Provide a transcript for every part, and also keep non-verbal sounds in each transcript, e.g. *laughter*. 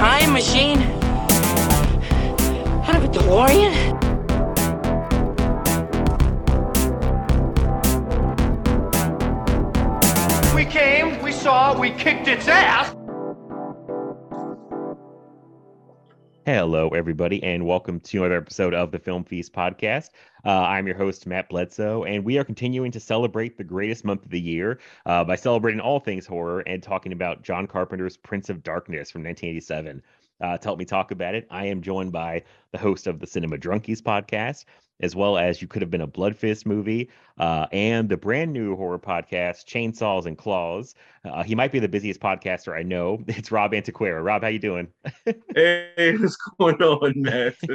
Time machine? Out of a DeLorean? Hello, everybody, and welcome to another episode of the Film Feast podcast. Uh, I'm your host, Matt Bledsoe, and we are continuing to celebrate the greatest month of the year uh, by celebrating all things horror and talking about John Carpenter's Prince of Darkness from 1987. Uh, to help me talk about it, I am joined by the host of the Cinema Drunkies podcast, as well as You Could Have Been a Blood Fist movie, uh, and the brand new horror podcast, Chainsaws and Claws. Uh, he might be the busiest podcaster I know. *laughs* It's Rob Antiquera. Rob, how you doing? *laughs* Hey, what's going on, Matt? *laughs*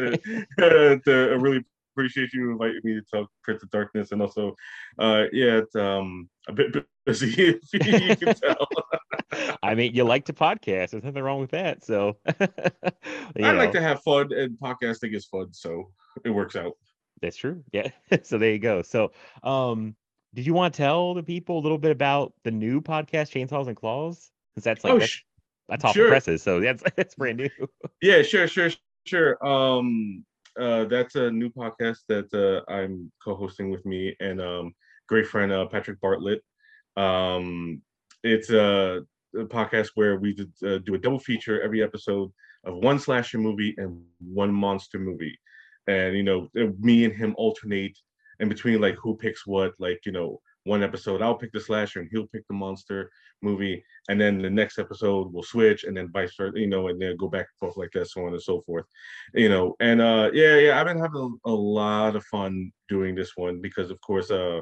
Uh, I really appreciate you inviting me to talk Prince of Darkness, and also, uh, yeah, it's um a bit busy. If you can tell. I mean, you like to podcast. There's nothing wrong with that. So, I like to have fun, and podcasting is fun, so it works out. That's true. Yeah. *laughs* so there you go. So, um, did you want to tell the people a little bit about the new podcast, Chainsaws and Claws? Because that's like oh, that's, that's off sure. the presses. So that's *laughs* that's brand new. *laughs* yeah, sure, sure, sure. Um, uh, that's a new podcast that uh, I'm co-hosting with me and um, great friend uh, Patrick Bartlett. Um, it's a, a podcast where we did, uh, do a double feature every episode of one slasher movie and one monster movie, and you know, me and him alternate in between like who picks what. Like you know, one episode I'll pick the slasher and he'll pick the monster movie, and then the next episode we'll switch, and then vice versa, you know, and then go back and forth like that, so on and so forth, you know. And uh, yeah, yeah, I've been having a, a lot of fun doing this one because, of course, uh,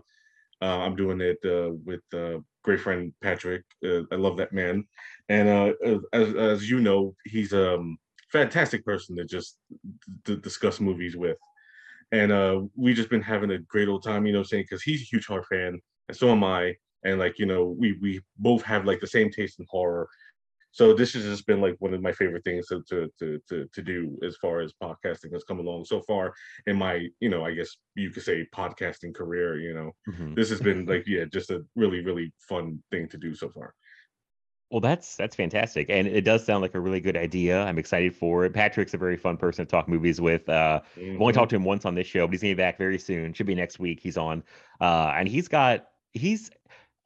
uh I'm doing it uh, with uh, great friend Patrick. Uh, I love that man, and uh, as as you know, he's um, fantastic person to just to discuss movies with. And uh, we just been having a great old time, you know, saying? Because he's a huge horror fan, and so am I. And like you know we we both have like the same taste in horror. So this has just been like one of my favorite things to to to to, to do as far as podcasting has come along so far in my you know i guess you could say podcasting career you know. Mhm. this has been *laughs* like yeah just a really really fun thing to do so far Well, that's that's fantastic, and it does sound like a really good idea. I'm excited for it. Patrick's a very fun person to talk movies with. Uh, I've only Mhm. talked to him once on this show, but he's gonna be back very soon. Should be next week. He's on, uh, and he's got he's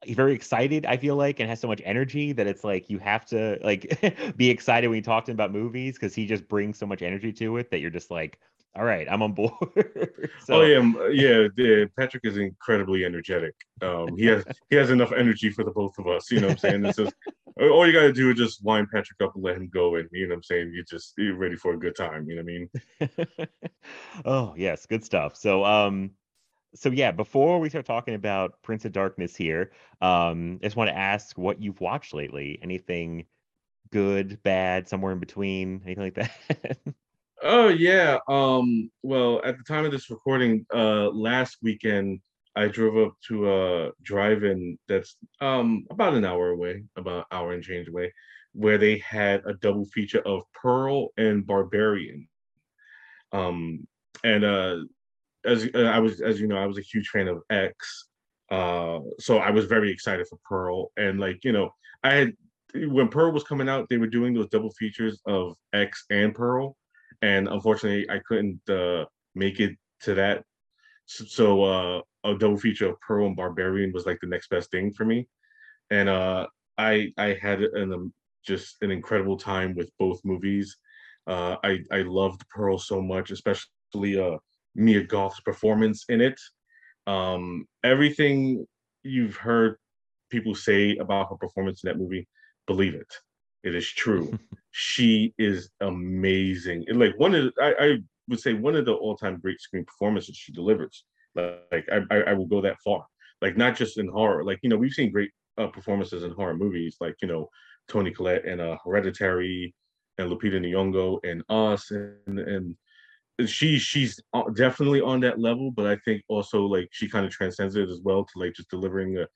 very excited. I feel like, and has so much energy that it's like you have to like *laughs* be excited when you talk to him about movies because he just brings so much energy to it that you're just like, all right, I'm on board. *laughs* so, oh yeah, yeah, yeah. Patrick is incredibly energetic. Um, he has he has enough energy for the both of us. You know what I'm saying? It's just all you gotta do is just wind Patrick up and let him go, and you know what I'm saying. You just you're ready for a good time. You know what I mean? *laughs* oh yes, good stuff. So um so yeah, before we start talking about Prince of Darkness here, um, I just want to ask what you've watched lately. Anything good, bad, somewhere in between, anything like that? *laughs* Oh yeah. Um, well, at the time of this recording, uh, last weekend I drove up to a drive-in that's um about an hour away, about an hour and change away, where they had a double feature of Pearl and Barbarian. Um, and uh, as uh, I was, as you know, I was a huge fan of X. Uh, so I was very excited for Pearl, and like you know, I had when Pearl was coming out, they were doing those double features of X and Pearl and unfortunately I couldn't uh, make it to that. So uh, a double feature of Pearl and Barbarian was like the next best thing for me, and uh, I I had an um, just an incredible time with both movies. Uh, I I loved Pearl so much, especially uh, Mia Goth's performance in it. Um, everything you've heard people say about her performance in that movie, believe it. It is true. *laughs* she is amazing. And like one of the, I, I would say one of the all-time great screen performances she delivers. Like I, I, will go that far. Like not just in horror. Like you know, we've seen great uh, performances in horror movies, like you know, Toni Collette and uh, Hereditary, and Lupita Nyong'o and Us, and and she she's uh, definitely on that level. But I think also like she kind of transcends it as well to like just delivering a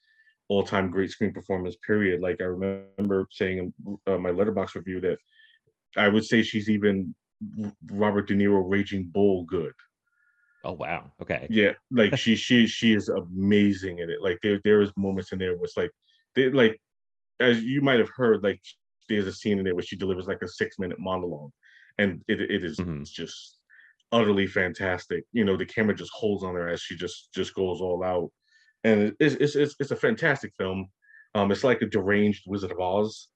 all-time great screen performance. Period. Like I remember saying in uh, my Letterboxd review that I would say she's even Robert De Niro Raging Bull good. Oh wow. Okay. Yeah, like *laughs* she she she is amazing in it. Like there there is moments in there where it's like they like as you might have heard, like there's a scene in there where she delivers like a six minute monologue, and it it is Mhm. just utterly fantastic. You know, the camera just holds on her as she just just goes all out, and it's it's it's, it's a fantastic film. Um, it's like a deranged Wizard of Oz,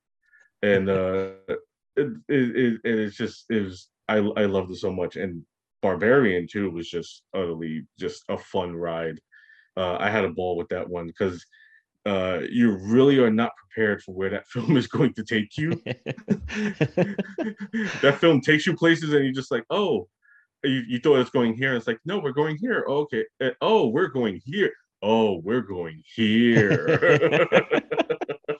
and *laughs* uh, it, it, it it's just it was I I loved it so much, and Barbarian too was just utterly just a fun ride. Uh, I had a ball with that one because uh, you really are not prepared for where that *laughs* film is going to take you. *laughs* that film takes you places, and you're just like, oh, you, you thought it's going here. And it's like, no, we're going here. okay. Uh, oh, we're going here. Oh, we're going here. *laughs*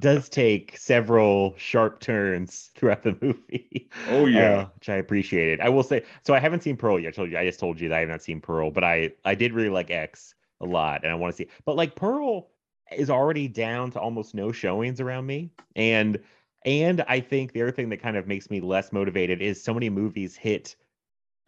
does take several sharp turns throughout the movie. Oh, yeah. uh, which I appreciated. I will say, so I haven't seen Pearl yet. I told you, I just told you that I have not seen Pearl, but I I did really like X a lot, and I want to see. But like Pearl is already down to almost no showings around me, and and I think the other thing that kind of makes me less motivated is so many movies hit.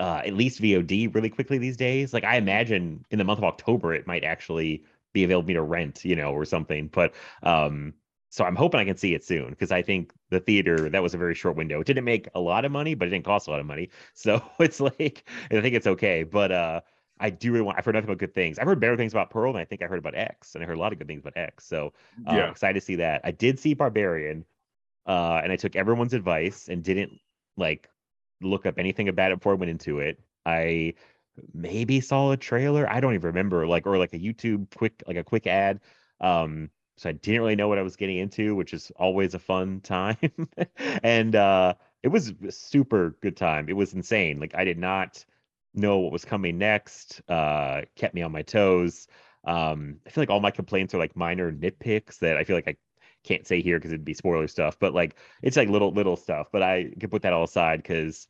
Uh, at least VOD really quickly these days. Like I imagine in the month of October, it might actually be available to me to rent, you know, or something. But um, so I'm hoping I can see it soon because I think the theater that was a very short window. It didn't make a lot of money, but it didn't cost a lot of money. *laughs* So it's like I think it's okay. But uh I do really want I've heard nothing but good things. I've heard better things about Pearl than I think I heard about X, and I heard a lot of good things about X. So uh, Yeah. I'm excited to see that. I did see Barbarian, uh, and I took everyone's advice and didn't like look up anything about it before I went into it. I maybe saw a trailer. I don't even remember, like or like a YouTube quick like a quick ad. Um, so I didn't really know what I was getting into, which is always a fun *laughs* time. and uh, it was a super good time. It was insane. Like I did not know what was coming next. Uh, kept me on my toes. Um, I feel like all my complaints are like minor nitpicks that I feel like I can't say here because it'd be spoiler stuff. But like it's like little little stuff. But I can put that all aside because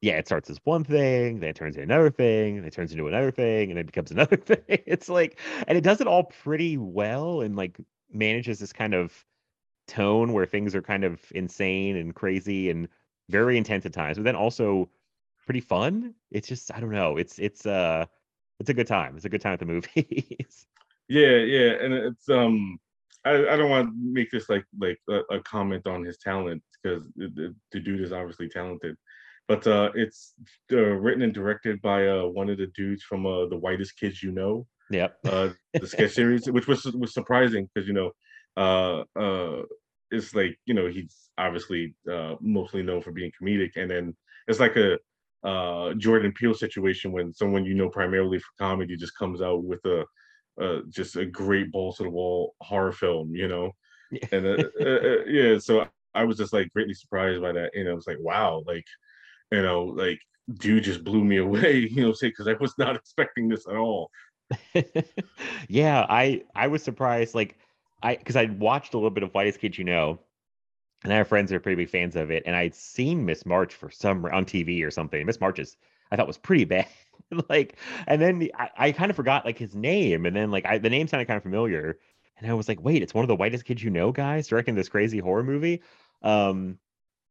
yeah, it starts as one thing, then it turns into another thing, then it turns into another thing, and it becomes *laughs* another thing. It's like, and it does it all pretty well, and like manages this kind of tone where things are kind of insane and crazy and very intense at times, but then also pretty fun. It's just, I don't know, it's it's uh, it's a good time. It's a good time at the movies. *laughs* Yeah, yeah, and it's um, I, I don't want to make this like like a, a comment on his talent because the, the, dude is obviously talented, but uh, it's uh, written and directed by uh one of the dudes from uh the whitest kids you know, yep. uh the sketch series, which was was surprising because you know, uh uh, it's like you know he's obviously uh mostly known for being comedic, and then it's like a uh Jordan Peele situation when someone you know primarily for comedy just comes out with a uh, just a great balls to the wall horror film, you know. Yeah. And uh, uh, uh, yeah, so I was just like greatly surprised by that. You know, I was like, wow, like, you know, like dude just blew me away. *laughs* You know, say because I was not *laughs* expecting this at all. *laughs* yeah, I I was surprised. Like I because I watched a little bit of Whitest Kid You Know, and I have friends that are pretty big fans of it, and I'd seen Miss March for some on TV or something. Miss March is I thought was pretty *laughs* bad. like, and then the- I, I kind of forgot like his name, and then like I the name sounded kind of familiar, and I was like, wait, it's one of the Whitest Kids You Know guys directing this crazy horror movie. Um,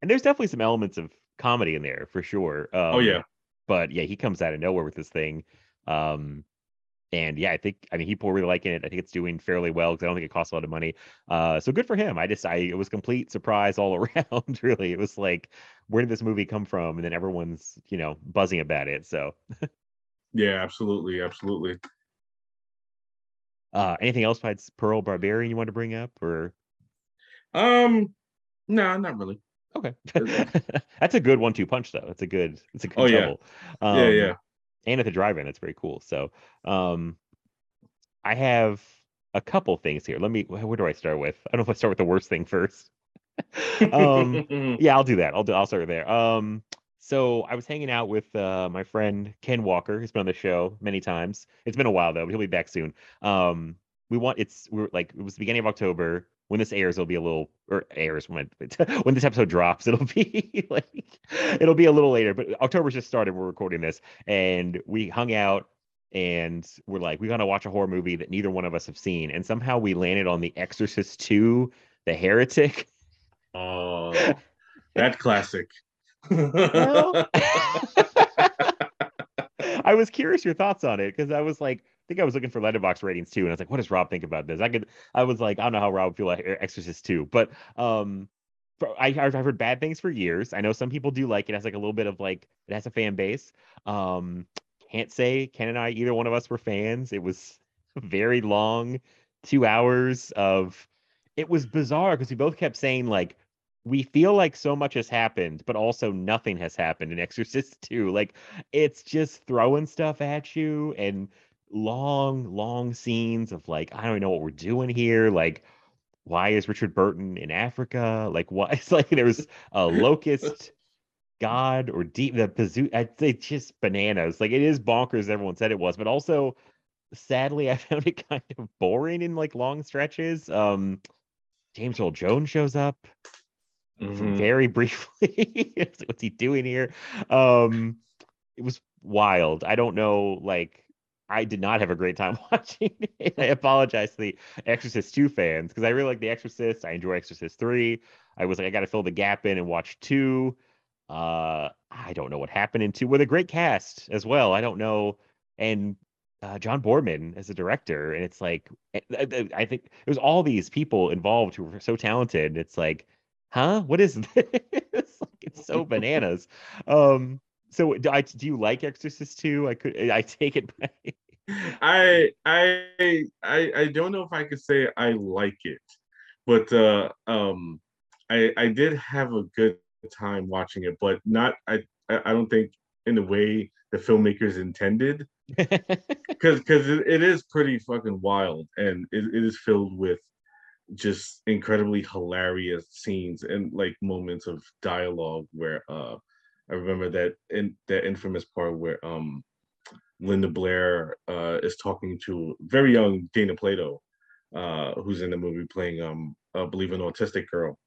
and there's definitely some elements of comedy in there for sure. Um, oh yeah, but yeah, he comes out of nowhere with this thing. Um, and yeah, I think I mean people are really liking it. I think it's doing fairly well because I don't think it costs a lot of money. Uh, so good for him. I just I it was complete surprise all *laughs* around. really, it was like where did this movie come from? And then everyone's you know buzzing about it. So yeah, absolutely, absolutely. uh, anything else besides Pearl Barbarian you want to bring up or Um, no, not really. okay? That's *laughs* a good one-two punch though. It's a good it's a good Oh, yeah. Um, yeah, yeah. And at the drive-in that's very cool so um i have a couple things here let me where do i start with i don't know if i start with the worst thing first um *laughs* yeah i'll do that i'll do i'll start there um So I was hanging out with uh, my friend Ken Walker, who's been on the show many times. It's been a while though, but he'll be back soon. Um, we want it's we're like it was the beginning of October. When this airs, it'll be a little or airs when *laughs* when this episode drops, it'll be *laughs* like it'll be a little later. But October's just started. We're recording this, and we hung out and we're like, we're gonna watch a horror movie that neither one of us have seen, and somehow we landed on The Exorcist 2, The Heretic. Oh, that classic. Well, *laughs* I was curious your thoughts on it because I was like, think I was looking for Letterboxd ratings too, and I was like, what does Rob think about this? I could, I was like, I don't know how Rob would feel like Exorcist too, but um, I, I've heard bad things for years. I know some people do like it. It has like a little bit of like it has a fan base. Um, can't say Ken and I either one of us were fans. It was very long, two hours of. It was bizarre because we both kept saying like we feel like so much has happened, but also nothing has happened in Exorcist 2. Like it's just throwing stuff at you and long, long scenes of like, I don't even know what we're doing here. Like, why is Richard Burton in Africa? *laughs* Like, why? It's like there's a locust god or deep the pazoo. I'd say just bananas. Like it is bonkers. Everyone said it was, but also sadly, *laughs* I found it kind of boring in like long stretches. Um, James Earl Jones shows up Mhm. very *laughs* briefly. What's he doing here? Um, it was wild. I don't know. Like, I did not have a great time *laughs* watching it. I apologize to the Exorcist 2 fans because I really like The Exorcist. I enjoy Exorcist 3. I was like, I got to fill the gap in and watch 2. Uh, I don't know what happened in 2 with a great cast as well. I don't know. And uh, John Boorman as a director, and it's like I, I- I think there's all these people involved who are so talented. It's like, huh? What is *laughs* this? it's it's so bananas. Um, so do, I, do you like Exorcist 2? I could I take it back. I I I I don't know if I could say I like it, but uh um I I did have a good time watching it, but not I I don't think in the way the filmmakers intended *laughs* because because it, it is pretty fucking wild and it, it is filled with just incredibly hilarious scenes and like moments of dialogue where uh I remember that in that infamous part where um Linda Blair uh is talking to very young Dana Plato uh who's in the movie playing um I believe an autistic girl.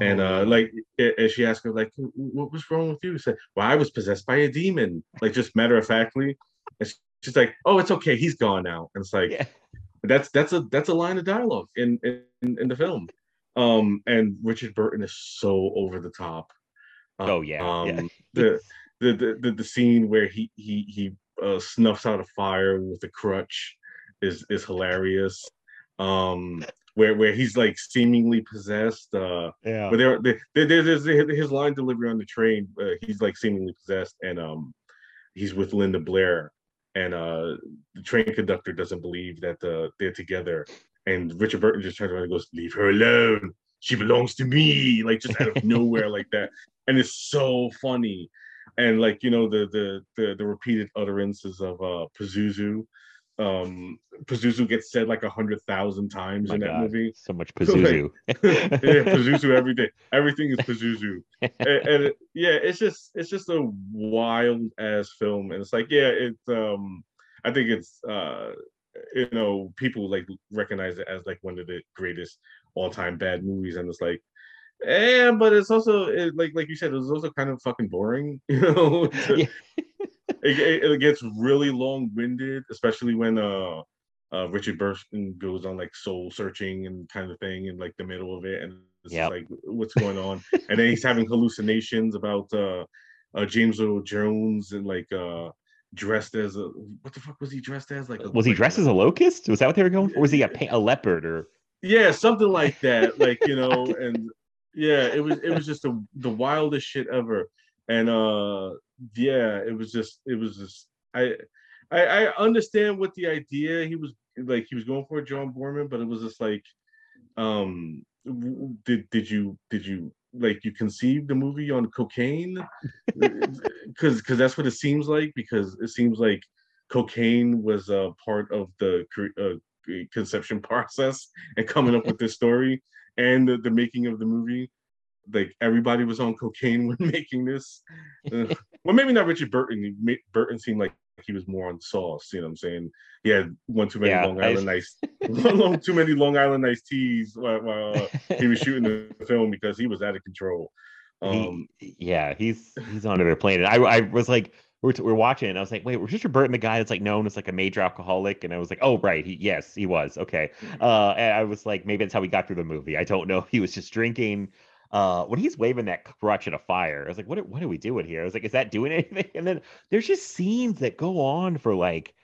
And Oh, uh like a- and she asked her like what was wrong with you? He said well I was possessed by a demon. Like just matter of factly and she's like oh it's okay. He's gone now. And it's like yeah. that's that's a that's a line of dialogue in in, in the film. Um and richard burton is so over the top Oh, yeah, yeah. um *laughs* the, the the the the scene where he he he uh, snuffs out a fire with a crutch is is hilarious um where where he's like seemingly possessed uh Yeah. but there, there, there there's his line delivery on the train. Uh, he's like seemingly possessed, and um, he's with Linda Blair, and uh, the train conductor doesn't believe that uh, they're together, and Richard Burton just turns around and goes, "Leave her alone. She belongs to me." Like just out of *laughs* nowhere, like that, and it's so funny, and like you know the the the, the repeated utterances of uh Pazuzu. Um, Pazuzu gets said like a hundred thousand times in that God, movie So much *laughs* Pazuzu. *laughs* yeah, Pazuzu every day. Everything is Pazuzu, and, and it- yeah, it's just it's just a wild ass film, and it's like yeah, it's um, I think it's uh, you know, people like recognize it as like one of the greatest all time bad movies, and it's like. Yeah, but it's also it, like like you said, it was also kind of fucking boring, *laughs* you know. to- *laughs* Yeah. it, it, gets really long winded, especially when uh uh Richard Burton goes on like soul searching and kind of thing in like the middle of it, and it's Yep. like what's going on, and then he's having hallucinations about uh, uh James Earl Jones and like uh dressed as a what the fuck was he dressed as like a, was he like dressed as a locust? Was that what they were going for? Or was he a, a leopard or yeah something like that *laughs* like you know and yeah it was it was just the, the wildest shit ever. And uh yeah it was just it was just i i, I understand what the idea he was like he was going for John Boorman but it was just like um did did you did you like you conceived the movie on cocaine? *laughs* Because because that's what it seems like because it seems like cocaine was a part of the uh, conception *laughs* process and coming up with this story and the, the making of the movie like everybody was on cocaine *laughs* when making this. Uh, well, maybe not Richard Burton. Burton seemed like he was more on sauce. You know what I'm saying? He had one too many yeah, Long Island iced, *laughs* one too many Long Island iced teas while, while uh, he was shooting the film because he was out of control. Um, he, yeah, he's he's on another planet. I I was like, we're, we're watching, and I was like, wait, was Richard Burton the guy that's like known as like a major alcoholic? And I was like, oh right, he, yes, he was. Okay, mm-hmm. uh, and I was like, maybe that's how we got through the movie. I don't know. *laughs* He was just drinking. Uh, when he's waving that crutch at a fire, I was like, what what are we doing here? I was like, is that doing *laughs* anything? And then there's just scenes that go on for like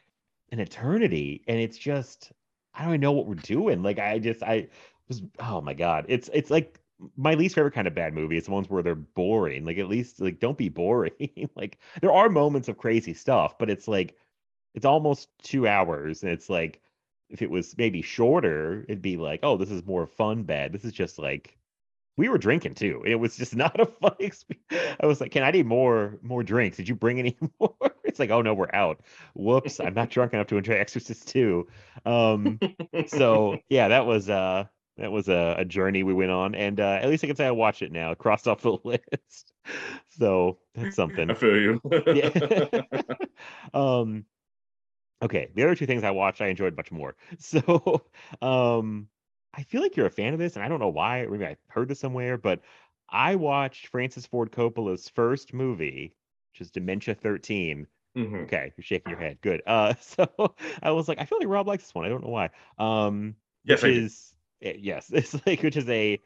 an eternity, and it's just I don't even know what we're doing. Like I just I was oh my god, it's it's like my least favorite kind of bad movie is the ones where they're boring. Like at least like don't be *laughs* boring. like there are moments of crazy stuff, but it's like it's almost two hours, and it's like if it was maybe shorter, it'd be like, oh, this is more fun bad. This is just like we were drinking too. It was just *laughs* not a fun experience. I was like, "Can I need more more drinks? Did you bring any *laughs* more?" It's like, "Oh no, we're out." Whoops, I'm not drunk enough to enjoy Exorcist 2. Um, so yeah, that was uh that was a, a journey we went on, and uh, at least I can say I watched it now, crossed off the *laughs* list. so that's something. I feel you. *laughs* yeah. *laughs* um, okay, the other two things I watched, I enjoyed much more. So, um, I feel like you're a fan of this, and I don't know why. Maybe I heard this somewhere, but I watched Francis Ford Coppola's first movie, which is Dementia 13. Mm-hmm. Okay, you're shaking your head. Good. Uh, so I was like, I feel like Rob likes this one. I don't know why. Um, yes, which is it, yes, *laughs* it's like which is a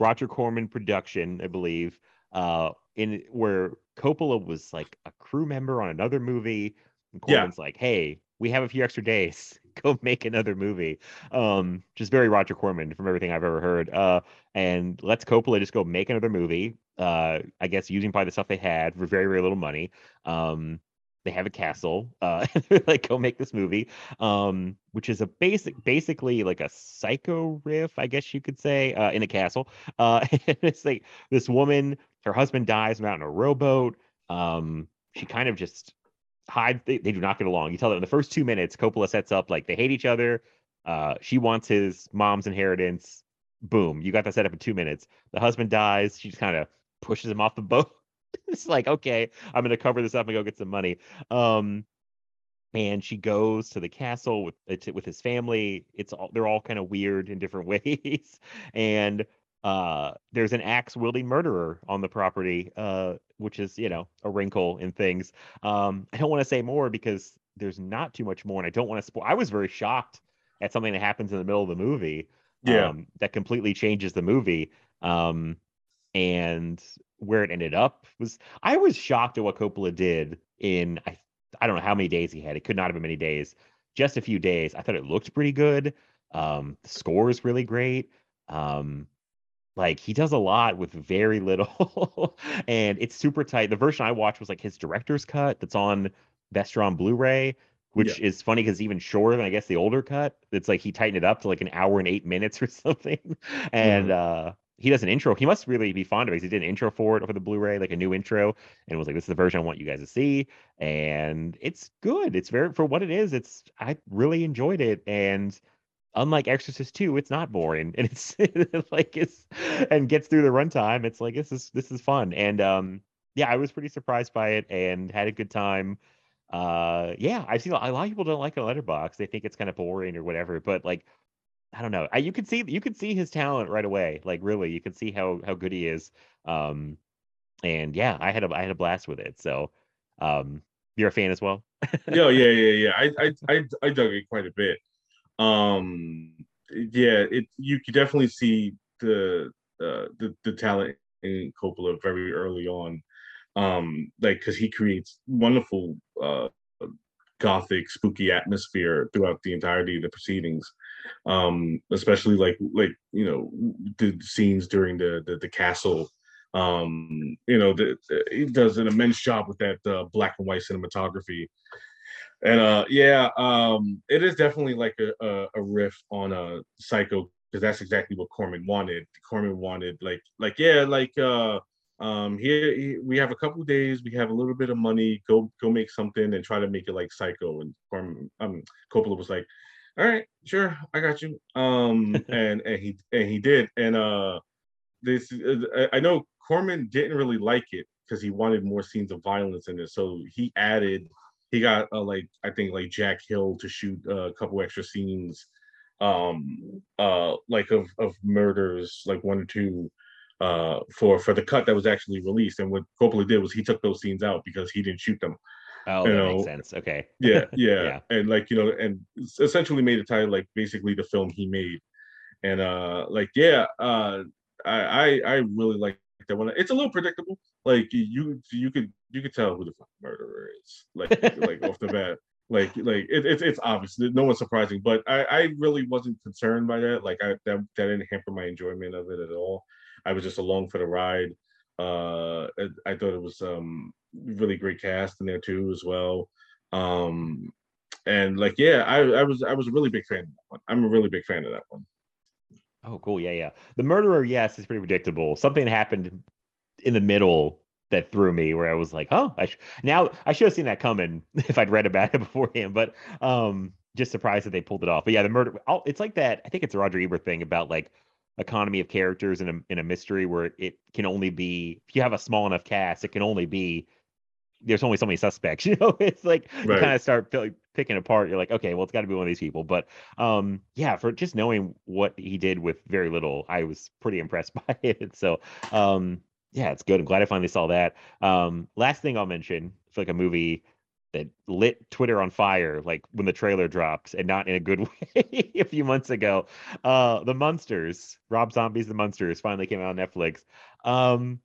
Roger Corman production, I believe, uh, in where Coppola was like a crew member on another movie. And Corman's yeah. like, "Hey, we have a few extra days. *laughs* Go make another movie." Um, just very Roger Corman from everything I've ever heard. Uh, and let's Coppola just go make another movie. Uh, I guess using probably the stuff they had for very very little money. Um, they have a castle uh *laughs* like go make this movie um which is a basic basically like a psycho riff i guess you could say uh in a castle uh *laughs* it's like this woman her husband dies out in a rowboat um she kind of just hide they, they do not get along. You tell them in the first two minutes coppola sets up like they hate each other uh she wants his mom's inheritance boom you got that set up in two minutes. The husband dies she just kind of pushes him off the *laughs* boat *laughs* it's like, okay, I'm gonna cover this up and go get some money. Um, and she goes to the castle with uh, with his family. It's all they're all kind of weird in different *laughs* ways, and uh, there's an axe wielding murderer on the property, uh, which is you know a wrinkle in things. Um, I don't want to say more because there's not too much more, and I don't want to spoil. I was very shocked at something that happens in the middle of the movie. Yeah, um, that completely changes the movie. Um, and where it ended up was I was shocked at what Coppola did in I I don't know how many days he had. It could not have been many days. Just a few days. I thought it looked pretty good. Um, the score is really great. Um, like he does a lot with very little, *laughs* and it's super tight. The version I watched was like his director's cut that's on Vestron Blu-ray, which yeah. is funny because even shorter than I guess the older cut. It's like he tightened it up to like an hour and eight minutes or *laughs* something. And mm-hmm. uh he does an intro. He must really be fond of it. He did an intro for it for the Blu-ray, like a new intro, and was like, "This is the version I want you guys to see." And it's good. It's very for what it is. It's I really enjoyed it, and unlike Exorcist 2, it's not boring, *laughs* and it's *laughs* like it's and gets through the runtime. It's like this is this is fun, and um, yeah, I was pretty surprised by it and had a good time. Uh, yeah, I've seen a lot of people don't like a Letterboxd. They think it's kind of boring or whatever, but like I don't know. I, you could see you could see his talent right away. Like really, you could see how how good he is. Um, and yeah, I had a I had a blast with it. So, um, you're a fan as well. yeah, yeah, *laughs* yeah, yeah. I, I I I dug it quite a bit. Um, yeah, it you could definitely see the uh, the the talent in Coppola very early on. Um, like because he creates wonderful uh gothic spooky atmosphere throughout the entirety of the proceedings um especially like like you know the scenes during the the, the castle. Um you know the, the, he does an immense job with that uh, black and white cinematography. And uh yeah um it is definitely like a a, a riff on a uh, psycho because that's exactly what corman wanted. Corman wanted like like yeah like uh um here, here we have a couple days we have a little bit of money go go make something and try to make it like psycho. And Corman, um coppola was like all right sure i got you um *laughs* and and he and he did and uh this uh, I know Corman didn't really like it because he wanted more scenes of violence in it, so he added. He got uh, like I think like Jack Hill to shoot uh, a couple extra scenes, um, uh, like of of murders, like one or two, uh, for for the cut that was actually released. And what Coppola did was he took those scenes out because he didn't shoot them. Oh, You that know, makes sense. Okay. Yeah, *laughs* yeah, Yeah. and like you know, and essentially made a title like basically the film he made, and uh, like yeah, uh, I I, I really like that one. It's a little predictable. Like you you could you could tell who the murderer is. Like *laughs* like off the bat. Like like it, it's it's obvious. No one's surprising, but I I really wasn't concerned by that. Like I that that didn't hamper my enjoyment of it at all. I was just along for the ride. Uh, I, I thought it was um really great cast in there too as well. Um, and like yeah, I I was I was a really big fan of that one. I'm a really big fan of that one. Oh, cool. Yeah, yeah. The murderer, yes, is pretty predictable. Something happened in the middle that threw me where I was like, oh, I sh- now I should have seen that coming *laughs* if I'd read about it *laughs* beforehand. But um, just surprised that they pulled it off. But yeah, the murder. oh, It's like that. I think it's a Roger Ebert thing about like economy of characters in a in a mystery where it can only be if you have a small enough cast, it can only be there's only so many suspects. *laughs* You know, it's like you kind of start pill- picking apart. You're like, okay, well, it's got to be one of these people. But um, yeah, for just knowing what he did with very little, I was pretty impressed *laughs* by it. So um, yeah, it's good. I'm glad I finally saw that. Um, last thing I'll mention, it's like a movie that lit Twitter on fire, like when the trailer dropped, and not in a good *laughs* way a few months ago. Uh, the Munsters, Rob Zombie's The Munsters, finally came out on Netflix. Um,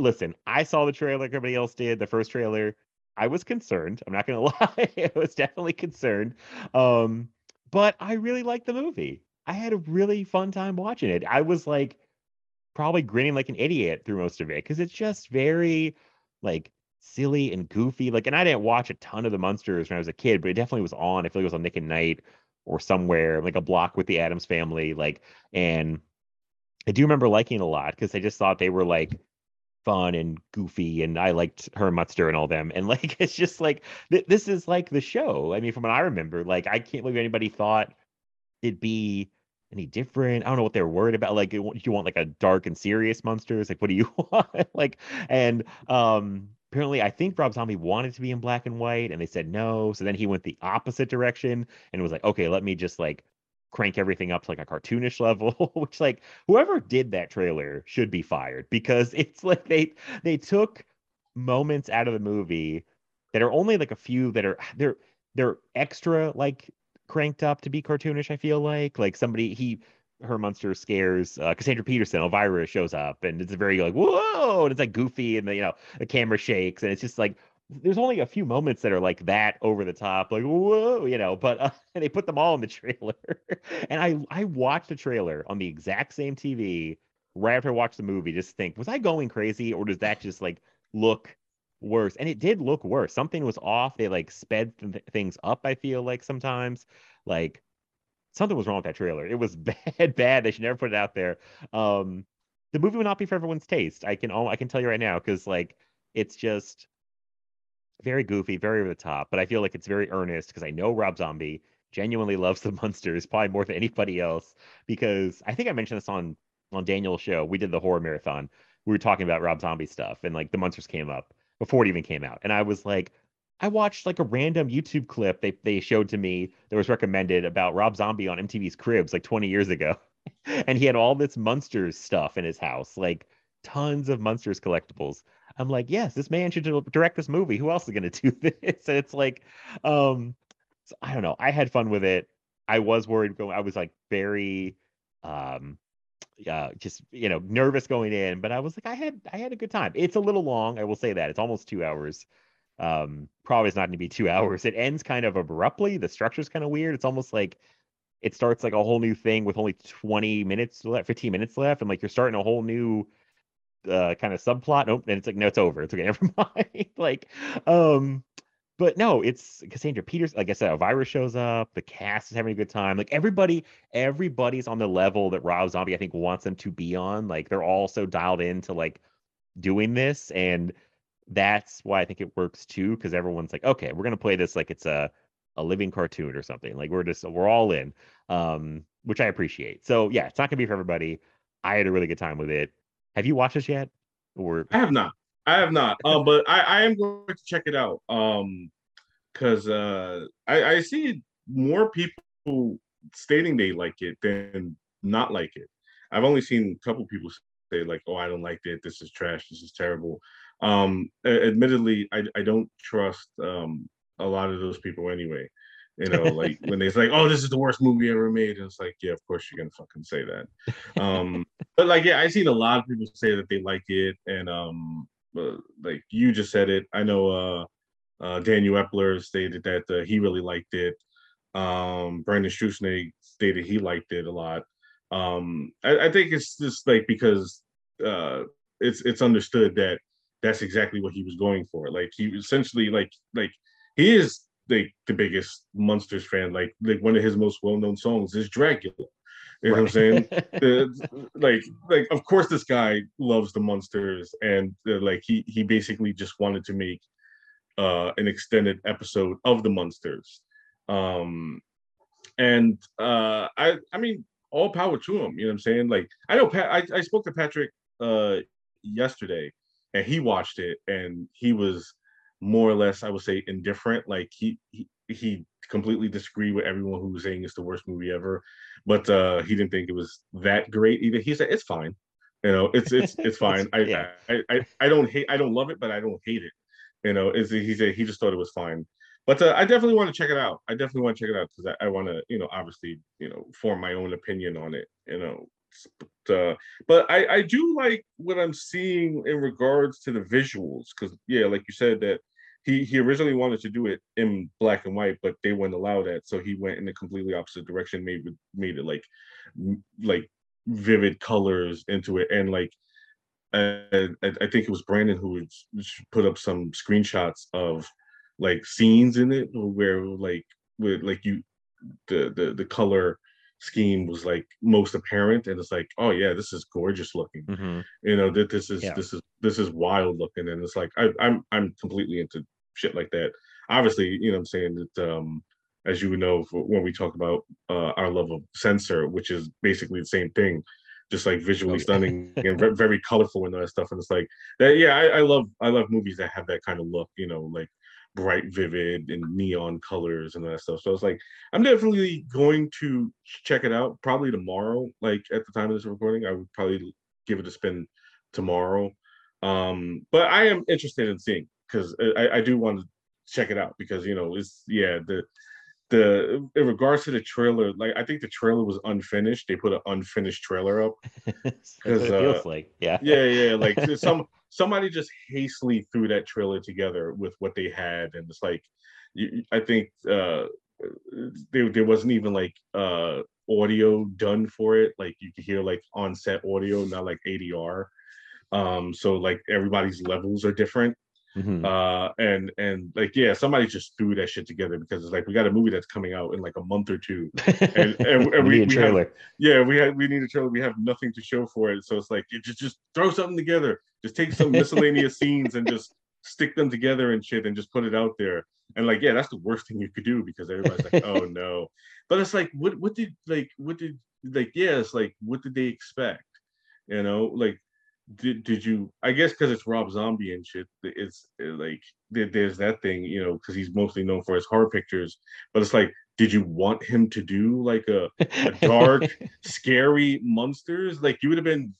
listen, I saw the trailer like everybody else did. The first trailer, I was concerned. I'm not gonna *laughs* lie, I was definitely concerned. Um, but I really liked the movie. I had a really fun time watching it. I was like probably grinning like an idiot through most of it because it's just very like silly and goofy. Like, and I didn't watch a ton of the Munsters when I was a kid, but it definitely was on. I feel like it was on Nick at Nite or somewhere like a block with the Addams family. Like, and I do remember liking it a lot because I just thought they were like fun and goofy, and I liked Herman Munster and all them. And like, *laughs* it's just like th- this is like the show. I mean, from what I remember, like I can't believe anybody thought it'd be any different. I don't know what they're worried about. Like, you want- you want like a dark and serious Munsters? Like, what do you *laughs* want? like, and um, apparently, I think Rob Zombie wanted to be in black and white, and they said no. So then he went the opposite direction and was like, okay, let me just like crank everything up to like a cartoonish level. *laughs* Which, like, whoever did that trailer should be fired because *laughs* it's like they they took moments out of the movie that are only like a few that are *sighs* they're they're extra like cranked up to be cartoonish. I feel like like somebody he Herman Munster scares uh, Cassandra Peterson. Elvira shows up and it's very like whoa, and it's like goofy and the you know the camera shakes and it's just like there's only a few moments that are like that over the top, like whoa, you know. But uh, *laughs* they put them all in the trailer, *laughs* and I I watched the trailer on the exact same TV right after I watched the movie. Just think, was I going crazy or does that just like look worse? And it did look worse. Something was off. They like sped th- things up. I feel like sometimes like something was wrong with that trailer. It was *laughs* bad, bad. They should never put it out there. Um, the movie would not be for everyone's taste. I can all I can tell you right now because like it's just very goofy, very over the top. But I feel like it's very earnest because I know Rob Zombie genuinely *laughs* loves the Munsters probably more than anybody else. Because I think I mentioned this on on Daniel's show. We did the horror marathon. We were talking about Rob Zombie stuff, and like the Munsters came up before it even came out, and I was like. I watched like a random YouTube clip they they showed to me that was recommended about Rob Zombie on MTV's Cribs like 20 years ago. *laughs* and he had all this Munsters stuff in his house, like tons of Munsters collectibles. I'm like, yes, this man should direct this movie. Who else is going to do *laughs* this? And it's like, um, so I don't know. I had fun with it. I was worried going. I was like very, um, uh, just you know, nervous going in, but I was like, I had I had a good time. It's a little long, I will say that. It's almost two hours. Um, probably it's not going to be two *laughs* hours. It ends kind of abruptly. The structure's kind of weird. It's almost like it starts like a whole new thing with only 20 minutes left, 15 minutes left, and like you're starting a whole new uh kind of subplot. Nope, and it's like no, it's over. It's okay, *laughs* never mind. like, um, but no, it's Cassandra Peters. Like I said, Elvira shows up. The cast is having a good time. Like everybody, everybody's on the level that Rob Zombie I think wants them to be on. Like they're all so dialed into like doing this, and that's why I think it works too. Because everyone's like, okay, we're gonna play this like it's a a living cartoon or something. Like we're just we're all in, um, which I appreciate. So yeah, it's not gonna be for everybody. I had a really good time with it. Have you watched this yet? Or I have not. I have not. Um, but I, I am going to check it out. Um, because uh, I, I see more people stating they like it than not like it. I've only seen a couple people say like, "Oh, I don't like it. This is trash. This is terrible." Um, admittedly, I I don't trust um a lot of those people anyway. You know, like when they say, like, "Oh, this is the worst movie ever made," and it's like, yeah, of course you're gonna fucking say that. Um, *laughs* but like, yeah, I've seen a lot of people say that they like it, and um, like you just said it. I know uh, uh Daniel Epler stated that uh, he really liked it. Um, Brandon Strusnake stated he liked it a lot. Um, I, I think it's just like because uh, it's it's understood that that's exactly what he was going for. Like he essentially like like he is like the biggest Munsters fan. Like like one of his most well known songs is Dragula. You know right. what I'm saying? *laughs* the, like like of course this guy loves the Munsters, and uh, like he he basically just wanted to make uh an extended episode of the Munsters. Um and uh I I mean all power to him. You know what I'm saying? Like I know Pat, I, I spoke to Patrick uh yesterday and he watched it and he was more or less I would say indifferent. Like he he, he completely disagreed with everyone who was saying it's the worst movie ever, but uh he didn't think it was that great either. He said it's fine. You know, it's it's it's *laughs* fine. I, yeah. I, I I don't hate I don't love it, but I don't hate it. You know, is he said he just thought it was fine but uh, I definitely want to check it out. I definitely want to check it out because I, I want to, you know, obviously, you know, form my own opinion on it. You know, but, uh, but I I do like what I'm seeing in regards to the visuals because yeah, like you said that he he originally wanted to do it in black and white, but they wouldn't allow that, so he went in a completely opposite direction. Made made it like like vivid colors into it and like I, I think it was Brandon who put up some screenshots of like scenes in it where like with like you the the the color scheme was like most apparent and it's like oh yeah this is gorgeous looking mm-hmm. you know that this is yeah. this is this is wild looking and it's like I, i'm i'm completely into shit like that obviously you know i'm saying that um as you would know when we talk about uh, our love of censor which is basically the same thing just like visually okay. stunning *laughs* and very colorful and all that stuff and it's like that yeah I, I love i love movies that have that kind of look you know like bright, vivid, and neon colors and that stuff. So it's like I'm definitely going to check it out probably tomorrow. Like at the time of this recording, I would probably give it a spin tomorrow. Um, but I am interested in seeing because I, I do want to check it out because you know it's yeah the the in regards to the trailer, like I think the trailer was unfinished. They put an unfinished trailer up *laughs* because it feels uh, like yeah, yeah, yeah. Like some somebody just hastily threw that trailer together with what they had, and it's like I think uh, there there wasn't even like uh audio done for it. Like you could hear like on set audio, not like ADR. Um, so like everybody's levels are different. Mm-hmm. Uh, and and like yeah, somebody just threw that shit together because it's like we got a movie that's coming out in like a month or two, *laughs* and, and, and we, we have, yeah, we have we need a trailer. We have nothing to show for it, so it's like just just throw something together. Just take some miscellaneous *laughs* scenes and just stick them together and shit, and just put it out there. And like yeah, that's the worst thing you could do because everybody's like, oh *laughs* no. But it's like what what did like what did like yeah, it's like what did they expect? You know, like did, did you i guess because it's rob zombie and shit it's like there's that thing you know because he's mostly known for his horror pictures but it's like did you want him to do like a, a dark *laughs* scary Munsters? Like you would have been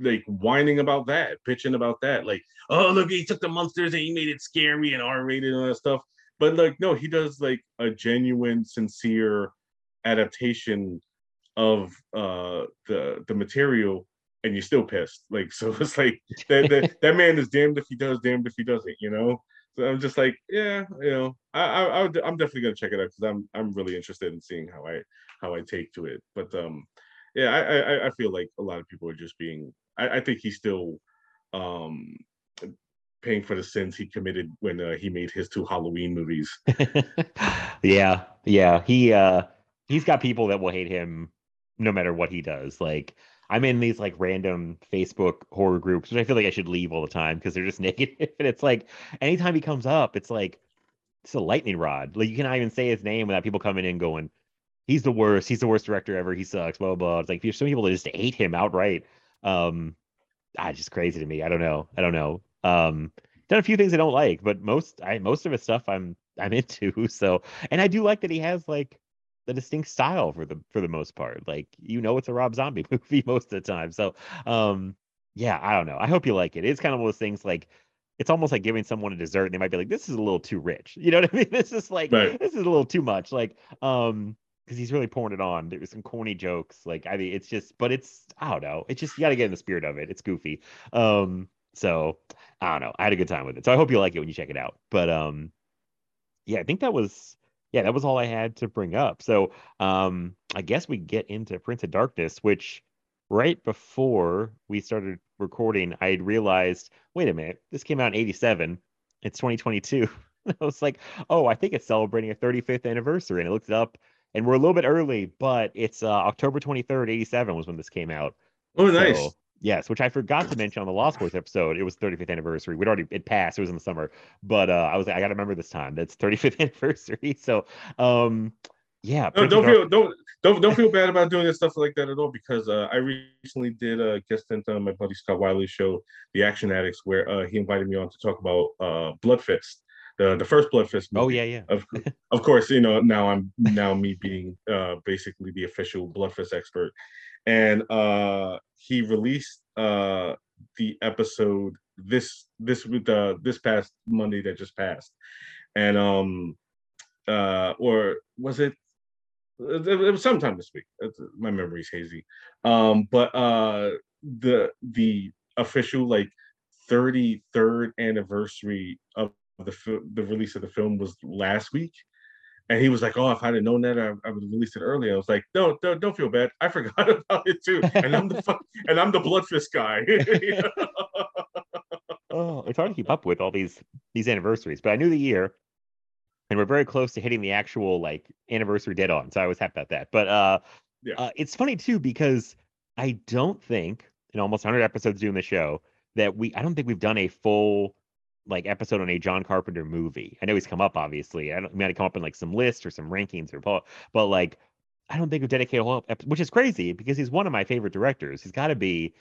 like whining about that bitching about that like oh look he took the Munsters and he made it scary and r-rated and all that stuff. But like no he does like a genuine sincere adaptation of uh the the material and you're still pissed. Like *laughs* so, it's like that that, that man is damned if he does, damned if he doesn't. You know. So I'm just like, yeah, you know, I, I, am definitely gonna check it out because I'm I'm really interested in seeing how I how I take to it. But um, yeah, I I, I feel like a lot of people are just being. I, I think he's still um paying for the sins he committed when uh, he made his two Halloween movies. *laughs* yeah, yeah, he uh he's got people that will hate him no matter what he does. Like I'm in these like random Facebook horror groups, which I feel like I should leave all the time because they're just *laughs* negative. And it's like anytime he comes up, it's like it's a lightning rod. Like you cannot even say his name without people coming in going, "He's the worst. He's the worst director ever. He sucks." Blah blah. blah. It's like there's some people that just hate him outright. Um, ah, just crazy to me. I don't know. I don't know. Um, done a few things I don't like, but most I most of his stuff I'm I'm *laughs* into. So, and I do like that he has like the distinct style for the for the most part. Like you know, it's a Rob Zombie *laughs* movie most of the time. So, um, yeah, I don't know. I hope you like it. It's kind of one of those things like it's almost like giving someone a dessert and they might be like, this is a little too rich. You know what I mean? *laughs* This is like Right. this is a little too much. Like, um, because he's really pouring it on. There's some corny jokes. Like, I mean, it's just, but it's I don't know. It's just you gotta get in the spirit of it. It's goofy. Um, so I don't know. I had a good time with it. So I hope you like it when you check it out. But um, yeah, I think that was yeah, that was all I had to bring up. So um, I guess we get into Prince of Darkness, which right before we started recording, I had realized, wait a minute, this came out in 87. It's 2022. *laughs* I was like, oh, I think it's celebrating a 35th anniversary. And I looked it up and we're a little bit early, but it's uh, October 23rd, 87 was when this came out. Oh, nice. Yes, which I forgot to mention on the Lost Boys episode. It was 35th anniversary. We'd already it passed. It was in the summer, but uh, I was like, I got to remember this time. That's 35th *laughs* anniversary. So, um, yeah. No, don't feel don't don't don't feel bad about doing this stuff like that at all because uh, I recently did a guest stint on my buddy Scott Wiley's show, The Action Addicts, where uh, he invited me on to talk about uh, Bloodfist, the the first Bloodfist. Oh yeah, yeah. Of of course, you know now I'm now me being uh, basically the official Bloodfist expert, and uh, he released uh, the episode this this with uh, this past Monday that just passed, and um uh or was it it, was sometime this week. My memory's hazy. Um, but uh, the the official like 33rd anniversary of the the release of the film was last week, and he was like, "Oh, if I'd have known that, I, I would have released it earlier." I was like, "No, don't, don't feel bad. I *laughs* forgot about it too, and I'm the *laughs* fu- and I'm the Bloodfist guy." *laughs* Oh, it's hard to keep up with all these these anniversaries, but I knew the year, and we're very close to hitting the actual like anniversary dead on. So I was happy about that. But uh, Yeah. uh, it's funny too because I don't think in almost 100 episodes doing the show that we I don't think we've done a full like episode on a John Carpenter movie. I know he's come up obviously. I don't he might have come up in like some list or some rankings or po- but like I don't think we've dedicated a whole ep- which is crazy because he's one of my favorite directors. He's got to be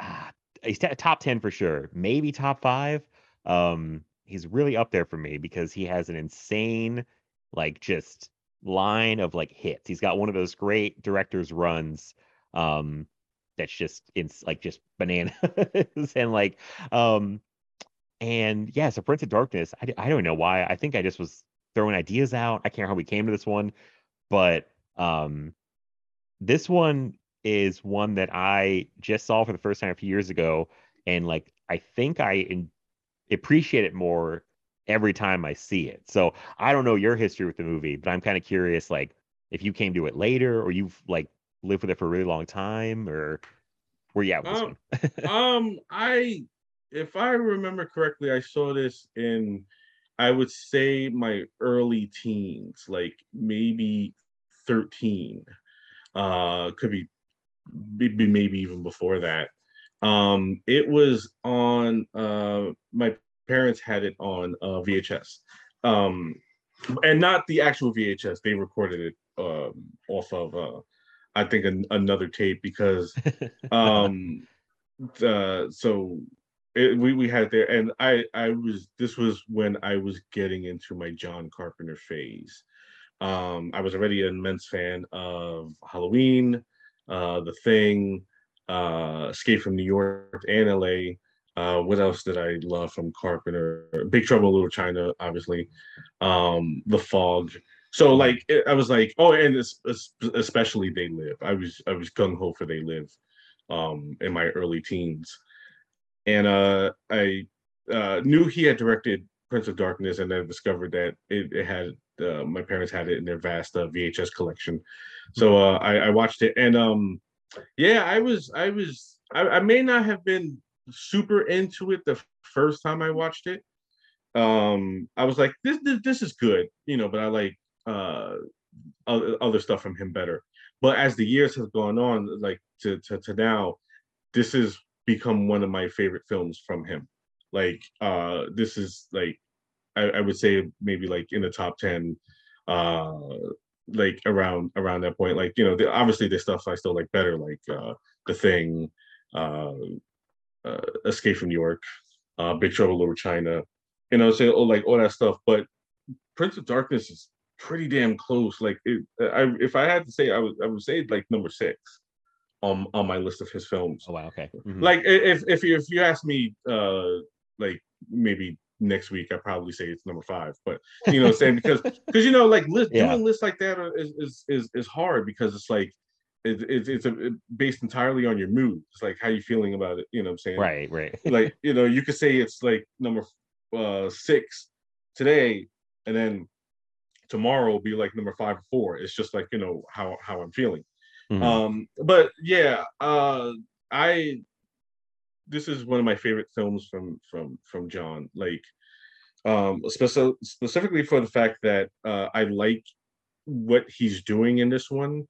ah, he's t- top 10 for sure maybe top five um he's really up there for me because he has an insane like just line of like hits he's got one of those great directors runs um that's just it's like just bananas *laughs* and like um and yeah so prince of darkness I don't know why i think i just was throwing ideas out i can't remember how we came to this one but um this one is one that I just saw for the first time a few years ago, and like I think I in, appreciate it more every time I see it. So I don't know your history with the movie, but I'm kind of curious, like if you came to it later or you've like lived with it for a really long time, or where you at with this Um, one? *laughs* um, I, if I remember correctly, I saw this in, I would say my early teens, like maybe thirteen. Uh, could be, maybe maybe even before that. Um, it was on. Uh, my parents had it on uh, VHS, um, and not the actual VHS. They recorded it um, off of. Uh, I think an, another tape because *laughs* um uh so it, we we had there and i i was this was when i was getting into my john carpenter phase. Um i was already an immense fan of halloween uh the thing uh escape from new york and la uh what else did i love from carpenter? Big trouble in little china obviously. Um the fog. So like i was like oh and especially they live. I was i was gung-ho for they live um in my early teens and uh i uh knew he had directed prince of darkness and then discovered that it, it had uh, my parents had it in their vast uh, vhs collection. So uh I, I watched it and um yeah i was i was I, I may not have been super into it the first time i watched it. Um i was like this this, this is good you know but i like uh other, other stuff from him better. But as the years have gone on like to, to to now this has become one of my favorite films from him like uh this is like I, I would say maybe like in the top 10 uh like around around that point like you know the, obviously the stuff i still like better like uh the thing uh uh, Escape from New York, uh, Big Trouble Little China, you know, say oh, like all that stuff. But Prince of Darkness is pretty damn close. Like, it, I, if I had to say, I would I would say like number six on on my list of his films. Oh wow, okay. Mhm. Like, if if you if you ask me, uh, like maybe next week, I probably say it's number five. But you know, what I'm saying because *laughs* because you know, like list, Yeah. doing lists like that is is is is hard because it's like. It, it, it's a, it based entirely on your mood. It's like how you feeling about it. You know what I'm saying? right, right. *laughs* like you know you could say it's like number uh six today and then tomorrow will be like number five or four it's just like you know how how i'm feeling Mhm. um but yeah uh i this is one of my favorite films from from from john like um speci- specifically for the fact that uh i like what he's doing in this one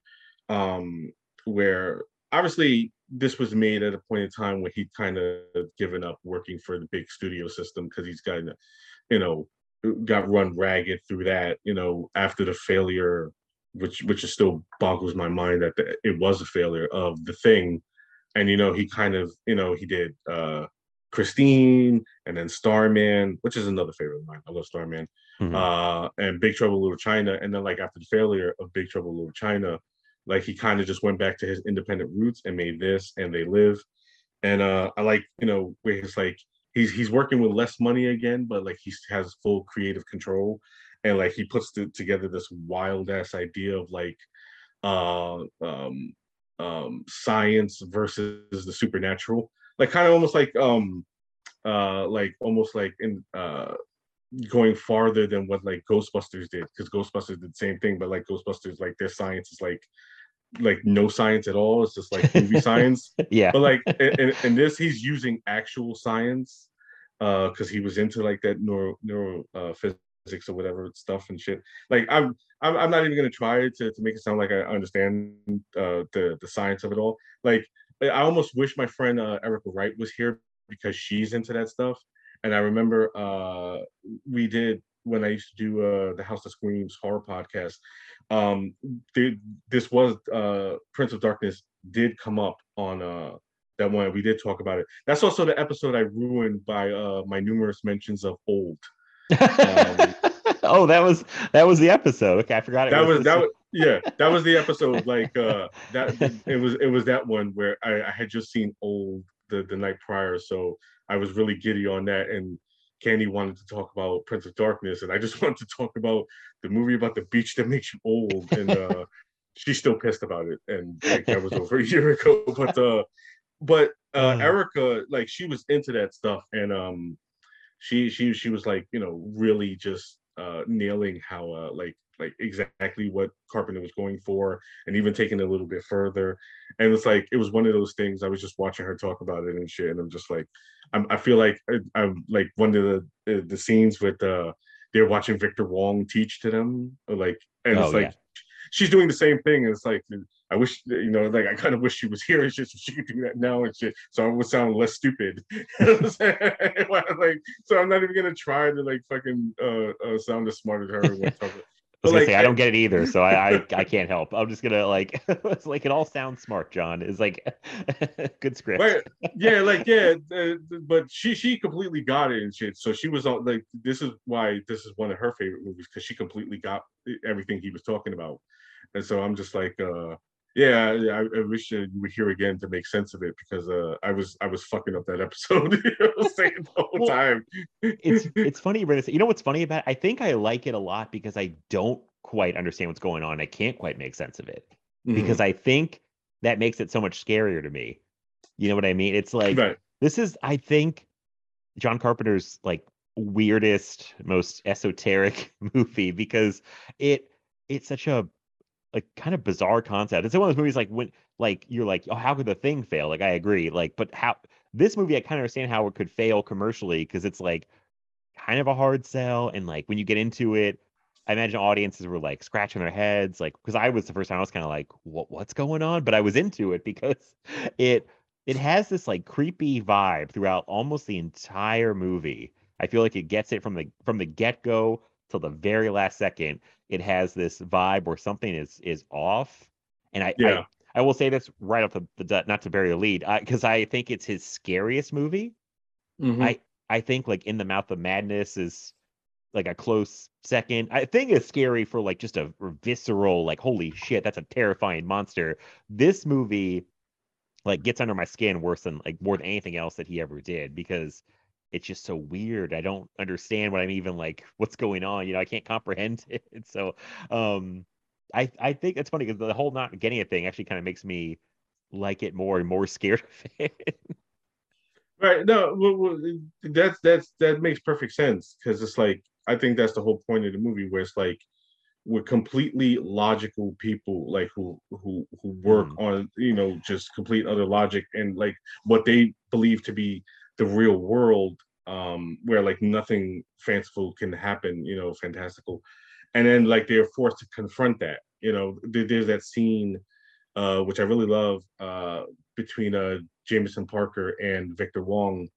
um where obviously this was made at a point in time when he'd kind of given up working for the big studio system because he's got you know got run ragged through that you know after the failure which which is still boggles my mind that the, it was a failure of the thing. And you know he kind of you know he did uh christine and then starman which is another favorite of mine. I love starman. Mhm. uh and big trouble in little china. And then like after the failure of big trouble in little china like he kind of just went back to his independent roots and made this and they live. And uh i like you know where he's like he's he's working with less money again but like he has full creative control and like he puts together this wild ass idea of like uh um um science versus the supernatural. Like kind of almost like um uh like almost like in uh going farther than what like ghostbusters did because ghostbusters did the same thing but like ghostbusters like their science is like like no science at all. It's just like movie *laughs* science. Yeah. but like in, in, this he's using actual science uh because he was into like that neuro neuro uh, physics or whatever stuff and shit. Like i'm i'm, not even gonna try to, to make it sound like i understand uh the the science of it all. Like i almost wish my friend uh erica wright was here because she's into that stuff. And i remember uh we did when i used to do uh the house that screams horror podcast um th- this was uh prince of darkness did come up on uh that one. We did talk about it. That's also the episode i ruined by uh my numerous mentions of old *laughs* oh, that was that was the episode. Okay, I forgot it. that was this- that was yeah that was the episode like uh that it was it was that one where i, I had just seen old the the night prior so i was really giddy on that and candy wanted to talk about prince of darkness and i just *laughs* wanted to talk about the movie about the beach that makes you old and uh *laughs* she's still pissed about it and like that was over a year ago but uh but uh Mm. erica like she was into that stuff and um she she she was like you know really just uh nailing how uh like like exactly what carpenter was going for and even taking it a little bit further and it's like it was one of those things i was just watching her talk about it and shit and i'm just like i'm i feel like I, i'm like one of the the, the scenes with uh they're watching victor wong teach to them like and Oh, it's like yeah. she's doing the same thing and it's like I wish you know, like I kind of wish she was here. It's just she could do that now and shit, so I would sound less stupid. *laughs* You know what I'm saying? *laughs* like, so I'm not even gonna try to like fucking uh, uh sound as smart as her. when. *laughs* I was But, gonna like, say I don't get it either, so I I, I can't help. I'm just gonna like it's like it all sounds smart. John is like good script. Right. Yeah, like yeah, uh, but she she completely got it and shit. So she was all like, this is why this is one of her favorite movies because she completely got everything he was talking about. And so I'm just like, uh, yeah, yeah, I, I wish you were here again to make sense of it because uh, I was I was fucking up that *laughs* episode. you know what I'm saying the whole Well, time. it's *laughs* it's funny you bring this. You know what's funny about it? I think I like it a lot because I don't quite understand what's going on. I can't quite make sense of it Mm-hmm. because I think that makes it so much scarier to me. You know what I mean? It's like right. this is I think John Carpenter's like weirdest, most esoteric *laughs* movie because it it's such a like kind of bizarre concept. It's one of those movies like when like you're like, oh, how could the thing fail? Like I agree, like, but how this movie I kind of understand how it could fail commercially because it's like kind of a hard sell and like when you get into it. I imagine audiences were like scratching their heads, like because I was the first time I was kind of like, what what's going on? But I was into it because *laughs* it it has this like creepy vibe throughout almost the entire movie. I feel like it gets it from the from the get go till the very last second. It has this vibe where something is is off, and I, Yeah. I will say this right off the, the not to bury the lead, because I, I think it's his scariest movie. Mhm. I I think like In the Mouth of Madness is like a close second. I think it's scary for like just a visceral, like holy shit, that's a terrifying monster. This movie like gets under my skin worse than like more than anything else that he ever did because it's just so weird. I don't understand what I'm even like *laughs* what's going on. You know, I can't comprehend *laughs* it. So um I I think it's funny because the whole not getting it thing actually kind of makes me like it more and more *laughs* scared of it. Right. No, well, well, that's that's that makes perfect sense because it's like I think that's the whole point of the movie where it's like we're completely logical people like who who who work Mm. on you know just complete other logic and like what they believe to be the real world um where like nothing fanciful can happen you know fantastical. And then like they're forced to confront that you know there's that scene uh which i really love uh between uh jameson parker and victor wong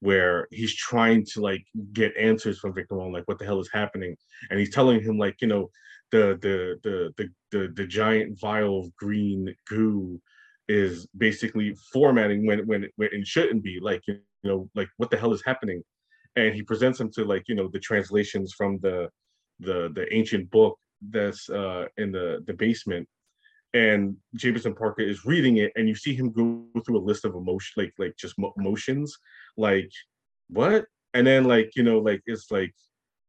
where he's trying to like get answers from victor wong like what the hell is happening? And he's telling him like you know the the the the the, the giant vial of green goo is basically formatting when when when it shouldn't be like you know like what the hell is happening? And he presents him to like you know the translations from the the the ancient book that's uh in the the basement. And Jameson Parker is reading it and you see him go through a list of emotion like like just mo- emotions like what? And then like you know like it's like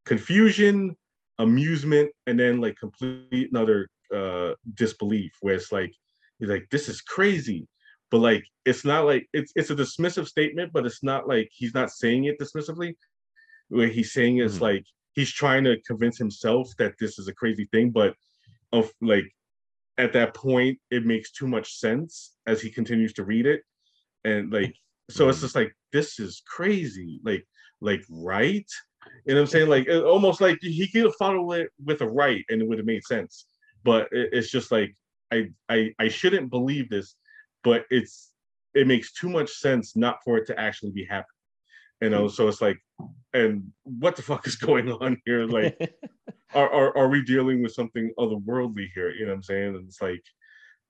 confusion amusement and then like complete another uh disbelief where it's like he's like this is crazy. But like it's not like it's it's a dismissive statement but it's not like he's not saying it dismissively. Where he's saying it's Mhm. like he's trying to convince himself that this is a crazy thing but of like at that point it makes too much sense as he continues to read it. And like so it's just like this is crazy. Like like right? You know what i'm saying? Like almost like he could have followed it with a right and it would have made sense. But it, it's just like I, I i shouldn't believe this but it's it makes too much sense not for it to actually be happening you know so it's like and what the fuck is *laughs* going on here like *laughs* are, are are we dealing with something otherworldly here? You know what I'm saying? And it's like,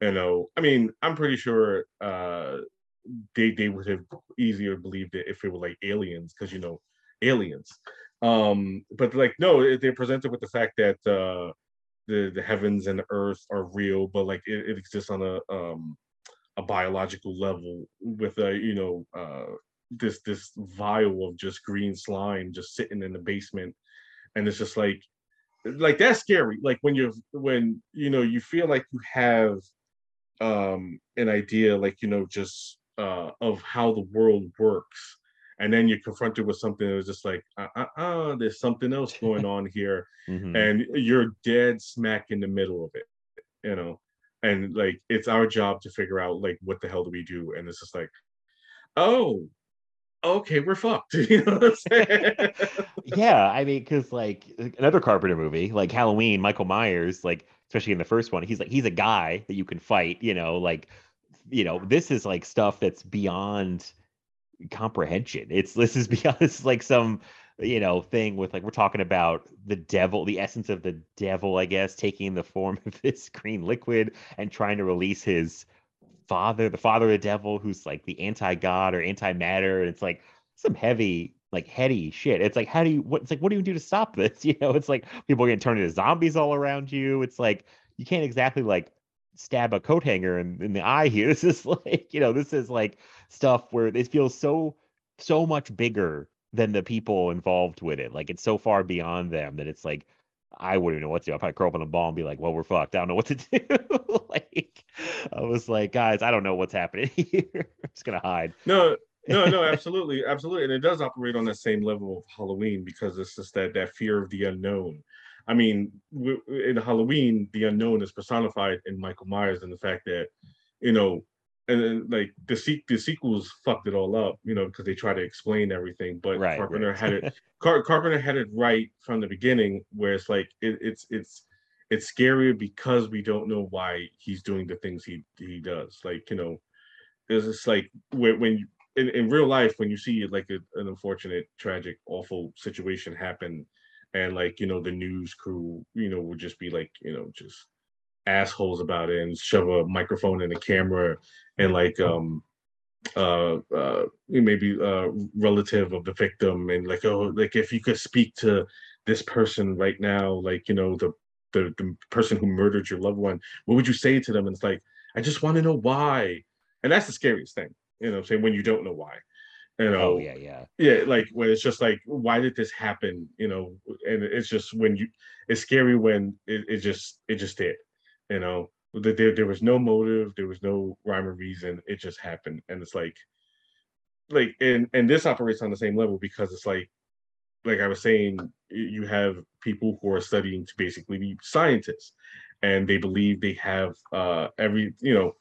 you know, I mean, I'm pretty sure uh they they would have easier believed it if it were like aliens, because you know, aliens. Um, but like no, they're presented with the fact that uh the the heavens and the earth are real, but like it, it exists on a um a biological level with a you know uh this this vial of just green slime just sitting in the basement. And it's just like like that's scary. Like when you're when you know you feel like you have um an idea like you know just uh of how the world works and then you're confronted with something that was just like uh, uh, uh there's something else going on here. *laughs* Mhm. and you're dead smack in the middle of it you know? And like it's our job to figure out like what the hell do we do? And it's just like oh okay we're fucked. *laughs* You know what i'm saying? Yeah, I mean, because like another Carpenter movie, like Halloween, Michael Myers, like especially in the first one, he's like he's a guy that you can fight. You know, like you know, this is like stuff that's beyond comprehension. It's this is *laughs* beyond this is like some you know thing with like we're talking about the devil, the essence of the devil, I guess, taking the form of *laughs* this green liquid and trying to release his father, the father of the devil, who's like the anti-god or anti-matter. And it's like some heavy, like heady shit. It's like, how do you what it's like, what do you do to stop this? *laughs* You know, it's like people are getting turned into zombies all around you. It's like you can't exactly like stab a coat hanger in, in the eye here. This is like, you know, this is like stuff where it feels so so much bigger than the people involved with it. Like it's so far beyond them that it's like I wouldn't even know what to do. I'd probably curl up on a ball and be like, well, we're fucked. I don't know what to do. *laughs* like I was like, guys, I don't know what's happening *laughs* here. I'm just gonna hide. No, no, no, *laughs* absolutely, absolutely, and it does operate on that same level of Halloween because it's just that that fear of the unknown. I mean, in Halloween, the unknown is personified in Michael Myers, and the fact that you know, and then like the se- the sequels fucked it all up, you know, because they try to explain everything, but Right, Carpenter right. had it. *laughs* Car- Carpenter had it right from the beginning, where it's like it, it's it's it's scarier because we don't know why he's doing the things he he does. Like you know, it's just like when when you, in, in real life when you see like a, an unfortunate tragic awful situation happen and like you know the news crew you know would just be like you know just assholes about it and shove a microphone and a camera and like um uh uh maybe uh relative of the victim and like oh like if you could speak to this person right now like you know the the, the person who murdered your loved one what would you say to them? And it's like i just want to know why. And that's the scariest thing you know i'm saying when you don't know why you know? Oh yeah, yeah. yeah like when it's just like why did this happen? You know and it's just when you it's scary when it, it just it just did you know that there, there was no motive there was no rhyme or reason it just happened and it's like like and and this operates on the same level because it's like like i was saying you have people who are studying to basically be scientists and they believe they have uh every you know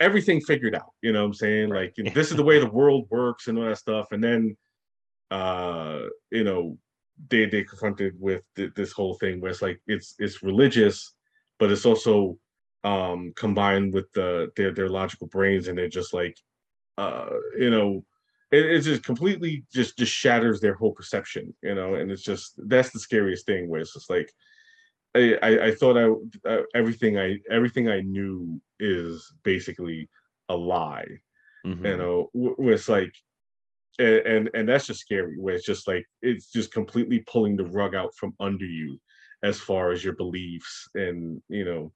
everything figured out you know what i'm saying? Like this is the way the world works and all that stuff and then uh you know they they confronted with th- this whole thing where it's like it's it's religious but it's also um combined with the their their logical brains and they're just like uh you know it, it just completely just just shatters their whole perception you know and it's just that's the scariest thing where it's just like i i, I thought i uh, everything i everything i knew is basically a lie Mhm. you know where it's like and, and and that's just scary where it's just like it's just completely pulling the rug out from under you as far as your beliefs and you know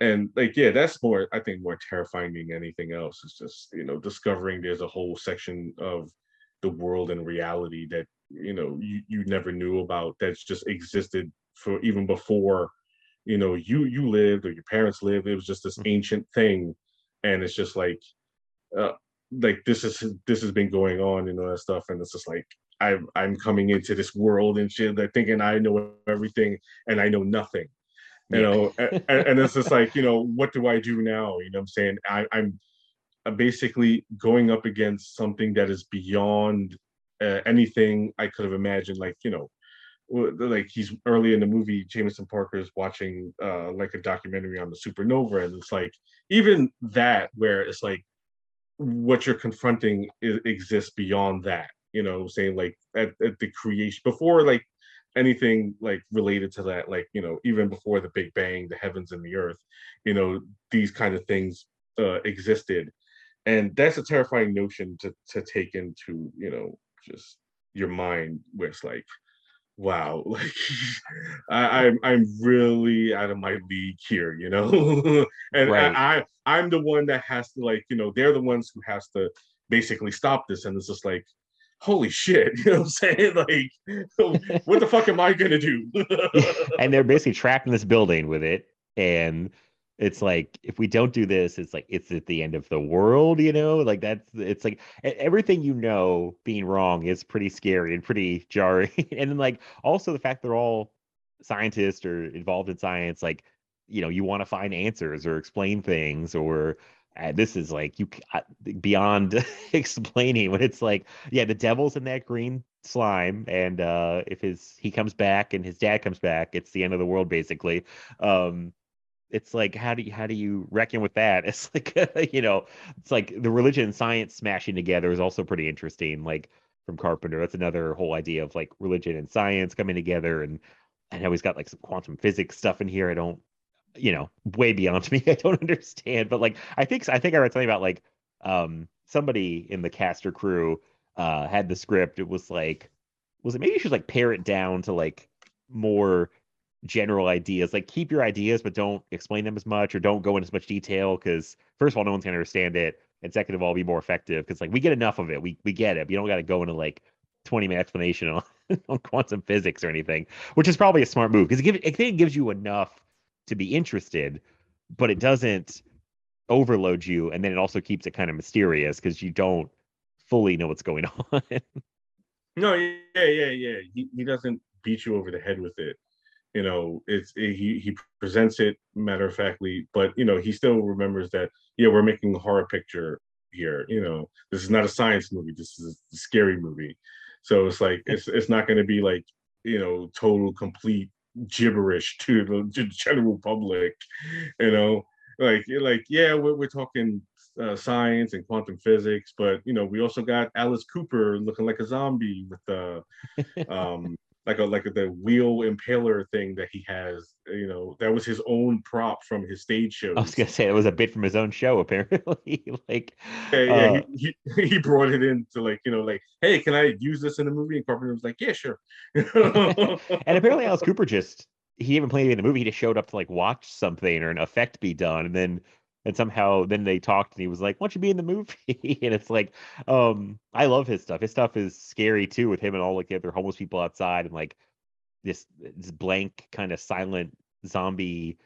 and like yeah that's more i think more terrifying than anything else. It's just you know discovering there's a whole section of the world and reality that you know you, you never knew about that's just existed for even before you know you you lived or your parents lived. It was just this ancient thing. And it's just like uh, like this is this has been going on and all that stuff. And it's just like i'm i'm coming into this world and shit like thinking i know everything and i know nothing you Yeah. know and, *laughs* and it's just like you know what do i do now you know what i'm saying I, i'm basically going up against something that is beyond uh, anything i could have imagined like you know like he's early in the movie jameson parker is watching uh like a documentary on the supernova and it's like even that where it's like what you're confronting i- exists beyond that you know saying like at, at the creation before like anything like related to that like you know even before the big bang the heavens and the earth you know these kind of things uh, existed. And that's a terrifying notion to to take into you know just your mind where it's like wow *laughs* like I, i'm i'm really out of my league here you know? *laughs* And Right. I, I i'm the one that has to like you know they're the ones who has to basically stop this. And it's just like holy shit *laughs* you know what i'm saying? Like *laughs* what the fuck am i gonna do? *laughs* And they're basically trapped in this building with it and it's like if we don't do this it's like it's at the end of the world you know? Like that's it's like everything you know being wrong is pretty scary and pretty jarring. And then like also the fact they're all scientists or involved in science like you know you want to find answers or explain things or uh, this is like you uh, beyond *laughs* explaining when it's like yeah the devil's in that green slime and uh if his he comes back and his dad comes back it's the end of the world basically. Um it's like how do you how do you reckon with that? *laughs* It's like *laughs* you know it's like the religion and science smashing together is also pretty interesting like from carpenter. That's another whole idea of like religion and science coming together and i know he's got like some quantum physics stuff in here i don't you know way beyond *laughs* me i don't understand but like i think i think i read something about like um somebody in the cast or crew uh had the script it was like was it maybe you should like pare it down to like more general ideas like keep your ideas but don't explain them as much or don't go into as much detail because first of all no one's gonna understand it and second of all be more effective because like we get enough of it we we get it you don't got to go into like 20 minute explanation *laughs* on, on quantum physics or anything which is probably a smart move because it, give, it gives you enough to be interested but it doesn't overload you and then it also keeps it kind of mysterious because you don't fully know what's going *laughs* on No, yeah, yeah, yeah. He he doesn't beat you over the head with it. You know, it's it, he he presents it matter of factly, but you know he still remembers that yeah we're making a horror picture here. You know, this is not a science movie. This is a scary movie. So it's like it's it's not going to be like you know total complete gibberish to the to the general public. You know, like like yeah we're, we're talking uh, science and quantum physics, but you know we also got Alice Cooper looking like a zombie with uh, *laughs* um, like a like the wheel impaler thing that he has. You know, that was his own prop from his stage show. I was gonna say it was a bit from his own show, *laughs* apparently. like, yeah, yeah uh, he, he *laughs* he brought it in to like you know like, hey, can I use this in the movie? And Carpenter was like, yeah, sure. *laughs* and apparently Alice Cooper just he even played in the movie. He just showed up to like watch something or an effect be done, and then and somehow then they talked and he was like, "Why don't you be in the movie?" *laughs* and it's like, um, I love his stuff. His stuff is scary too, with him and all like the other homeless people outside and like this this blank kind of silent zombie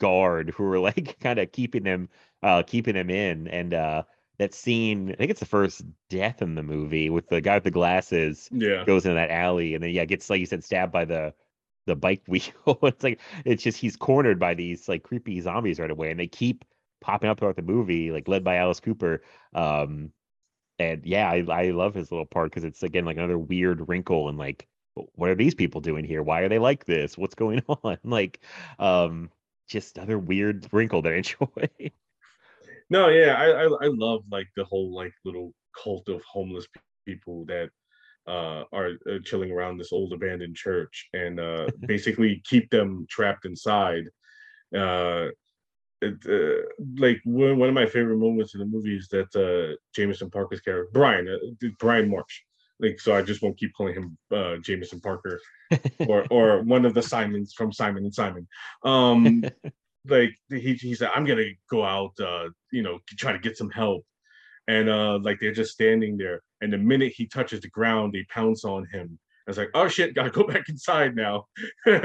guard who are *laughs* like kind of keeping him uh keeping him in and uh that scene i think it's the first death in the movie with the guy with the glasses yeah. goes into that alley and then yeah gets like you said stabbed by the the bike *laughs* wheel it's like it's just he's cornered by these like creepy zombies right away and they keep popping up throughout the movie like led by alice cooper um and yeah i, I love his little part because it's again like another weird wrinkle and like what are these people doing here? Why are they like this? What's going *laughs* on? Like um just another weird wrinkle that *laughs* i enjoy No, yeah, I, I I love like the whole like little cult of homeless people that uh are uh, chilling around this old abandoned church and uh *laughs* basically keep them trapped inside. Uh, it, uh like one, one of my favorite moments in the movie is that uh Jameson Parker's character Brian uh, Brian Marsh. Like so, I just won't keep calling him uh Jameson Parker *laughs* or or one of the Simons from Simon and Simon. Um, *laughs* like he he said, I'm gonna go out, uh, you know, try to get some help. And uh, like they're just standing there, and the minute he touches the ground, they pounce on him. I was like, oh shit, gotta go *laughs* back inside now. *laughs* *laughs* like,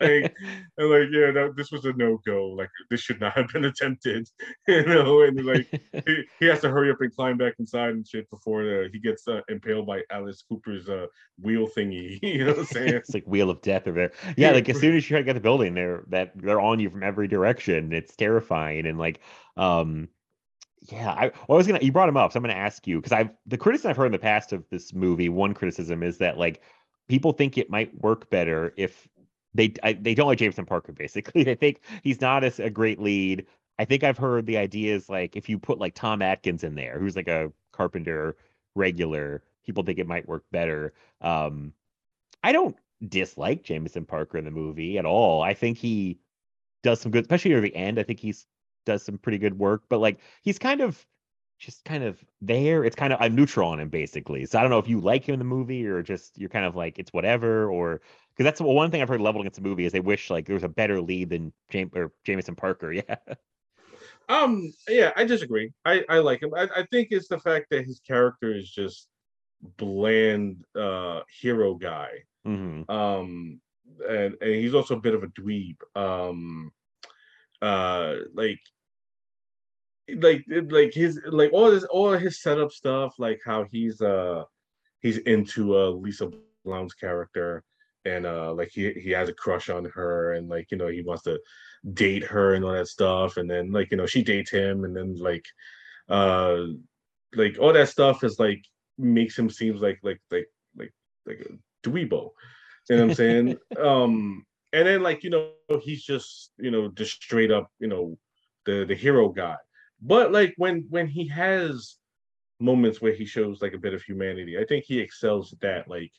and like, yeah, that, this was a no go. Like, this should not have been attempted, you know. And like, he, he has to hurry up and climb back inside and shit before uh, he gets uh, impaled by Alice Cooper's uh, wheel thingy. You know what I'm saying? it's like wheel of death over there. Yeah, like as soon as you try to get the building, they're that they're on you from every direction. It's terrifying and like um yeah, I, well, I was gonna you brought him up, so I'm gonna ask you because I've the criticism I've heard in the past of this movie, one criticism is that like people think it might work better if they I, they don't like Jameson Parker *laughs* basically. They think he's not as a great lead. I think I've heard the idea is like if you put like Tom Atkins in there, who's like a carpenter regular, people think it might work better. Um I don't dislike Jameson Parker in the movie at all. I think he does some good, especially near the end. I think he's does some pretty good work, but like he's kind of just kind of there. It's kind of I'm neutral on him basically. So I don't know if you like him in the movie or just you're kind of like it's whatever or because that's one thing I've heard leveled against the movie is they wish like there was a better lead than James or Jameson Parker. *laughs* Yeah. Um, yeah, I disagree. I I like him. I, I think it's the fact that his character is just bland uh hero guy. hmm Um, and and he's also a bit of a dweeb. Um, uh, like like like his like all his all his setup stuff, like how he's uh he's into uh Lisa Blount's character and uh like he he has a crush on her and like you know he wants to date her and all that stuff. And then like you know she dates him and then like uh like all that stuff is like makes him seems like like like like like a dweebo. You know what i'm saying? *laughs* Um and then like you know he's just you know just straight up you know the the hero guy but like when when he has moments where he shows like a bit of humanity i think he excels at that. Like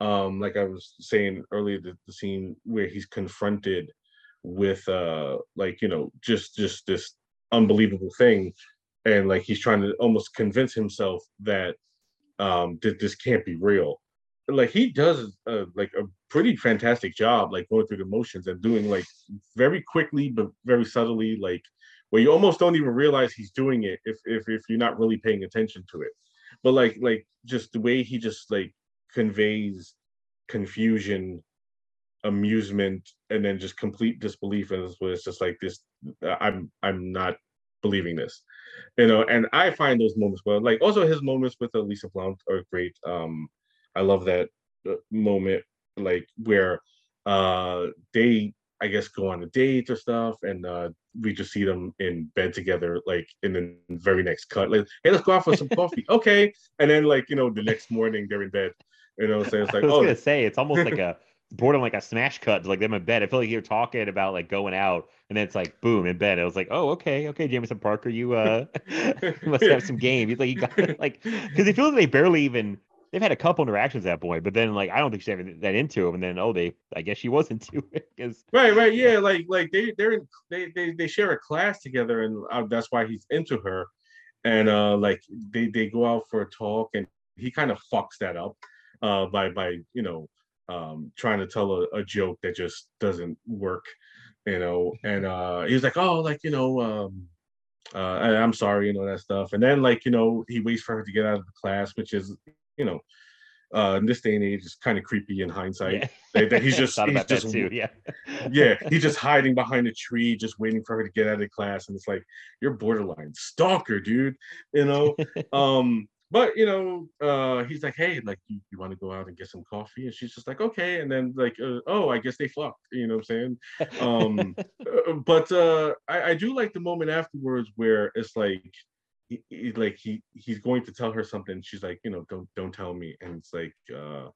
um like i was saying earlier the, the scene where he's confronted with uh like you know just just this unbelievable thing. And like he's trying to almost convince himself that um that this can't be real. Like he does uh, like a pretty fantastic job like going through the motions and doing like very quickly but very subtly like where you almost don't even realize he's doing it if if if you're not really paying attention to it. But like like just the way he just like conveys confusion amusement and then just complete disbelief and it's, just like this i'm i'm not believing this. You know and i find those moments well like also his moments with Lisa Blount are great. Um i love that uh, moment like where uh they i guess go on a date or stuff and uh we just see them in bed together like in the very next cut like hey let's go out for some *laughs* coffee okay and then like you know the next morning they're in bed you know so it's *laughs* like I was oh gonna say it's almost like *laughs* a borderline like a smash cut to like them in bed. I feel like you're talking about like going out and then it's like boom in bed. I was like, oh okay, okay, Jameson Parker, you uh must have some game. He's like you got like because it feels like they barely even they've had a couple interactions at that point, but then like I don't think she's ever that into him, and then oh they I guess she was *laughs* into it because right right yeah like like they they're in, they, they they share a class together and uh, that's why he's into her and uh like they they go out for a talk and he kind of fucks that up uh by by you know um trying to tell a, a joke that just doesn't work you know and uh he's like oh like you know um uh I, i'm sorry you know that stuff and then like you know he waits for her to get out of the class which is you know uh in this day and age is kind of creepy in hindsight yeah. that, he's *laughs* just he's just too, yeah. *laughs* yeah, he's just hiding behind a tree, just waiting for her to get out of class. And it's like, you're borderline stalker, dude. You know? *laughs* um, but you know, uh, he's like, hey, like you, you want to go out and get some coffee? And she's just like, okay. And then like, uh, oh, I guess they fucked. You know what I'm saying? Um, uh, but uh, I, I do like the moment afterwards where it's like, he, he- like he he's going to tell her something. She's like, you know, don't don't tell me. And it's like, uh,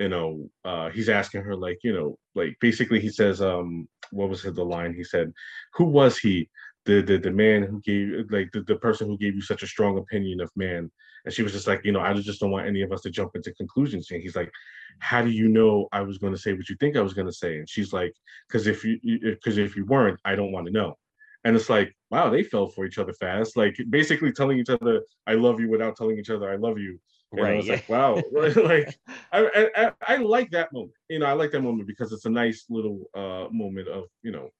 you know, uh, he's asking her like, you know, like basically he says, um, what was the line? He said, who was he? The the the man who gave like the, the person who gave you such a strong opinion of man. And she was just like, you know, I just don't want any of us to jump into conclusions. And he's like, how do you know I was going to say what you think I was going to say? And she's like, because if you because if you weren't, I don't want to know. And it's like, wow, they fell for each other fast. Like basically telling each other, I love you without telling each other, I love you. And I was yeah. like, wow, *laughs* *laughs* like I, I I- I like that moment. You know, I like that moment because it's a nice little uh moment of you know,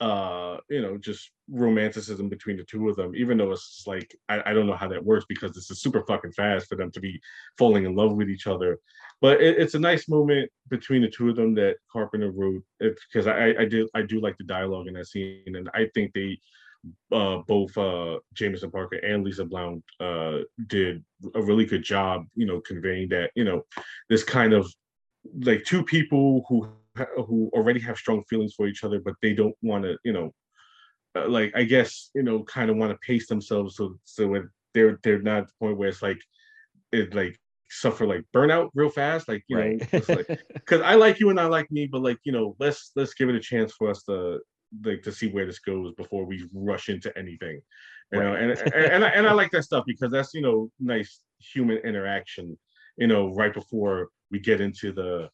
uh, you know, just romanticism between the two of them. Even though it's like I, I don't know how that works because this is super fucking fast for them to be falling in love with each other. But it, it's a nice moment between the two of them that Carpenter wrote. Because I I did I do like the dialogue in that scene, and I think they uh, both uh, Jameson Parker and Lisa Blount uh, did a really good job, you know, conveying that, you know, this kind of like two people who who already have strong feelings for each other, but they don't want to, you know, uh, like I guess you know, kind of want to pace themselves so so when they're they're not at the point where it's like it like suffer like burnout real fast, like you know, it's like *laughs* because I like you and I like me, but like you know, let's let's give it a chance for us to like to see where this goes before we rush into anything. You know, and, and and I, and I like *laughs* that stuff because that's you know nice human interaction. You know, right before we get into the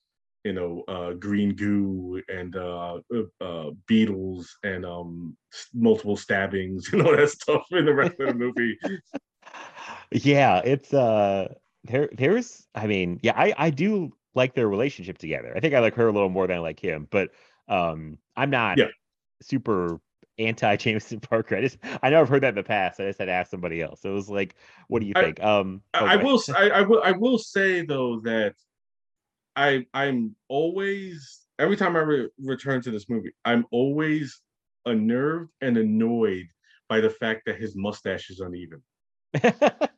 you know uh green goo and uh, uh uh beetles and um multiple stabbings *laughs* and all that stuff in the rest of the movie yeah, it's uh there there's I mean, yeah, I I do like their relationship together. I think I like her a little more than I like him, but um I'm not Yeah. super anti *laughs* Jameson Parker. I just I know I've heard that in the past. I just had to ask somebody else. So it was like, what do you I- think? Um oh, I, go I ahead. will I, I will I will say though that I I'm always every time I re- return to this movie, I'm always unnerved and annoyed by the fact that his mustache is uneven. *laughs*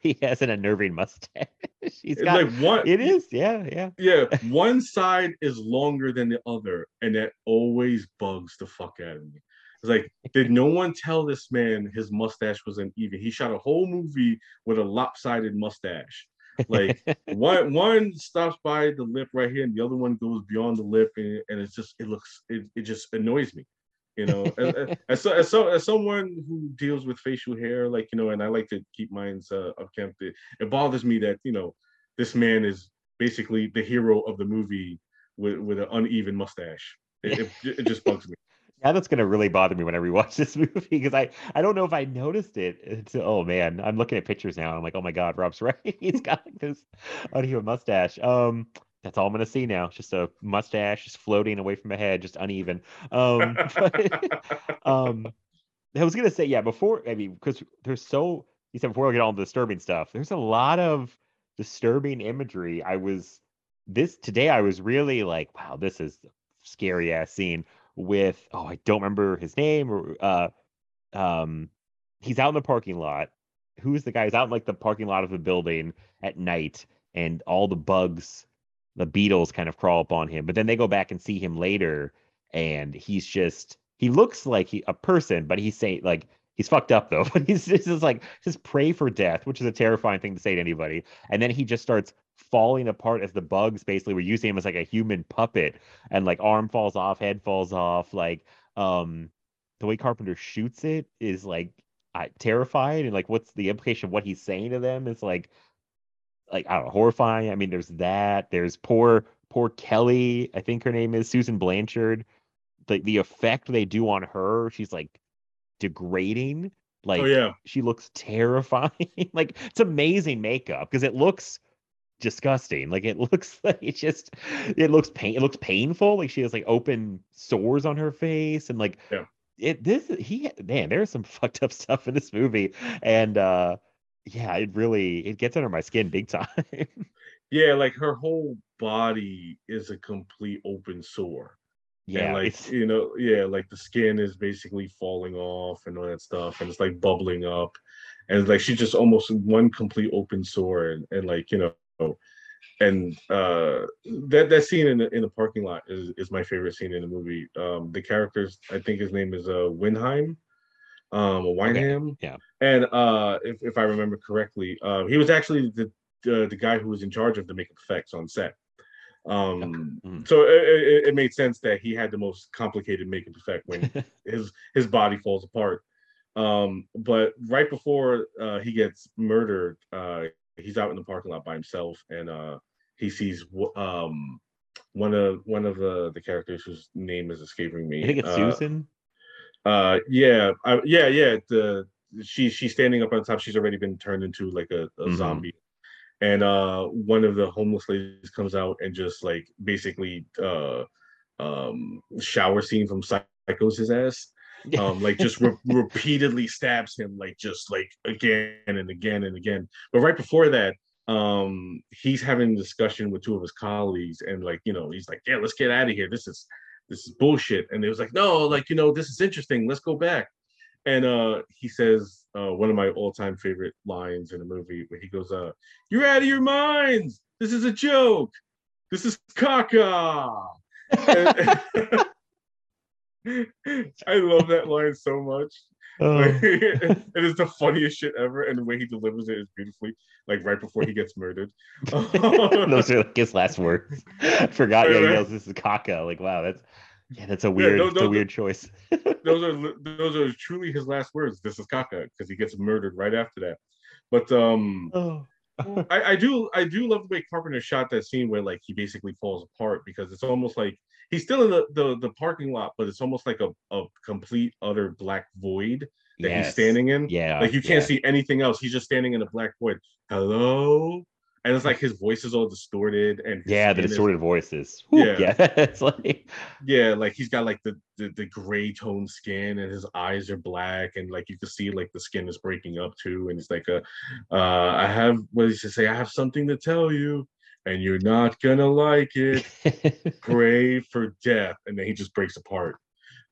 he has an unnerving mustache. *laughs* He's got like one it is, yeah, yeah. *laughs* yeah, one side is longer than the other, and that always bugs the fuck out of me. It's like, did no one tell this man his mustache was uneven? He shot a whole movie with a lopsided mustache. Like *laughs* one one stops by the lip right here, and the other one goes beyond the lip, and, and it's just it looks it, it just annoys me. You know, as, as, *laughs* as, so, as, someone who deals with facial hair, like you know, and I like to keep mine uh, upkept. It, it bothers me that you know this man is basically the hero of the movie with with an uneven mustache. It, it, it just bugs me. Now that's gonna really bother me when I rewatch *laughs* this movie because I I don't know if I noticed it. Until, oh man, I'm looking at pictures now and I'm like, oh my god, Rob's *laughs* right. He's got like this uneven mustache. Um, that's all I'm gonna see now. Just a mustache just floating away from my head, just uneven. Um, *laughs* but, um, I was gonna say yeah. Before I mean, because there's so you said before we get all the disturbing stuff. There's a lot of disturbing imagery. I was this today. I was really like, wow, this is scary ass scene with oh I don't remember his name or uh um he's out in the parking lot. Who's the guy who's out in like the parking lot of the building at night and all the bugs, the beetles kind of crawl up on him. But then they go back and see him later and he's just he looks like he a person, but he's saying like he's fucked up though. *laughs* But he's just like just pray for death, which is a terrifying thing to say to anybody. And then he just starts falling apart as the bugs basically were using him as like a human puppet and like arm falls off, head falls off. Like um the way Carpenter shoots it is like I, terrified and like what's the implication of what he's saying to them is like like I don't know, horrifying. I mean, there's that. There's poor poor Kelly, I think her name is Susan Blanchard. The the effect they do on her, she's like degrading. Like oh yeah, she looks terrifying. *laughs* like it's amazing makeup because it looks disgusting. Like it *laughs* looks like it just it looks pain it looks painful. Like she has like open sores on her face and like Yeah. it this he man, there's some *laughs* fucked up stuff in this movie. And uh yeah, it really it gets under my skin big time. yeah. Like her whole body is a complete open sore. Yeah, and like it's you know, yeah, like the skin is basically falling off and all that stuff, and it's like bubbling up, and like she's just almost one complete open sore, and, and like you know, and uh that that scene in the in the parking lot is is my favorite scene in the movie. Um, the characters, I think his name is uh Winheim, um, Wyndham, yeah. and uh, if if I remember correctly, uh, he was actually the the, the guy who was in charge of the makeup effects on set. Um, Mm. so it, it, it made sense that he had the most complicated makeup effect when *laughs* his his body falls apart. Um, but right before uh, he gets murdered, uh, he's out in the parking lot by himself, and uh, he sees um, one of one of the the characters whose name is escaping me. I think it's Uh, Susan. uh, yeah, I, yeah, yeah. The she she's standing up on top. She's already been turned into like a, a Mhm. zombie, and uh, one of the homeless ladies comes out and just like basically uh, um, shower scene from Psycho's his ass. Um, like just re- *laughs* repeatedly stabs him, like just like again and again and again. But right before that, um, he's having a discussion with two of his colleagues, and like you know, he's like, "Yeah, let's get out of here. This is this is bullshit." And it was like, "No, like you know, this is interesting. Let's go back." And uh, he says uh, one of my all-time favorite lines in a movie where he goes, uh, "You're out of your minds. This is a joke. This is caca." *laughs* I love that line so much. Oh. Like, *laughs* it is the funniest shit ever, and the way he delivers it is beautifully. Like right before he gets murdered. *laughs* Those are like his last words. I forgot. Yeah, he yells, "This is caca." Like, wow, that's yeah, that's a weird, those- it's a weird choice. *laughs* those are those are truly his last words. This is caca because he gets murdered right after that. But um, oh, I, I do I do love the way Carpenter shot that scene where like he basically falls apart because it's almost like he's still in the the, the parking lot, but it's almost like a, a complete utter black void that he's standing in. Yeah, like you can't yeah. see anything else. He's just standing in a black void. Hello, and it's like his voice is all distorted and yeah, the skin is- distorted voices. Yeah. yeah, *laughs* it's like yeah, like he's got like the, the the gray tone skin and his eyes are black and like you can see like the skin is breaking up too and it's like a uh I have what does he say? I have something to tell you and you're not gonna like it. *laughs* Pray for death and then he just breaks apart.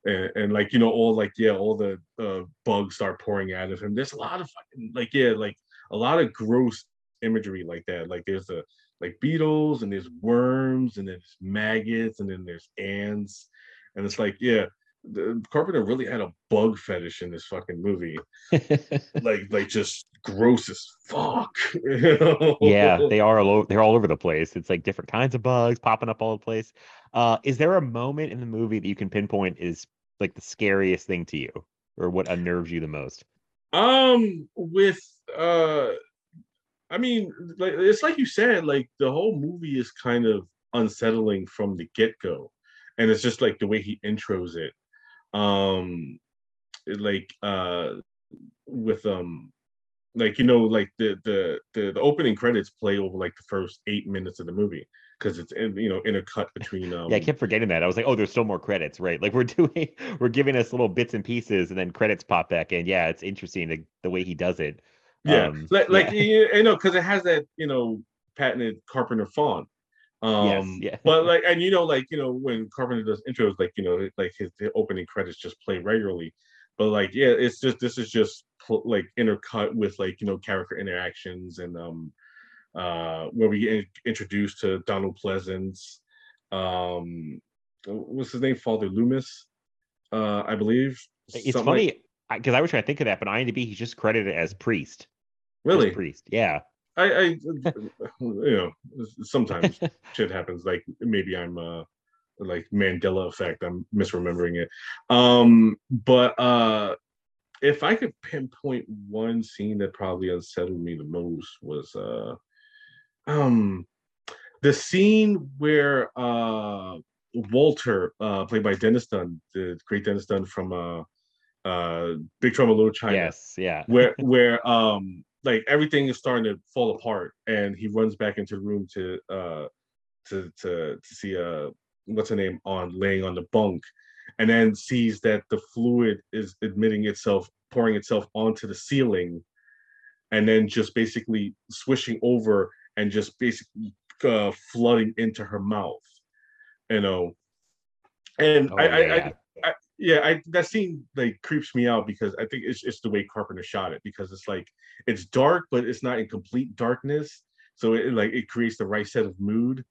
And, and like you know all like yeah all the uh, bugs start pouring out of him there's a lot of fucking like yeah like a lot of gross imagery like that like there's the like beetles and there's worms and there's maggots and then there's ants and it's like yeah the carpenter really had a bug fetish in this fucking movie *laughs* like like just gross as fuck *laughs* you know? yeah, they are all over, they're all over the place. It's like different kinds of bugs popping up all the place. Uh, is there a moment in the movie that you can pinpoint is like the scariest thing to you, or what unnerves you the most? um with uh i mean like it's like you said like the whole movie is kind of unsettling from the get-go and it's just like the way he intros it um like uh with um like you know like the the the, the opening credits play over like the first eight minutes of the movie because it's in you know intercut between um Yeah, I kept forgetting that. I was like, oh, there's still more credits, right? Like we're *laughs* doing, we're giving us little bits and pieces, and then credits pop back in. Yeah, it's interesting the, the way he does it. Yeah, Um, like like yeah. you you know, because it has that you know patented Carpenter font. Um, yeah. but like, and you know, like you know, when Carpenter does intros, like you know, like his opening credits just play regularly. But like, yeah, it's just this is just pl- like intercut with like you know character interactions and um, uh, where we get in- introduced to Donald Pleasence, um, what's his name, Father Loomis, uh, I believe. It's Something funny because I was trying to think of that, but IMDb he's just credited as priest. Really? priest. Yeah. I, I you know, sometimes *laughs* shit happens. Like maybe I'm uh like Mandela effect. I'm misremembering it. Um, but uh, if I could pinpoint one scene that probably unsettled me the most was uh um the scene where uh Walter, uh played by Dennis Dun, the great Dennis Dun from uh uh Big Trouble in Little China. Yes, yeah. Where *laughs* where um like everything is starting to fall apart and he runs back into the room to uh to to to see uh what's her name on laying on the bunk and then sees that the fluid is admitting itself pouring itself onto the ceiling and then just basically swishing over and just basically uh, flooding into her mouth you know and Oh, I, I, yeah. I I, yeah, I that scene like creeps me out because I think it's it's the way Carpenter shot it because it's like it's dark but it's not in complete darkness, so it like it creates the right set of mood,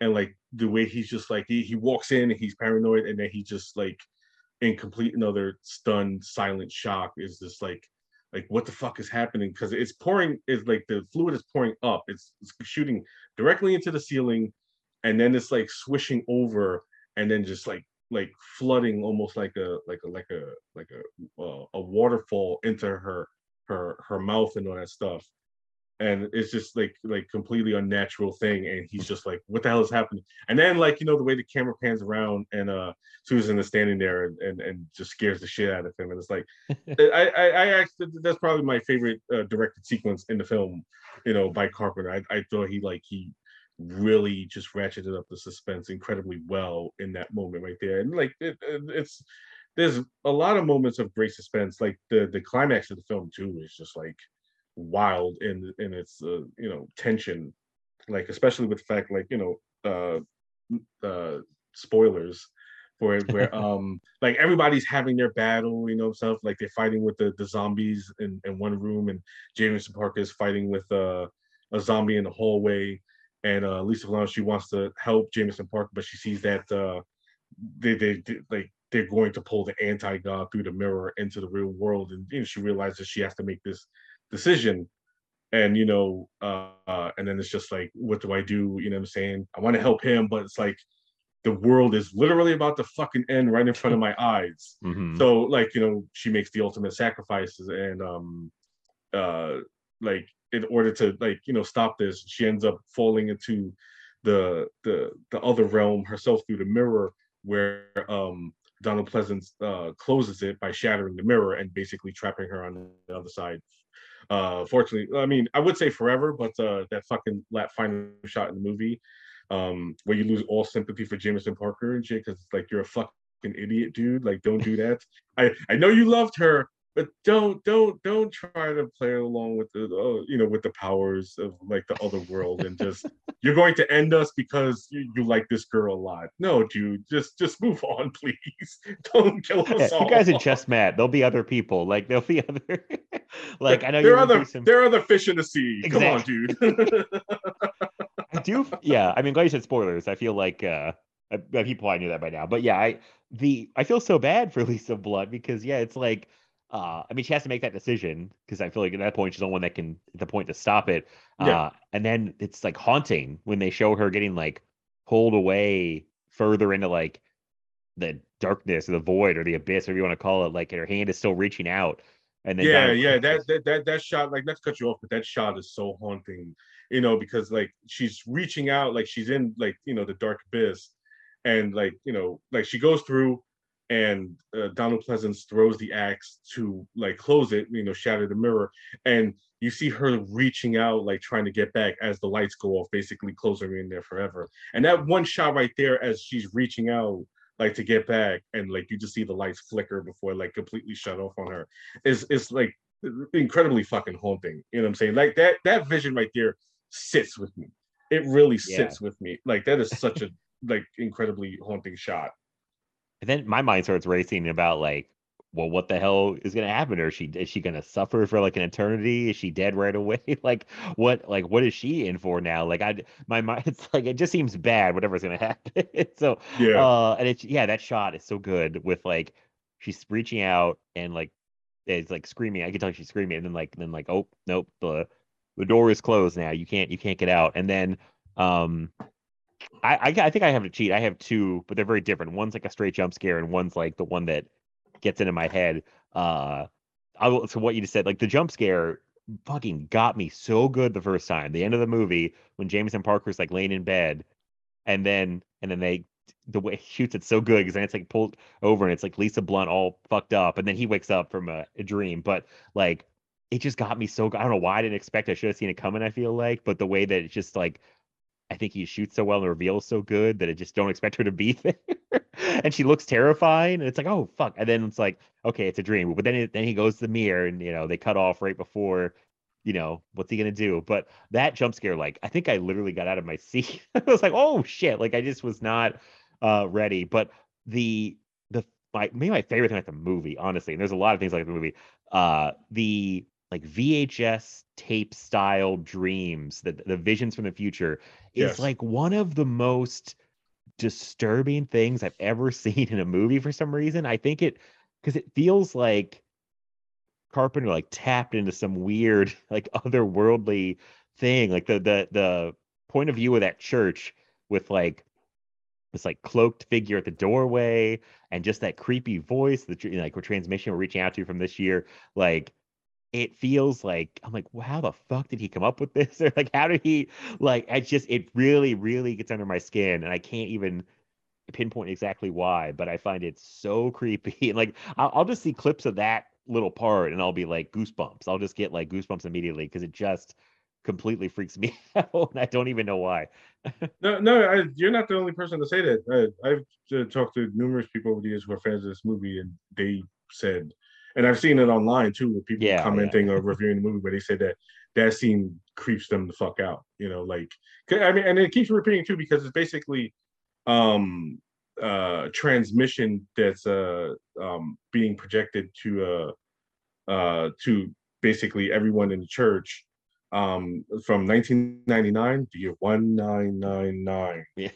and like the way he's just like he, he walks in and he's paranoid and then he just like in complete another stunned silent shock is just like like what the fuck is happening? Because it's pouring is like the fluid is pouring up. It's, it's shooting directly into the ceiling and then it's like swishing over and then just like like flooding almost like a like a like a like a uh, a waterfall into her her her mouth and all that stuff. And it's just like like completely unnatural thing. And he's just like what the hell is happening? And then like you know the way the camera pans around and uh susan is standing there and and, and just scares the shit out of him. And it's like *laughs* i i i actually that's probably my favorite uh, directed sequence in the film you know by carpenter. I, I thought he like he really just ratcheted up the suspense incredibly well in that moment right there. And like it, it- it's there's a lot of moments of great suspense like the the climax of the film too is just like wild in in its uh, you know tension. Like especially with the fact like you know uh uh spoilers for it where *laughs* um like everybody's having their battle you know stuff like they're fighting with the the zombies in, in one room and jameson parker is fighting with uh a zombie in the hallway and uh lisa Valance, she wants to help jameson parker but she sees that uh they they, they like they're going to pull the anti-god through the mirror into the real world and you know, she realizes she has to make this decision. And you know uh, and then it's just like what do i do? You know what i'm saying? I want to help him but it's like the world is literally about to fucking end right in front of my eyes. Mhm. so like you know she makes the ultimate sacrifices and um uh like in order to like you know stop this she ends up falling into the the the other realm herself through the mirror where um donald pleasence uh closes it by shattering the mirror and basically trapping her on the other side. Uh fortunately i mean i would say forever but uh that fucking lap final shot in the movie um where you lose all sympathy for jameson parker and shit because it's like you're a fucking idiot dude. Like don't do that. I i know you loved her but don't don't don't try to play along with the uh, you know with the powers of like the other world and just *laughs* you're going to end us because you, you like this girl a lot no dude just just move *laughs* on please don't kill us Yeah, all you guys in chess mat. There'll be other people. Like there'll be *laughs* other. like I know there you're other some. there are other fish in the sea come on dude I do. Yeah, I mean, glad you said spoilers. I feel like uh, people I knew that by now, but yeah, I the I feel so bad for Lisa Blount because yeah, it's like. Uh, I mean, she has to make that decision because I feel like at that point she's the one that can at the point to stop it. Yeah. Uh, and then it's like haunting when they show her getting like pulled away further into like the darkness or the void or the abyss, whatever you want to call it. Like her hand is still reaching out, and then yeah Donald yeah that, that that that shot like not to cut you off but that shot is so haunting you know because like she's reaching out like she's in like you know the dark abyss and like you know like she goes through and uh, donald pleasence throws the axe to like close it you know shatter the mirror and you see her reaching out like trying to get back as the lights go off basically closing her in there forever and that one shot right there as she's reaching out like to get back and like you just see the lights flicker before like completely shut off on her is is like incredibly fucking haunting. You know what I'm saying? Like that that vision right there sits with me. It really Yeah. sits with me. Like that is such a like incredibly haunting shot. And then my mind starts racing about like, well, what the hell is gonna happen to her? Is she is she gonna suffer for like an eternity? Is she dead right away? *laughs* like what like what is she in for now? Like I my mind *laughs* it's like it just seems bad, whatever's gonna *laughs* happen. so Yeah. uh and it's yeah, that shot is so good with like she's reaching out and like it's like screaming. I can tell she's screaming, and then like then like, oh nope, the the door is closed now. You can't you can't get out. And then um I, I think I have to cheat. I have two, but they're very different. One's like a straight jump scare, and one's like the one that gets into my head. Uh, I will, so what you just said, like the jump scare fucking got me so good the first time. The end of the movie when Jameson Parker's like laying in bed, and then and then they the way he shoots it so good because then it's like pulled over and it's like Lisa Blount all fucked up, and then he wakes up from a, a dream. But like it just got me so. I don't know why I didn't expect. I should have seen it coming. I feel like, but the way that it's just like I think he shoots so well and reveals so good that I just don't expect her to be *laughs* there. and she looks terrifying, and it's like, oh fuck. And then it's like, okay, it's a dream. But then it, then he goes to the mirror, and you know they cut off right before. You know what's he gonna do? But that jump scare, like I think I literally got out of my *laughs* seat. I was like, oh shit! Like I just was not uh ready. But the the my maybe my favorite thing about the movie, honestly, and there's a lot of things like the movie. Uh, the like VHS tape style dreams, the the visions from the future is Yes. like one of the most disturbing things I've ever *laughs* seen in a movie for some reason. I think it because it feels like Carpenter like tapped into some weird *laughs* like otherworldly thing. Like the the the point of view of that church with like this like cloaked figure at the doorway and just that creepy voice that you know, like transmission we're reaching out to from this year like it feels like i'm like well, how the fuck did he come up with this? *laughs* Or like how did he like i just it really really gets under my skin and i can't even pinpoint exactly why but i find it so *laughs* creepy and like I'll, I'll just see clips of that little part and i'll be like goosebumps. I'll just get like goosebumps immediately because it just completely freaks *laughs* me out and i don't even know why. No, no, I, you're not the only person to say that. I, I've uh, talked to numerous people over the years who are fans of this movie, and they said, and I've seen it online too, with people Yeah, yeah. commenting or reviewing the movie, where they said that that scene creeps them the fuck out. You know, like I mean, and it keeps repeating too because it's basically um uh transmission that's uh um being projected to uh uh to basically everyone in the church um from 1999 to year 1999 *laughs* yeah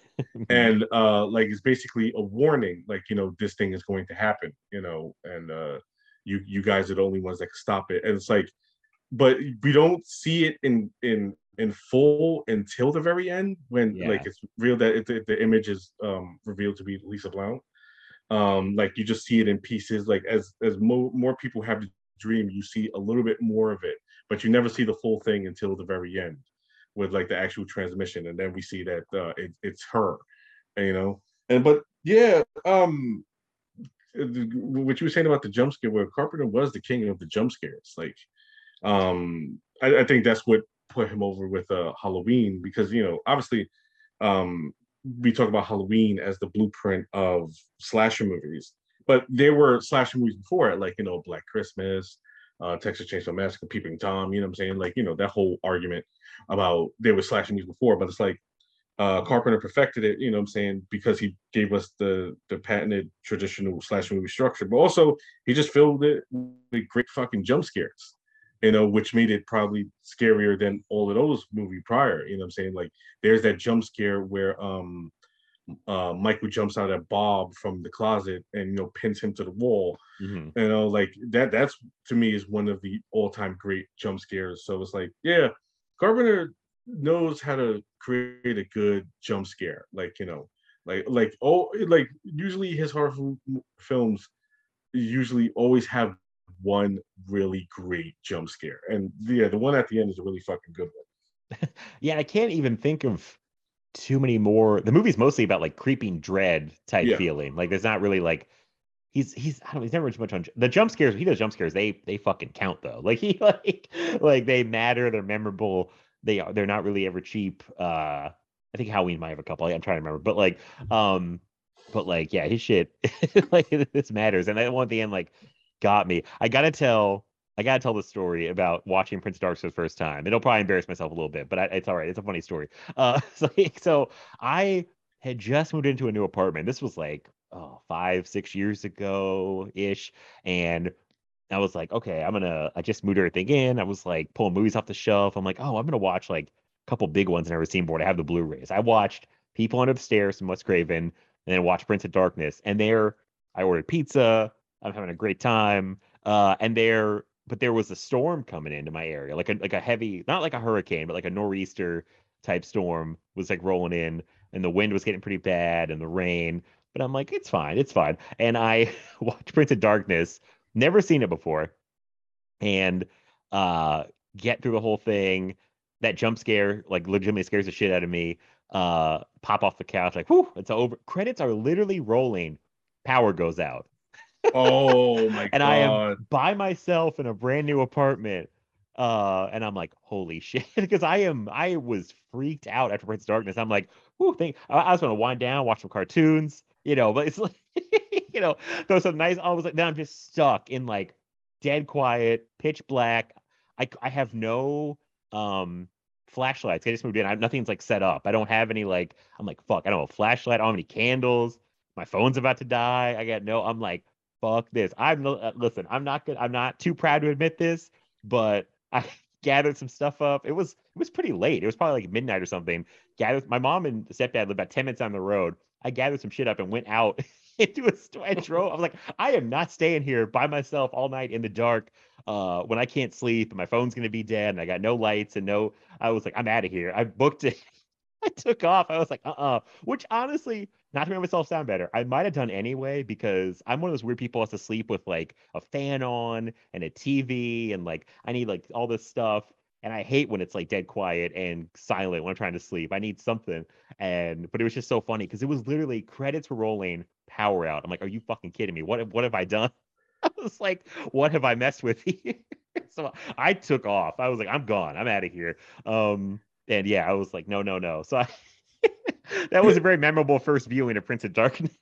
and uh like it's basically a warning like you know this thing is going to happen you know and uh you you guys are the only ones that can stop it. And it's like but we don't see it in in in full until the very end when Yeah. like it's real that it, the, the image is um revealed to be lisa blount. Um like you just see it in pieces like as as mo- more people have the dream you see a little bit more of it but you never see the full thing until the very end with like the actual transmission and then we see that uh it, it's her you know? And but yeah um what you were saying about the jump scare where carpenter was the king of the jump scares like um i, I think that's what put him over with uh halloween because you know obviously um we talk about halloween as the blueprint of slasher movies but there were slasher movies before it like you know black christmas uh texas chainsaw massacre peeping tom you know what i'm saying? Like you know that whole argument about there was slasher movies before but it's like uh carpenter perfected it you know what i'm saying because he gave us the the patented traditional slash movie structure but also he just filled it with great fucking jump scares you know which made it probably scarier than all of those movie prior you know what i'm saying? Like there's that jump scare where um uh michael jumps out at bob from the closet and you know pins him to the wall. Mhm. you know like that that's to me is one of the all-time great jump scares. So it's like yeah carpenter knows how to create a good jump scare like you know like like oh like usually his horror films usually always have one really great jump scare and yeah the one at the end is a really fucking good one *laughs* Yeah, I can't even think of too many more. The movie's mostly about like creeping dread type Yeah. feeling. Like there's not really like he's he's I don't know, he's never much on the jump scares. He does jump scares. They they fucking count though. *laughs* Like he like like they matter. They're memorable. They are they're not really ever cheap. Uh, I think Halloween might have a couple. I'm trying to remember, but like um, but like yeah, his shit *laughs* like this matters. And I one at the end like got me. I gotta tell. I gotta tell the story about watching Prince Dark for the first time. It'll probably embarrass myself a little bit, but I, it's all right. It's a funny story. Uh, *laughs* so, so I had just moved into a new apartment. This was like oh, five, six years ago ish, and I was like, okay, I'm gonna. I just moved everything in. I was like pulling movies off the shelf. I'm like, oh, I'm gonna watch like a couple big ones I've never seen before. I have the Blu-rays. I watched People Under the Stairs from Wes Craven, and then watched Prince of Darkness. And there, I ordered pizza. I'm having a great time. Uh, and there, but there was a storm coming into my area, like a like a heavy, not like a hurricane, but like a nor'easter type storm was like rolling in, and the wind was getting pretty bad, and the rain. But I'm like, it's fine, it's fine. And I *laughs* watched Prince of Darkness. Never seen it before. and uh get through the whole thing. That jump scare like legitimately scares the shit out of me. Uh pop off the couch, like whew, it's over. Credits are literally rolling. Power goes out. Oh *laughs* my god. and. I am by myself in a brand new apartment. Uh, and I'm like, holy *laughs* shit, because I am, I was freaked out after Prince of Darkness. I'm like, whoo, think I, I was gonna wind down, watch some cartoons, you know, but it's like, *laughs* you know, throw some nice. I was like, then I'm just stuck in like dead quiet, pitch black. I I have no um flashlights. I just moved in. I, nothing's like set up. I don't have any like. I'm like, fuck. I don't have a flashlight. I don't have any candles. My phone's about to die. I got no. I'm like, fuck this. I'm. Uh, listen, I'm not good. I'm not too proud to admit this, but *laughs* I gathered some stuff up. It was it was pretty late. It was probably like midnight or something. Gathered. My mom and stepdad lived about ten minutes down the road. I gathered some shit up and went out *laughs* *laughs* into a drove. I was like, I am not staying here by myself all night in the dark uh, when I can't sleep and my phone's gonna be dead and I got no lights and no. I was like, I'm out of here. I booked it. *laughs* I took off. I was like, uh uh Which honestly, not to make myself sound better, I might have done anyway because I'm one of those weird people who has to sleep with like a fan on and a TV and like I need like all this stuff. And I hate when it's like dead quiet and silent when I'm trying to sleep. I need something. And but it was just so funny because it was literally credits were rolling, power out. I'm like, are you fucking kidding me? What what have I done? *laughs* I was like, what have I messed with here? *laughs* so I took off. I was like, I'm gone. I'm out of here. Um, and yeah, I was like, no, no, no. So I, *laughs* that was a very memorable first viewing of Prince of Darkness.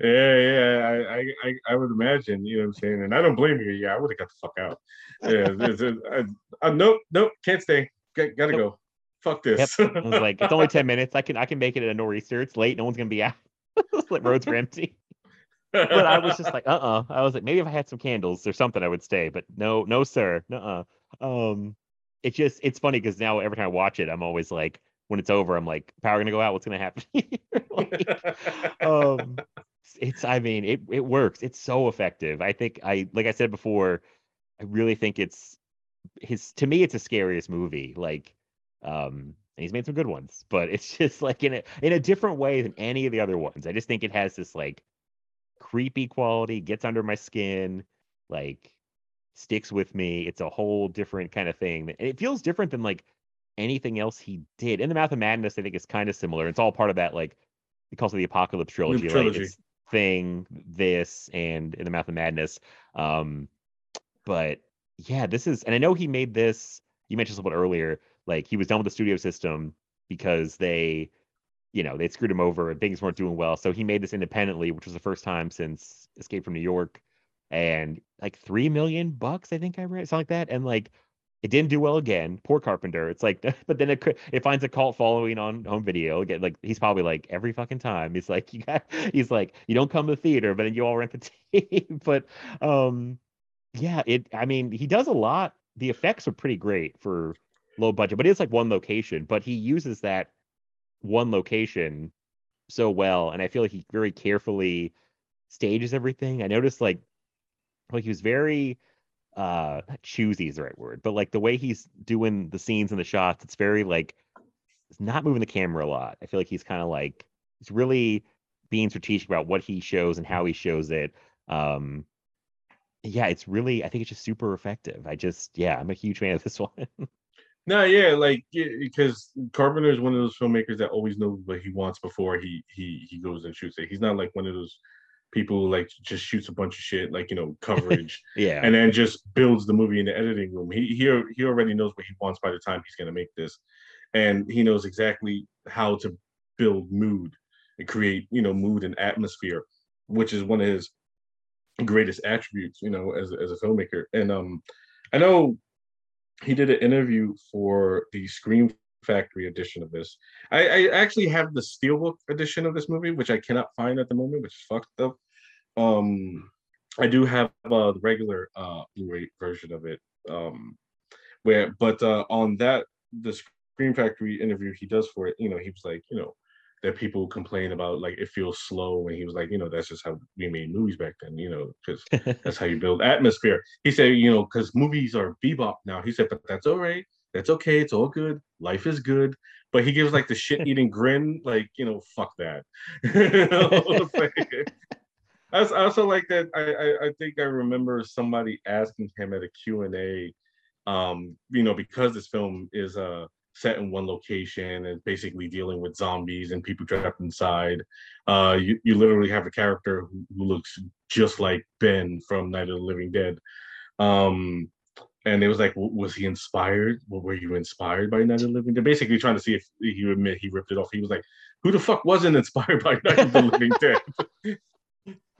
Yeah, yeah, I, I, I, would imagine. You know what I'm saying? And I don't blame you. Yeah, I would have got the fuck out. Yeah, *laughs* it's, it's, I, I, nope, nope, can't stay. Got, gotta Nope. go. Fuck this. *laughs* I was like, it's only 10 minutes. I can I can make it at a nor'easter. It's late. No one's gonna be out. *laughs* like roads are empty. But I was just like, uh-uh. I was like, maybe if I had some candles or something, I would stay. But no, no, sir. Uh-uh. Um, it's just it's funny because now every time I watch it, I'm always like, when it's over, I'm like, power gonna go out. What's gonna happen? Like, um it's i mean it it works. It's so effective. I think i like i said before i really think it's his to me it's the scariest movie like um and he's made some good ones but it's *laughs* just like in a in a different way than any of the other ones. I just think it has this like creepy quality gets under my skin like sticks with me. It's a whole different kind of thing. And it feels different than like anything else he did. In the mouth of madness i think it's kind of similar. It's all part of that like he calls it the apocalypse trilogy, it's thing this and in the mouth of madness um but yeah this is and i know he made this you mentioned this a little bit earlier like he was done with the studio system because they you know they screwed him over and things weren't doing well so he made this independently which was the first time since escape from new york and like three million bucks i think i read something like that and like it didn't do well again poor carpenter. It's like *laughs* but then it it finds a cult following on home video again like he's probably like every fucking time. He's like *laughs* you got he's like you don't come to the theater but then you all rent the tape *laughs* but um yeah it i mean he does a lot. The effects are pretty great for low budget but it's like one location. But he uses that one location so well and i feel like he very carefully stages everything. I noticed like like he was very uh choosy is the right word but like the way he's doing the scenes and the shots it's very like it's not moving the camera a lot. I feel like he's kind of like he's really being strategic about what he shows and how he shows it. Um yeah it's really i think it's just super effective. I just yeah i'm a huge fan of this *laughs* one. No, yeah, like because Carpenter is one of those filmmakers that always knows what he wants before he he he goes and shoots it. He's not like one of those people like just shoots a bunch of shit, like you know, *laughs* coverage, yeah and then just builds the movie in the editing room. He he he already knows what he wants by the time he's gonna make this, and he knows exactly how to build mood and create you know mood and atmosphere, which is one of his greatest attributes, you know, as as a filmmaker. And um, I know he did an interview for the Scream Factory edition of this. I, I actually have the Steelbook edition of this movie, which I cannot find at the moment, which is fucked up. Um, I do have uh, the regular uh, Blu-ray version of it. Um, where, but uh, on that, the Scream Factory interview he does for it, you know, he was like, you know, that people complain about like it feels slow, and he was like, you know, that's just how we made movies back then, you know, because *laughs* that's how you build atmosphere. He said, you know, because movies are bebop now. He said, but that's all right. That's okay. It's all good. Life is good. But he gives like the shit eating *laughs* grin, like, you know, fuck that. You know, like- I also, I also like that. I, I I think I remember somebody asking him at a Q and A, um, you know, because this film is uh set in one location and basically dealing with zombies and people trapped inside. Uh, you you literally have a character who, who looks just like Ben from Night of the Living Dead. Um, and it was like, was he inspired? Well, were you inspired by Night of the Living Dead? Basically, trying to see if he would admit he ripped it off. He was like, who the fuck wasn't inspired by Night of the Living Dead? *laughs*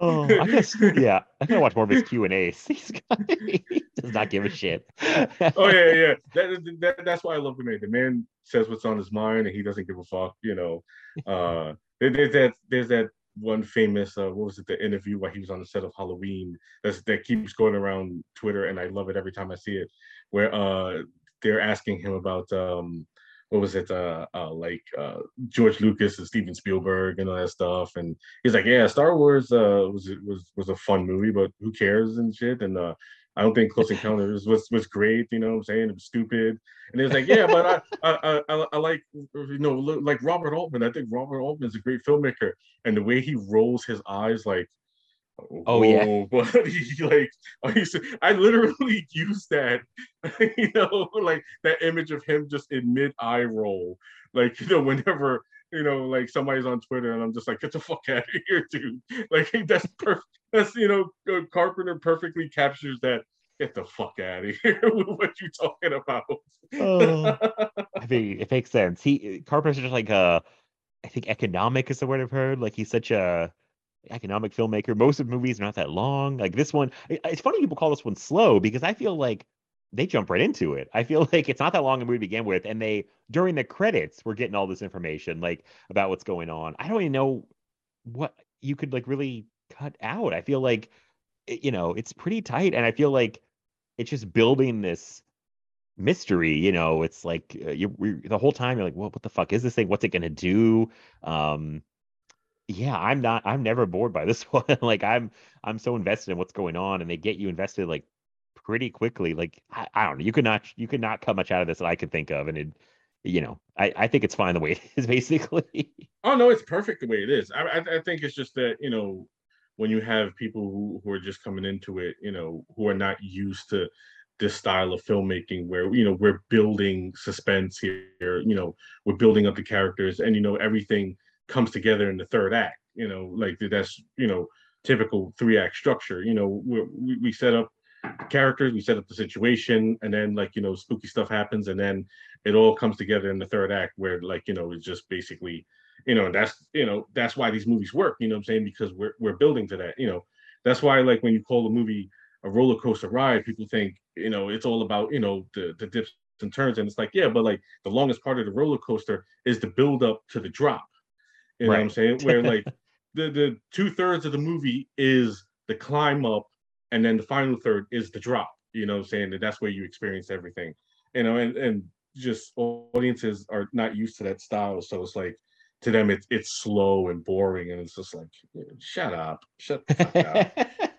Oh, I guess yeah. I gotta watch more of his Q and A's. *laughs* He's got- he does not give a shit. oh yeah, yeah. *laughs* That, that, that's why I love the man. The man says what's on his mind, and he doesn't give a fuck. You know, uh, there- there's that there's that one famous uh, what was it the interview while he was on the set of Halloween that's, that keeps going around Twitter, and I love it every time I see it, where uh, they're asking him about um, what was it uh, uh like uh George Lucas and Steven Spielberg and all that stuff. And he's like yeah Star Wars uh was was was a fun movie but who cares and shit? And uh I don't think Close Encounters was was great you know what I'm saying it was stupid and it was like yeah but I I, I I like you know like Robert Altman I think Robert Altman is a great filmmaker and the way he rolls his eyes like Oh, yeah. *laughs* but he like I used to, I literally *laughs* used that, *laughs* you know, like that image of him just in mid eye roll, like you know, whenever you know, like somebody's on Twitter and I'm just like, get the fuck out of here, dude. Like that's perfect. That's you know, uh, Carpenter perfectly captures that. Get the fuck out of here. *laughs* with what you talking about? Oh. *laughs* I mean, it makes sense. He Carpenter's just like uh I think economic is the word I've heard. Like he's such a economic filmmaker. Most of the movies are not that long. Like this one, it's funny people call this one slow because I feel like they jump right into it. I feel *laughs* like it's not that long a movie to begin with, and they during the credits we're getting all this information like about what's going on. I don't even know what you could like really cut out. I feel like you know it's pretty tight, and I feel like it's just building this mystery you know it's like uh, you we the whole time you're like what, what the fuck is this thing? What's it gonna do? Um yeah i'm not i'm never bored by this *laughs* one. Like i'm i'm so invested in what's going on and they get you invested like pretty quickly. Like i, I don't know you could not you could not cut much out of this that i could think of and it you know i i think it's fine the way *laughs* it is basically. Oh no, it's perfect the way it is. I, I I think it's just that you know when you have people who, who are just coming into it, you know, who are not used to this style of filmmaking where you know we're building suspense here, you know, we're building up the characters and you know everything comes together in the third act, you know, like that's you know typical three act structure. You know, we we, set up characters, we set up the situation, and then like you know spooky stuff happens, and then it all comes together in the third act where like you know it's just basically you know that's you know that's why these movies work you know what i'm saying? Because we're we're building to that you know? That's why like when you call a movie a roller coaster ride people think you know it's all about you know the the dips and turns and it's like yeah but like the longest part of the roller coaster is the build up to the drop. You know what i'm saying? Where like *laughs* the the two-thirds of the movie is the climb up and then the final third is the drop you know what i'm saying? That that's where you experience everything. You know and and just audiences are not used to that style so it's like to them it's it's slow and boring and it's just like shut up shut the fuck up *laughs*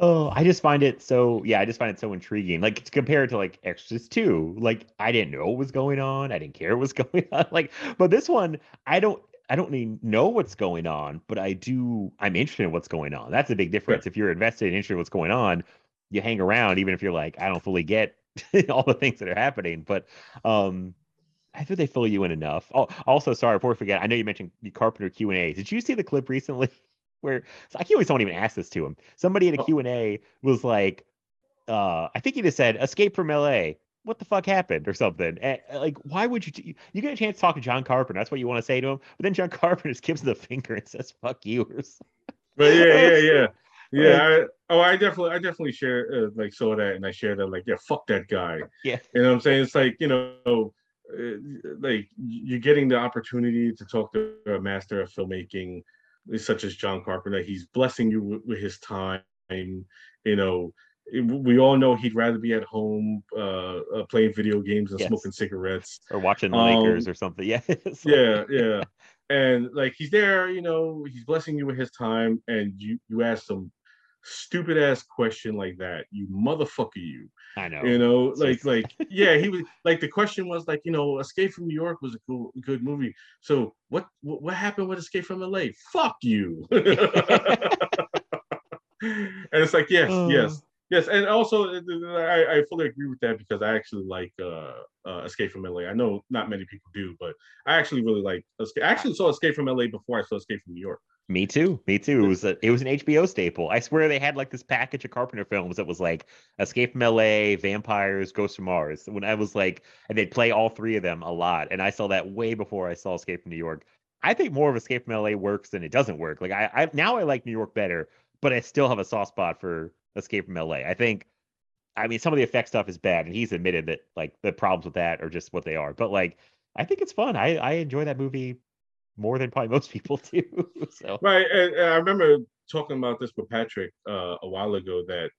oh, I just find it so yeah, I just find it so intriguing. Like to compare to like Exorcist 2. Like I didn't know what was going on. I didn't care what was *laughs* going on. Like, but this one, I don't I don't even know what's going on, but I do I'm interested in what's going on. That's a big difference. If you're invested and interested in what's going on, you hang around even if you're like, I don't fully get *laughs* all the things that are happening. But um I think they fill you in enough. Oh, also, sorry, before we forget, I know you mentioned the Carpenter Q and A. Did you see the clip recently *laughs* where I can't believe someone even asked this to him? Somebody in a Oh. Q and A was like, uh, I think he just said, "Escape from L.A." What the fuck happened or something? And, uh, like, why would you? T- you get a chance to talk to John Carpenter. That's what you want to say to him. But then John *laughs* Carpenter just gives the finger and says, "Fuck you." or something. but yeah yeah yeah *laughs* yeah I, oh i definitely i definitely share uh, like saw that and i share that like yeah fuck that guy Yeah. you know what i'm saying it's like you know like you're getting the opportunity to talk to a master of filmmaking such as john carpenter he's blessing you with, with his time you know we all know he'd rather be at home uh, uh playing video games and Yes. smoking cigarettes Or watching the Um, Lakers or something. *laughs* Yeah. like- yeah yeah *laughs* and like he's there you know he's blessing you with his time and you you ask him stupid ass question like that, you motherfucker, you. I know. You know, like like *laughs* yeah, he was like the question was like you know, Escape from New York was a cool good movie. So what what, what happened with Escape from LA? Fuck you. *laughs* and it's like yes, Oh. yes, yes, and also uh, I, I fully agree with that because I actually like uh, uh, Escape from LA. I know not many people do, but I actually really like. Escape. I actually saw Escape from LA before I saw Escape from New York. Me too. Me too. It was a, it was an HBO staple. I swear they had like this package of Carpenter films that was like Escape from LA, Vampires, Ghost from Mars. When I was like, and they'd play all three of them a lot, and I saw that way before I saw Escape from New York. I think more of Escape from LA works than it doesn't work. Like I, I now I like New York better, but I still have a soft spot for Escape from LA. I think, I mean, some of the effect stuff is bad, and he's admitted that like the problems with that are just what they are. But like, I think it's fun. I I enjoy that movie more than probably most people *laughs* do. so Right, and, and I remember talking about this with Patrick uh, a while ago that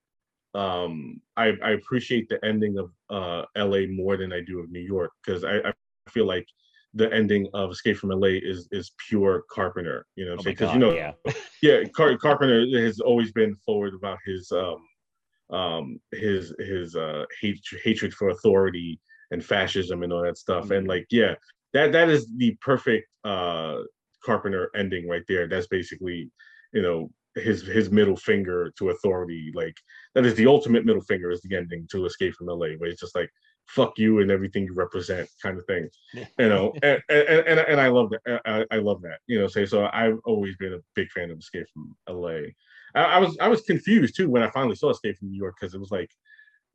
um, I, I appreciate the ending of uh, LA more than I do of New York because I, I feel like the ending of Escape from LA is is pure Carpenter. You know, Oh because you know, yeah. *laughs* yeah, Car- Carpenter has always been forward about his um, um, his his uh, hate, hatred for authority and fascism and all that stuff. And like, yeah, that that is the perfect uh, Carpenter ending right there. That's basically, you know, his his middle finger to authority. Like that is the ultimate middle finger is the ending to Escape from LA, where it's just like fuck you and everything you represent kind of thing you know and and, and, and i love that I, I love that you know say so i've always been a big fan of escape from la I, I was i was confused too when i finally saw escape from new york because it was like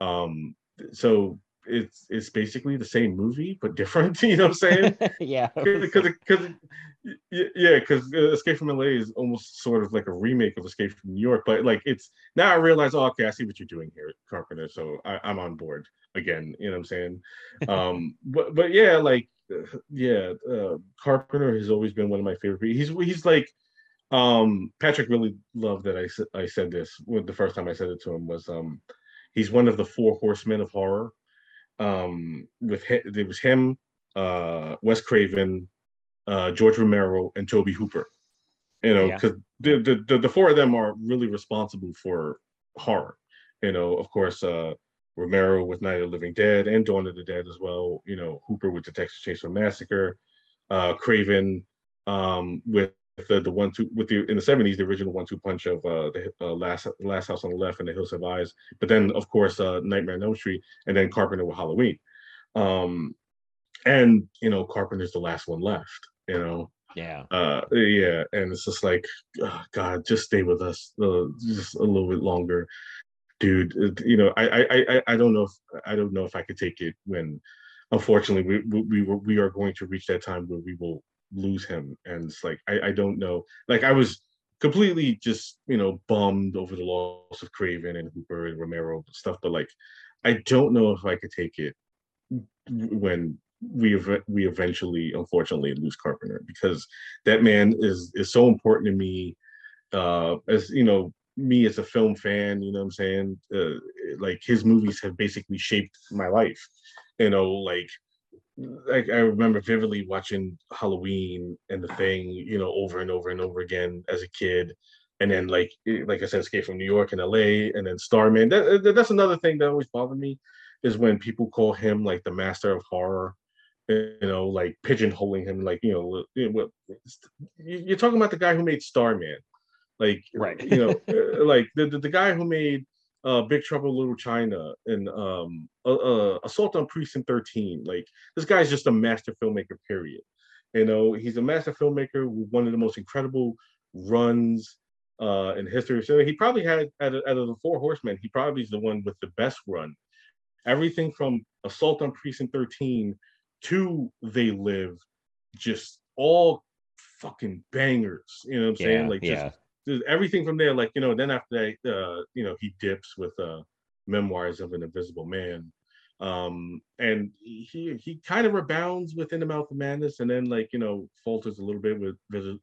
um so it's it's basically the same movie but different *laughs* you know what i'm saying *laughs* yeah. because because yeah because escape from la is almost sort of like a remake of escape from new york but like it's now i realize oh, okay i see what you're doing here carpenter so I, i'm on board again you know what i'm saying um *laughs* but but yeah like uh, yeah uh, carpenter has always been one of my favorite people. he's he's like um patrick really loved that I said this when the first time i said it to him was um he's one of the four horsemen of horror um with hi- it was him uh wes craven uh george romero and tobe hooper you know Yeah. because the, the the the four of them are really responsible for horror you know of course uh romero with night of the living dead and dawn of the dead as well you know hooper with the texas chainsaw massacre uh craven um with the the one two with the in the 70s the original one two punch of uh the uh, last last house on the left and the hills have eyes. But then of course uh nightmare on elm street and then carpenter with halloween. Um and you know carpenter's the last one left you know? Yeah. uh yeah and it's just like oh, god just stay with us uh, just a little bit longer. Dude you know I, I i i don't know if i don't know if i could take it when unfortunately we we we, were, we are going to reach that time where we will lose him and it's like i i don't know. Like i was completely just you know bummed over the loss of craven and hooper and romero and stuff but like i don't know if i could take it when we ev- we eventually unfortunately lose carpenter because that man is is so important to me uh as you know me as a film fan you know what i'm saying? Uh, like his movies have basically shaped my life you know like like i remember vividly watching halloween and the thing you know over and over and over again as a kid. And then like like i said escape from new york and la and then starman. That, that- that's another thing that always bothered me is when people call him like the master of horror you know, like pigeonholing him, like you know, you know, what- you- you're talking about the guy who made Starman, like Right. you know, *laughs* uh, like the, the the guy who made uh Big Trouble Little China and um uh, uh, Assault on Precinct 13. Like this guy's just a master filmmaker. Period. You know, he's a master filmmaker with one of the most incredible runs uh in history. So he probably had out of, out of the four horsemen, he probably is the one with the best run. Everything from Assault on Precinct 13 to They Live, just all fucking bangers. You know what I'm saying? Yeah. Like just yeah. there's everything from there. Like you know, then after that, uh, you know, he dips with uh, Memoirs of an Invisible Man, um, and he he kind of rebounds within the Mouth of Madness, and then like you know falters a little bit with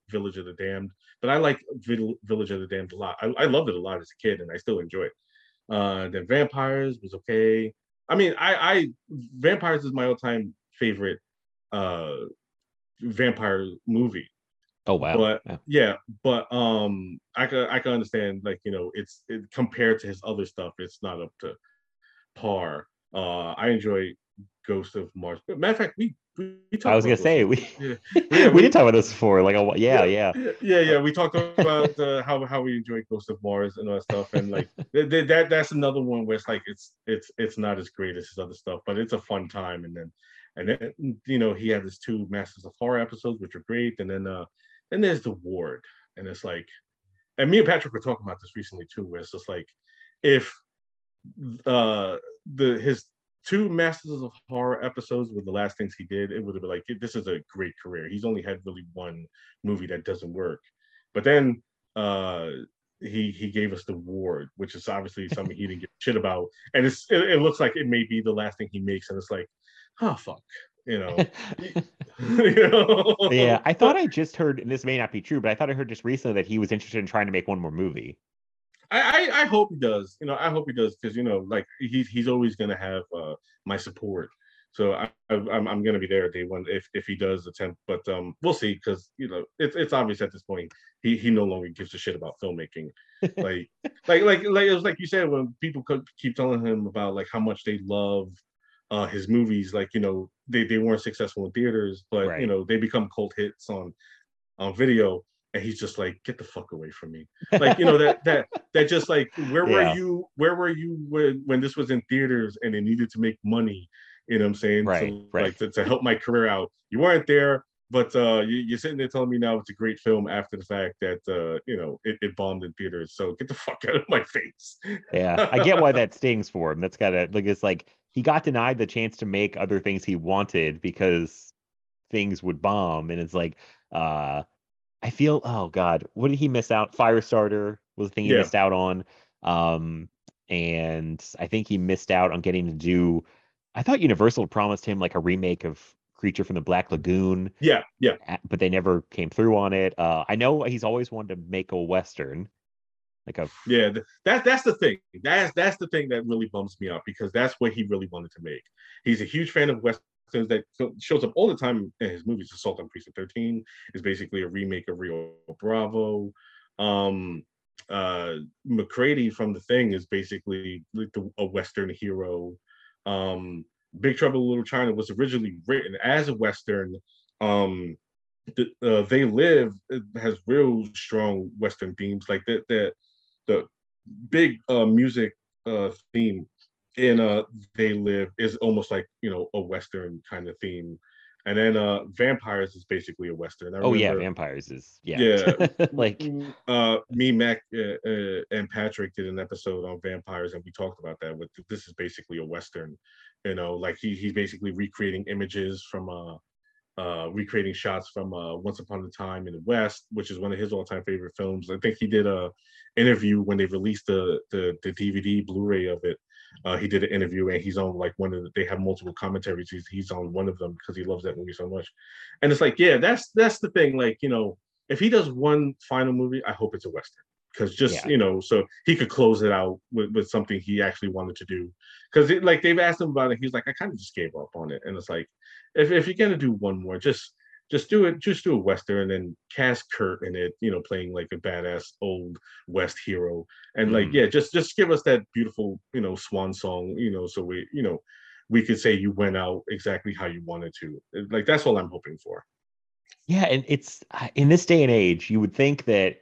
Village of the Damned. But I like Village of the Damned a lot. I, I loved it a lot as a kid, and I still enjoy it. Uh, then Vampires was okay. I mean, I I Vampires is my all time favorite uh vampire movie Oh wow. But Yeah. yeah, but um, I can I can understand like you know it's it, compared to his other stuff, it's not up to par. Uh, I enjoy Ghost of Mars. But matter of fact, we we, we talked I was gonna say *laughs* we yeah, we, Yeah, we- did talk about this before. Like a, wh- yeah, yeah. yeah, yeah. We talked about uh, how how we enjoy Ghost of Mars and all that stuff, and like *laughs* th- th- that that's another one where it's like it's it's it's not as great as his other stuff, but it's a fun time. And then and then you know he had his two Masters of Horror episodes, which are great, and then uh then there's the Ward, and it's like, and me and Patrick were talking about this recently too, where it's just like if uh the his two Masters of Horror episodes were the last things he did, it would have been like this is a great career. He's only had really one movie that doesn't work. But then uh he he gave us the ward, which is obviously *laughs* something he didn't give shit about. And it's it, it looks like it may be the last thing he makes, and it's like, oh fuck, you know. *laughs* *laughs* you know? yeah, I thought I just heard, and this may not be true, but I thought I heard just recently that he was interested in trying to make one more movie. I, I I hope he does. You know, I hope he does because you know, like he's he's always gonna have uh my support. So I, I I'm I'm gonna be there day one if if he does attempt. But um, we'll see because you know it's it's obvious at this point he he no longer gives a shit about filmmaking. *laughs* like like like like it was like you said when people could keep telling him about like how much they love uh his movies. Like you know they they weren't successful in theaters, but Right. you know they become cult hits on on video. And he's just like, get the fuck away from me. *laughs* Like, you know, that that that just like where Yeah. were you where were you when when this was in theaters and it needed to make money you know what i'm saying Right, so, right. like to, to help my career out you weren't there but uh you, you're sitting there telling me now it's a great film after the fact that uh you know it, it bombed in theaters so get the *laughs* fuck out of my face Yeah, I get why that stings for him. That's gotta like it's like he got denied the chance to make other things he wanted because things would bomb, and it's like, uh, I feel, oh god, what did he miss out? Firestarter was the thing he Yeah. missed out on, um, and I think he missed out on getting to do. I thought Universal promised him like a remake of Creature from the Black Lagoon, yeah yeah. but they never came through on it. Uh, I know he's always wanted to make a western, like a yeah th- that that's the thing. That's that's the thing that really bums me out because that's what he really wanted to make. He's a huge fan of westerns that shows up all the time in his movies. Assault on precinct 13 is basically a remake of rio bravo. Um uh MacReady from the thing is basically like the, a western hero. Um big trouble in little china was originally written as a western um the, uh, they live uh, has real strong western themes like that that the big uh music uh theme in uh they live is almost like you know a western kind of theme. And then uh vampires is basically a western. I oh yeah, vampires is yeah, Yeah. *laughs* like uh me mac uh, uh, and patrick did an episode on vampires and we talked about that with this is basically a western you know like he, he's basically recreating images from uh uh recreating shots from uh once upon a time in the west which is one of his all-time favorite films. I think he did a interview when they released the the, the dvd blu-ray of it. Uh he did an interview and he's on like one of the, they have multiple commentaries. He's, he's on one of them because he loves that movie so much. And it's like yeah that's that's the thing like you know if he does one final movie i hope it's a western because just Yeah. you know so he could close it out with, with something he actually wanted to do. Because like they've asked him about it he's like i kind of just gave up on it. And it's like if, if you're gonna do one more just just do it just do a western and cast kurt in it you know playing like a badass old west hero. And like Mhm. yeah just just give us that beautiful you know swan song you know so we you know we could say you went out exactly how you wanted to. Like that's all i'm hoping for. Yeah, and it's in this day and age, you would think that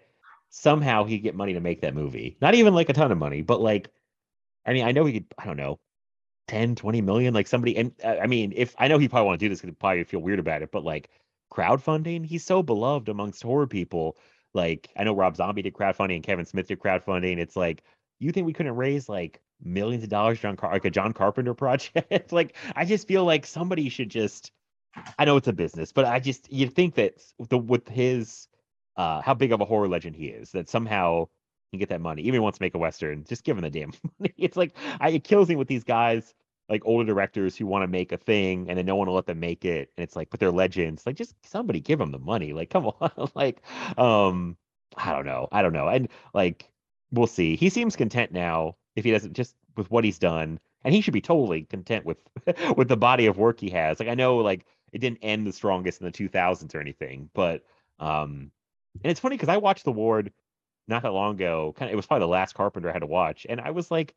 somehow he'd get money to make that movie. Not even like a ton of money, but like, I mean, I know he could, I don't know, 10, 20 million, like somebody, and uh, I mean, if I know he probably want to do this because he probably feel weird about it, but like crowdfunding, he's so beloved amongst horror people. Like, I know Rob Zombie did crowdfunding and Kevin Smith did crowdfunding. It's like, you think we couldn't raise like millions of dollars, John Car- like a John Carpenter *laughs* project? like, I just feel like somebody should just, I know it's a business, but I just you think that the with his uh how big of a horror legend he is, that somehow he can get that money. Even if he wants to make a western, just give him the damn *laughs* money. It's like I it kills me with these guys like older directors who want to make a thing and then no one will let them make it. And it's like, but they're legends. Like just somebody give them the money. Like, come *laughs* on. like, um, I don't know. I don't know. And like we'll see. He seems content now if he doesn't just with what he's done. And he should be totally content with *laughs* with the body of work he has. Like I know like it didn't end the strongest in the 2000s or anything, but Um, and it's funny because I watched The Ward not that long ago. Kind of, it was probably the last Carpenter I had to watch, and I was like,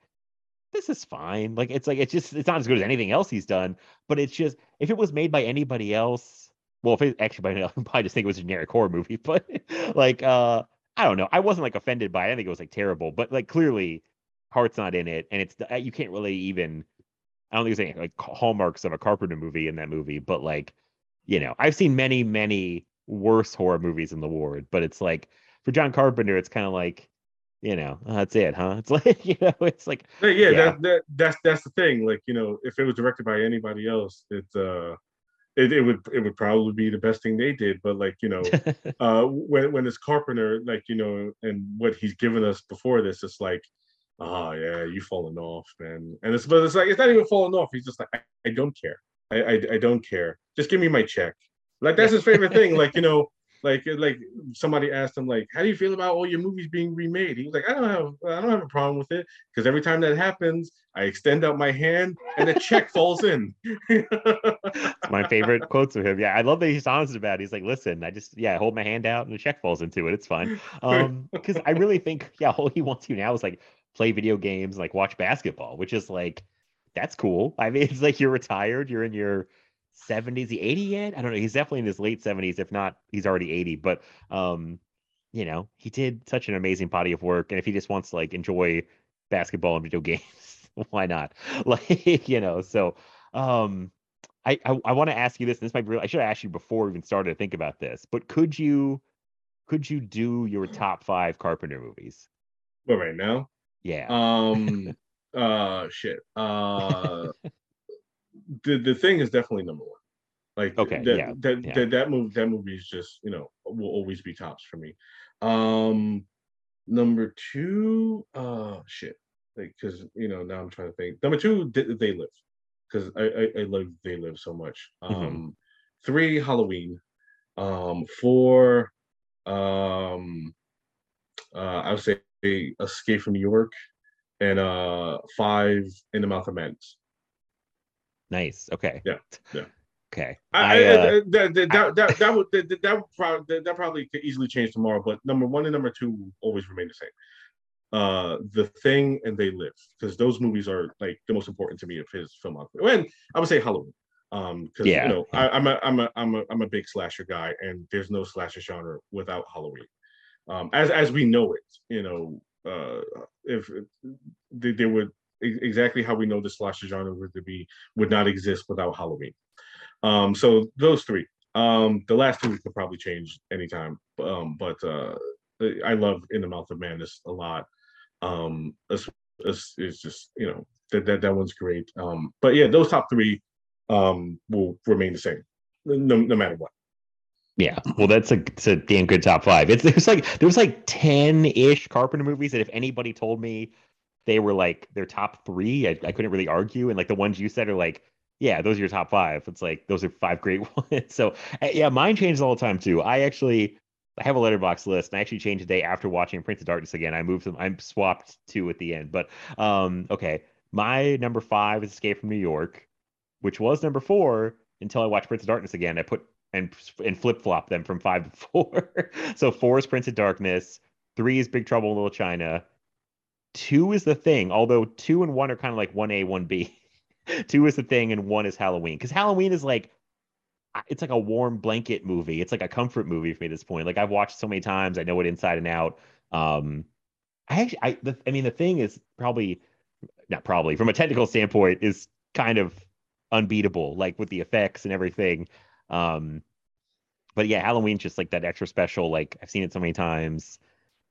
"This is fine." Like, it's like it's just it's not as good as anything else he's done, but it's just if it was made by anybody else, well, if it actually by now, *laughs* I just think it was a generic horror movie, *laughs* but like, uh, I don't know. I wasn't like offended by. it. I think it was like terrible, but like clearly, heart's not in it, and it's uh, you can't really even. I don't think there's any like hallmarks of a Carpenter movie in that movie, but like, you know, I've seen many, many worse horror movies in the ward, but it's like for John Carpenter, it's kind of like, you know, oh, that's it, huh? *laughs* It's like, you know, it's like, Yeah, yeah, Yeah. That, that that's that's the thing. Like, you know, if it was directed by anybody else, it's uh it, it would it would probably be the best thing they did. But like, you know, *laughs* uh when when it's Carpenter, like, you know, and what he's given us before this, it's like, oh yeah, you falling off, man. And it's but it's like it's not even falling off. He's just like, I, I don't care. I, I I don't care. Just give me my check. Like that's his favorite thing. Like, you know, like like somebody asked him like how do you feel about all your movies being remade he was like i don't have i don't have a problem with it because every time that happens i extend out my hand and a check falls in *laughs* my favorite quotes of him. Yeah, I love that he's honest about it. He's like, listen, I just yeah, I hold my hand out and the check falls into it. It's fine. Um, because I really think yeah, all he wants to now is like play video games, like watch basketball, which is like that's cool. I mean, it's like you're retired, you're in your 70s, he 80 yet? I don't know. He's definitely in his late 70s, if not, he's already 80. But um, you know, he did such an amazing body of work, and if he just wants to like enjoy basketball and video *laughs* games, why not? *laughs* Like, you know, so um I I, I want to ask you this, and this might be real. I should have asked you before we even started to think about this, but could you could you do your top five Carpenter movies? but right now Yeah. um *laughs* uh shit uh the the thing is definitely number one. Like Okay, that, yeah, that, yeah. that that movie that movie is just you know will always be tops for me. Um number two uh shit. Like because you know now i'm trying to think. Number two Th- they live. Because I, I i love they live so much. Um Mhm. three halloween. Um four um uh i would say escape from new york. And uh five in the mouth of madness nice. Okay. Yeah, yeah. Okay. I, I, I, uh, I- that, that, that, that, that would that, that would probably that, that probably could easily change tomorrow, but number one and number two always remain the same. Uh, The Thing and They Live, because those movies are like the most important to me of his filmography. And I would say Halloween, um, because Yeah, you know I, I'm a I'm a I'm a I'm a big slasher guy, and there's no slasher genre without Halloween, um, as as we know it. You know, uh, if they, they would exactly how we know the slasher genre would be would not exist without Halloween. Um, so those three. Um, the last two could probably change anytime. Um, but uh, I love In the Mouth of Madness a lot. Um, it's, it's, it's just you know that, that that one's great. Um, but yeah, those top three um will remain the same, no, no matter what. Yeah, well, that's a it's a damn good top five. It's there's like there's like ten ish Carpenter movies that if anybody told me they were like their top three, I, I couldn't really argue. And like the ones you said are like, yeah, those are your top five. It's like those are five great *laughs* ones. So uh, yeah, mine changes all the time too. I actually I have a Letterboxd list, and I actually changed the day after watching Prince of Darkness again. I moved them. I'm swapped two at the end, but um, okay. My number five is Escape from New York, which was number four until I watched Prince of Darkness again. I put and and flip flop them from five to *laughs* four. so four is Prince of Darkness, three is Big Trouble in Little China, two is the thing. Although two and one are kind of like one A, one B. *laughs* two is the thing, and one is Halloween. Because Halloween is like it's like a warm blanket movie. It's like a comfort movie for me at this point. Like I've watched so many times, I know it inside and out. Um, I actually, I, the, I mean, the thing is probably not probably from a technical standpoint is kind of unbeatable, like with the effects and everything. Um, but yeah, Halloween's just like that extra special. Like I've seen it so many times.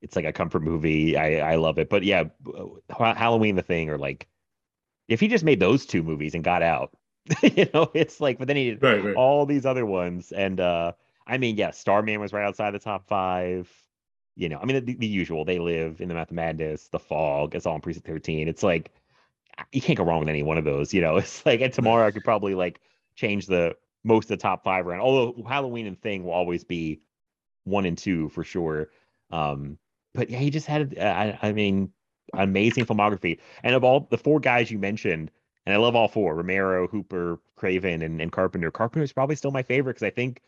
It's like a comfort movie. I I love it. But yeah, Ha- Halloween, the thing, or like if he just made those two movies and got out, *laughs* you know, it's like. But then he did Right, right. all these other ones, and uh I mean, yeah, Starman was right outside the top five. You know, I mean, the, the usual. They live in the Mouth of Madness, The Fog. It's all in Precinct 13. It's like you can't go wrong with any one of those. You know, *laughs* it's like and tomorrow I could probably like change the most of the top five around. Although Halloween and Thing will always be one and two for sure. Um, but yeah, he just had, uh, I, I mean, amazing filmography. And of all the four guys you mentioned, and I love all four Romero, Hooper, Craven, and, and Carpenter. Carpenter is probably still my favorite because I think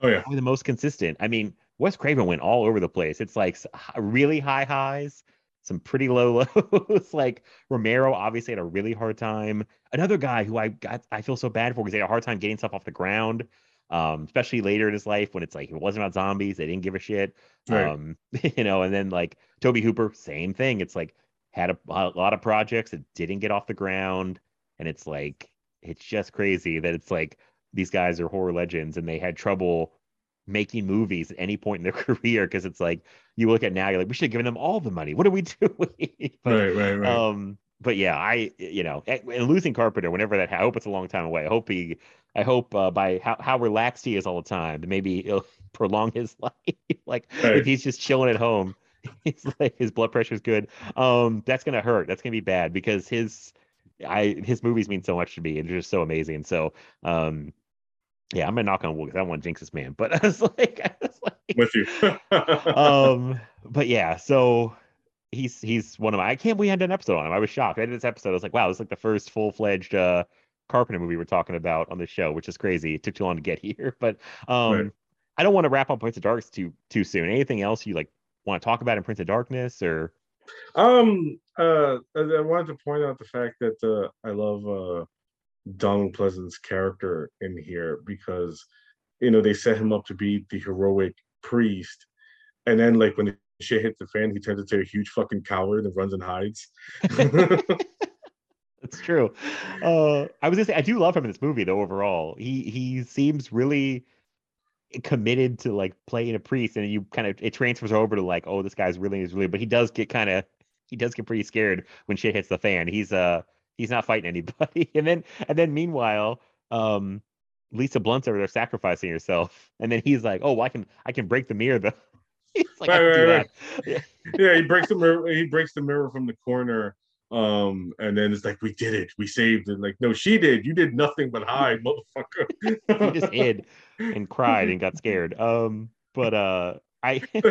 Oh yeah. probably the most consistent. I mean, Wes Craven went all over the place. It's like really high highs, some pretty low *laughs* lows. like Romero obviously had a really hard time. Another guy who I got I feel so bad for because he had a hard time getting stuff off the ground. Um, especially later in his life when it's like it wasn't about zombies, they didn't give a shit. Right. Um, *laughs* you know, and then like Tobe Hooper, same thing. It's like had a, a lot of projects that didn't get off the ground, and it's like it's just crazy that it's like these guys are horror legends and they had trouble making movies at any point in their *laughs* career because it's like you look at now you're like we should have given them all the money what are we *laughs* doing but, right, right, right. um but yeah i you know and losing carpenter whenever that i hope it's a long time away. I hope he i hope uh, by how, how relaxed he is all the time that maybe it'll *laughs* prolong his *laughs* life. Like Right. if he's just chilling at home *laughs* he's like his blood pressure's good. Um that's gonna hurt. That's gonna be bad because his i his movies mean so much to me and they're just so amazing. So um yeah i'm gonna knock on wood because i don't want to jinx this man but i was like i was like with you. um but yeah so he's he's one of my i can't believe i did an episode on him. I was shocked. I did this episode i was like wow this is like the first full-fledged uh carpenter movie we're talking about on the show which is crazy. It took too long to get *laughs* here but um Right. i don't want to wrap up prince of darkness too too soon. Anything else you like want to talk about in prince of darkness or? Um, uh, I I wanted to point out the fact that uh, I love uh, Donald Pleasence's character in here because you know they set him up to be the heroic priest, and then like when shit hits the fan, he turns into a huge fucking coward and runs and hides. *laughs* That's true. Uh, I was gonna say I do love him in this movie though. Overall, he he seems really committed to like playing a priest, and you kind of it transfers over to like, oh, this guy's really is really, but he does get kind of he does get pretty scared when shit hits the fan. He's uh he's not fighting anybody, *laughs* and then and then meanwhile, um, Lisa Blount's over there sacrificing herself, and then he's like, oh, well, I can I can break the mirror though. *laughs* like, I Right, right. Yeah. yeah, he breaks the mirror. He breaks the mirror from the corner. Um, and then it's like, we did it, we saved it. Like, no, she did. You did nothing but hide, motherfucker. *laughs* he just hid and cried and got scared. Um, but uh, I *laughs* he's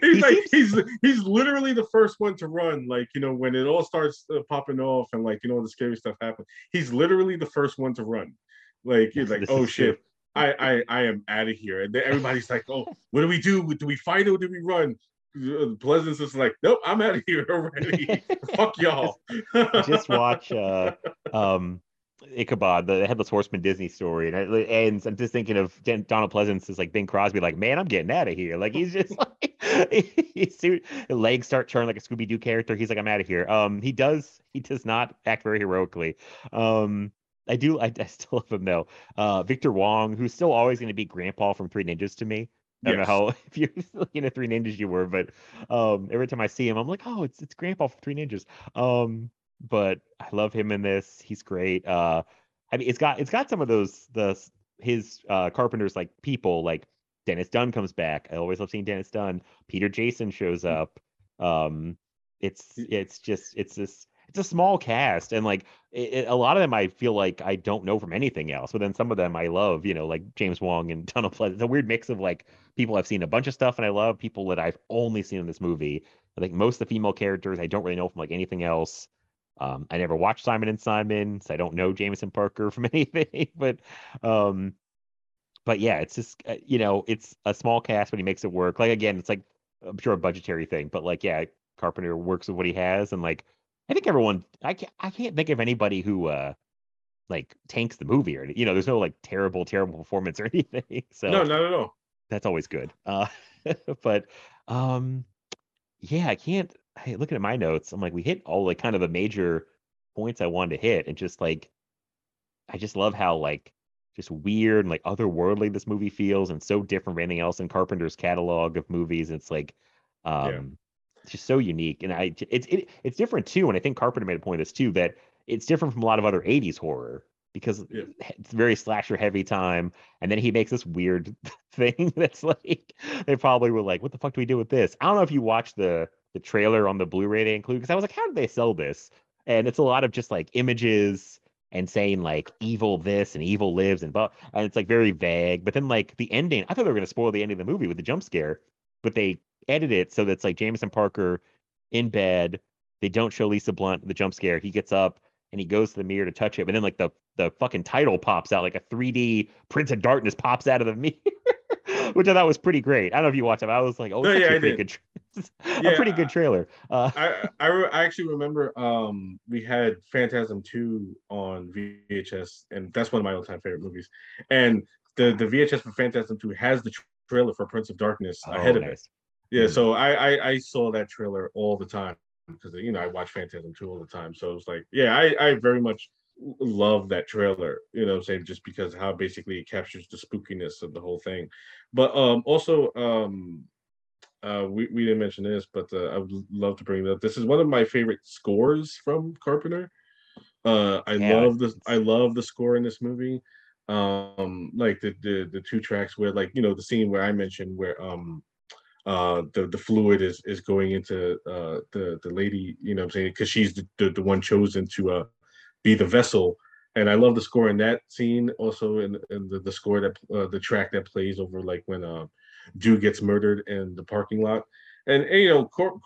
He like he's he's literally the first one to run like you know when it all starts uh, popping off and like you know the scary stuff happens he's literally the first one to run like he's like oh shit. true. I, I I am out of here and then everybody's like oh what do we do do we fight or do we run Uh, Pleasence is like nope I'm out of here *laughs* already fuck *laughs* y'all just watch uh um Ichabod, the Headless Horseman Disney story, and it ends. I'm just thinking of Donald Pleasence is like Bing Crosby, like, man, I'm getting out of here. Like he's just *laughs* like his legs start turning like a Scooby Doo character. He's like, I'm out of here. Um, he does he does not act very heroically. Um, I do I, *laughs* I still love him though. Uh, Victor Wong, who's still always going to be Grandpa from Three Ninjas to me. I don't Yes. know how *laughs* if you're *laughs* looking at Three Ninjas you were, but um, every time I see him, I'm like, oh, it's it's Grandpa from Three Ninjas. Um, but I love him in this. He's great. Uh, I mean, it's got it's got some of those the his uh Carpenter's like people like Dennis Dun comes back. I always love seeing Dennis Dun. Peter Jason shows up. Um, it's it's just it's this it's a small cast and like it, it- a lot of them I feel like I don't know from anything else, but then some of them I love. You know, like James Wong and *laughs* Donald Pleasence. It's a weird mix of like people I've seen a bunch of stuff and I love people that I've only seen in this movie. I think most of the female characters I don't really know from like anything else. Um, I never watched Simon and Simon, so I don't know Jameson Parker *laughs* from anything. But, um, but yeah, it's just uh, you know, it's a small cast, but he makes it work. Like again, it's like I'm sure a budgetary thing, but like yeah, Carpenter works with what he has, and like I think everyone, I can't, I can't think of anybody who uh like tanks the movie or you know, there's no like terrible, terrible performance or *laughs* anything. So no not at all that's always good. Uh, *laughs* but um, yeah, I can't. Hey, looking at my notes, I'm like, we hit all like kind of the major points I wanted to hit, and just like, I just love how like just weird and like otherworldly this movie feels, and so different from anything else in Carpenter's catalog of movies. It's like, um, it's just so unique, and I it's it, it's different too. And I think Carpenter made a point of this too that it's different from a lot of other '80s horror because Yeah. it's very slasher heavy time and then he makes this weird *laughs* thing that's like they probably were like what the fuck do we do with this i don't know if you watched the the trailer on the blu-ray they include because i was like how did they sell this and it's a lot of just like images and saying like evil this and evil lives and but and it's like very vague but then like the ending i thought they were going to spoil the ending of the movie with the jump scare but they edit it so that's like jameson parker in bed they don't show Lisa Blount the jump scare he gets up and he goes to the mirror to touch it but then like the the fucking title pops out like a 3d prince of darkness pops out of the *laughs* mirror which I thought was pretty great. I don't know if you watched it. I was like, oh, No, yeah, a pretty did. good, tra- *laughs* Yeah, a pretty good trailer. Uh, I I, re- I actually remember um we had Phantasm 2 on VHS and that's one of my all-time favorite movies. And the the VHS for Phantasm 2 has the tra- trailer for Prince of Darkness ahead oh, of it. Yeah, so I, I I saw that trailer all the time because you know I watch Phantasm 2 all the time. So it was like, yeah, I I very much love that trailer, you know what I'm saying, just because how basically it captures the spookiness of the whole thing. But um also um uh we, we didn't mention this, but uh, I would love to bring it up. This is one of my favorite scores from Carpenter. Uh I Yeah, love the I love the score in this movie. Um like the the the two tracks where like you know the scene where I mentioned where um uh the the fluid is is going into uh the the lady you know what i'm saying? Because she's the, the the one chosen to uh be the vessel. And i love the score in that scene also in, in the, the score that uh, the track that plays over like when uh Jew gets murdered in the parking lot. And, and you know Cor-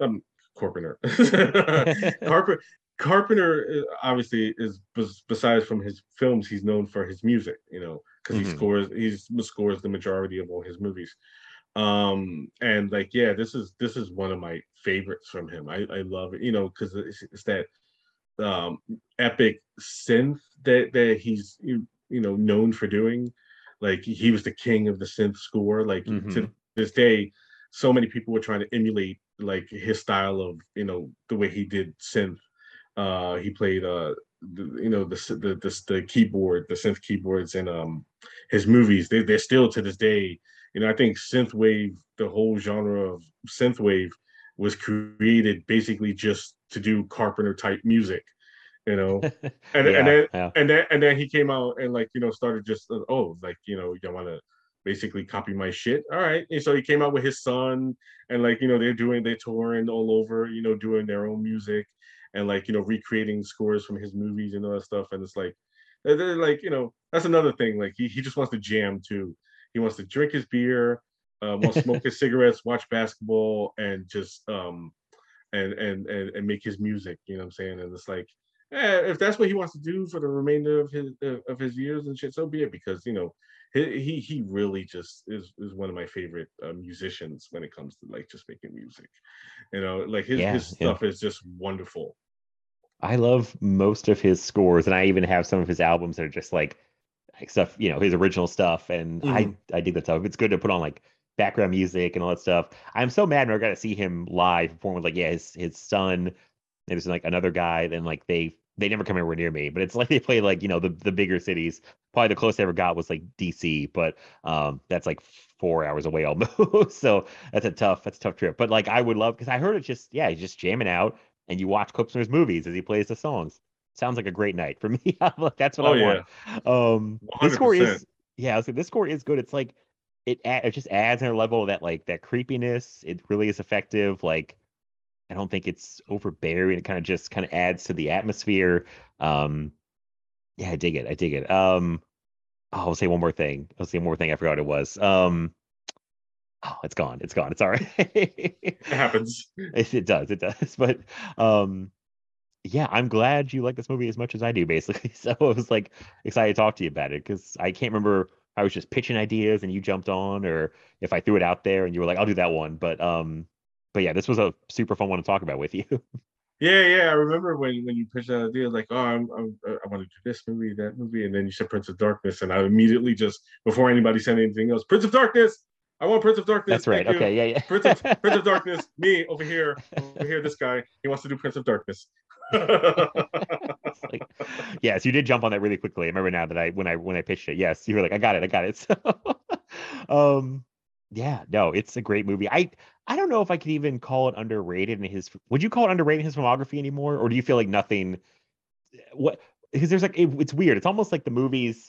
um Carpenter *laughs* *laughs* Carpenter Carpenter uh, obviously is besides from his films he's known for his music you know because he Mhm. scores he's scores the majority of all his movies um and like yeah this is this is one of my favorites from him. I i love it you know because it's, it's that um epic synth that that he's you, you know known for doing. Like he was the king of the synth score. Like to Mhm. this day so many people were trying to emulate like his style of you know the way he did synth. Uh he played uh the, you know the, the the the keyboard the synth keyboards in um his movies. They, they're still to this day you know i think synthwave the whole genre of synthwave was created basically just to do carpenter type music you know? *laughs* And, yeah, and then yeah. and then and then he came out and like you know started just uh, oh like you know you want to basically copy my shit? All right. And so he came out with his son and like you know they're doing they're touring all over you know doing their own music and like you know recreating scores from his movies and all that stuff. And it's like they're, they're like you know that's another thing. Like he, he just wants to jam too he wants to drink his beer uh, wants to smoke his *laughs* cigarettes watch basketball and just um and and and, and make his music you know what i'm saying and it's like eh, if that's what he wants to do for the remainder of his of his years and shit, so be it. Because you know, he he, he really just is is one of my favorite uh, musicians when it comes to like just making music. You know, like his Yeah, his yeah. stuff is just wonderful. I love most of his scores, and I even have some of his albums that are just like stuff, you know, his original stuff. And I I dig that stuff. It's good to put on like background music and all that stuff. I'm so mad when I got to see him live perform with like yeah his his son. And there's like another guy. Then like they they never come anywhere near me, but it's *laughs* like they play like you know the the bigger cities. Probably the closest I ever got was like DC, but um that's like four hours away *laughs* almost. so that's a tough that's a tough trip. But like I would love because I heard it just yeah he's just jamming out and you watch clips from his movies as he plays the songs. Sounds like a great night for *laughs* me. Like, That's what Oh, I yeah. want. Um, this score is yeah. I was like, this score is good. It's like it add, it just adds another level of that like that creepiness. It really is effective. Like I don't think it's overbearing. It kind of just kind of adds to the atmosphere. Um, yeah, I dig it. I dig it. Um, oh, I'll say one more thing. I'll say one more thing. I forgot what it was. Um, oh, it's gone. It's gone. It's all right. It happens. It, it does, it does. *laughs* But um yeah, I'm glad you like this movie as much as I do, basically. *laughs* So I was like excited to talk to you about it because I can't remember I was just pitching ideas and you jumped on or if I threw it out there and you were like, I'll do that one. But um but yeah, this was a super fun one to talk about with you. *laughs* Yeah, yeah. I remember when when you pitched that idea, like, oh, I'm, I'm I want to do this movie, that movie, and then you said Prince of Darkness, and I immediately just before anybody said anything else, Prince of Darkness. I want Prince of Darkness. That's right. thank you. Okay, yeah, yeah. Prince of, *laughs* Prince of Darkness, me over here, over here, this guy, he wants to do Prince of Darkness. *laughs* Like, yes, you did jump on that really quickly. I remember now that I when I when I pitched it. Yes, you were like, I got it, I got it. *laughs* So, um, yeah, no, it's a great movie. I I don't know if I could even call it underrated in his. Would you call it underrated in his filmography anymore, or do you feel like nothing? What because there's like it, it's weird. It's almost like the movies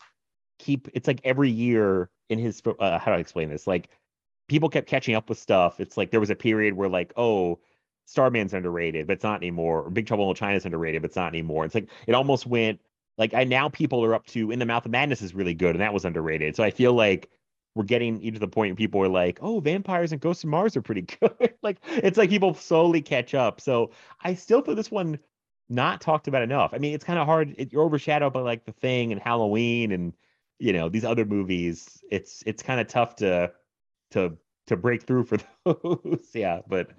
keep. It's like every year in his. Uh, how do I explain this? Like people kept catching up with stuff. It's like there was a period where like oh. Starman's underrated, but it's not anymore. Or Big Trouble in China's underrated, but it's not anymore. It's like it almost went like I now people are up to In the Mouth of Madness is really good, and that was underrated. So I feel like we're getting to the point where people are like, oh, vampires and Ghosts of Mars are pretty *laughs* good. like it's like people slowly catch up. So I still feel this one not talked about enough. I mean, it's kind of hard. It, you're overshadowed by like The Thing and Halloween and you know these other movies. It's it's kind of tough to to to break through for *laughs* those. yeah, but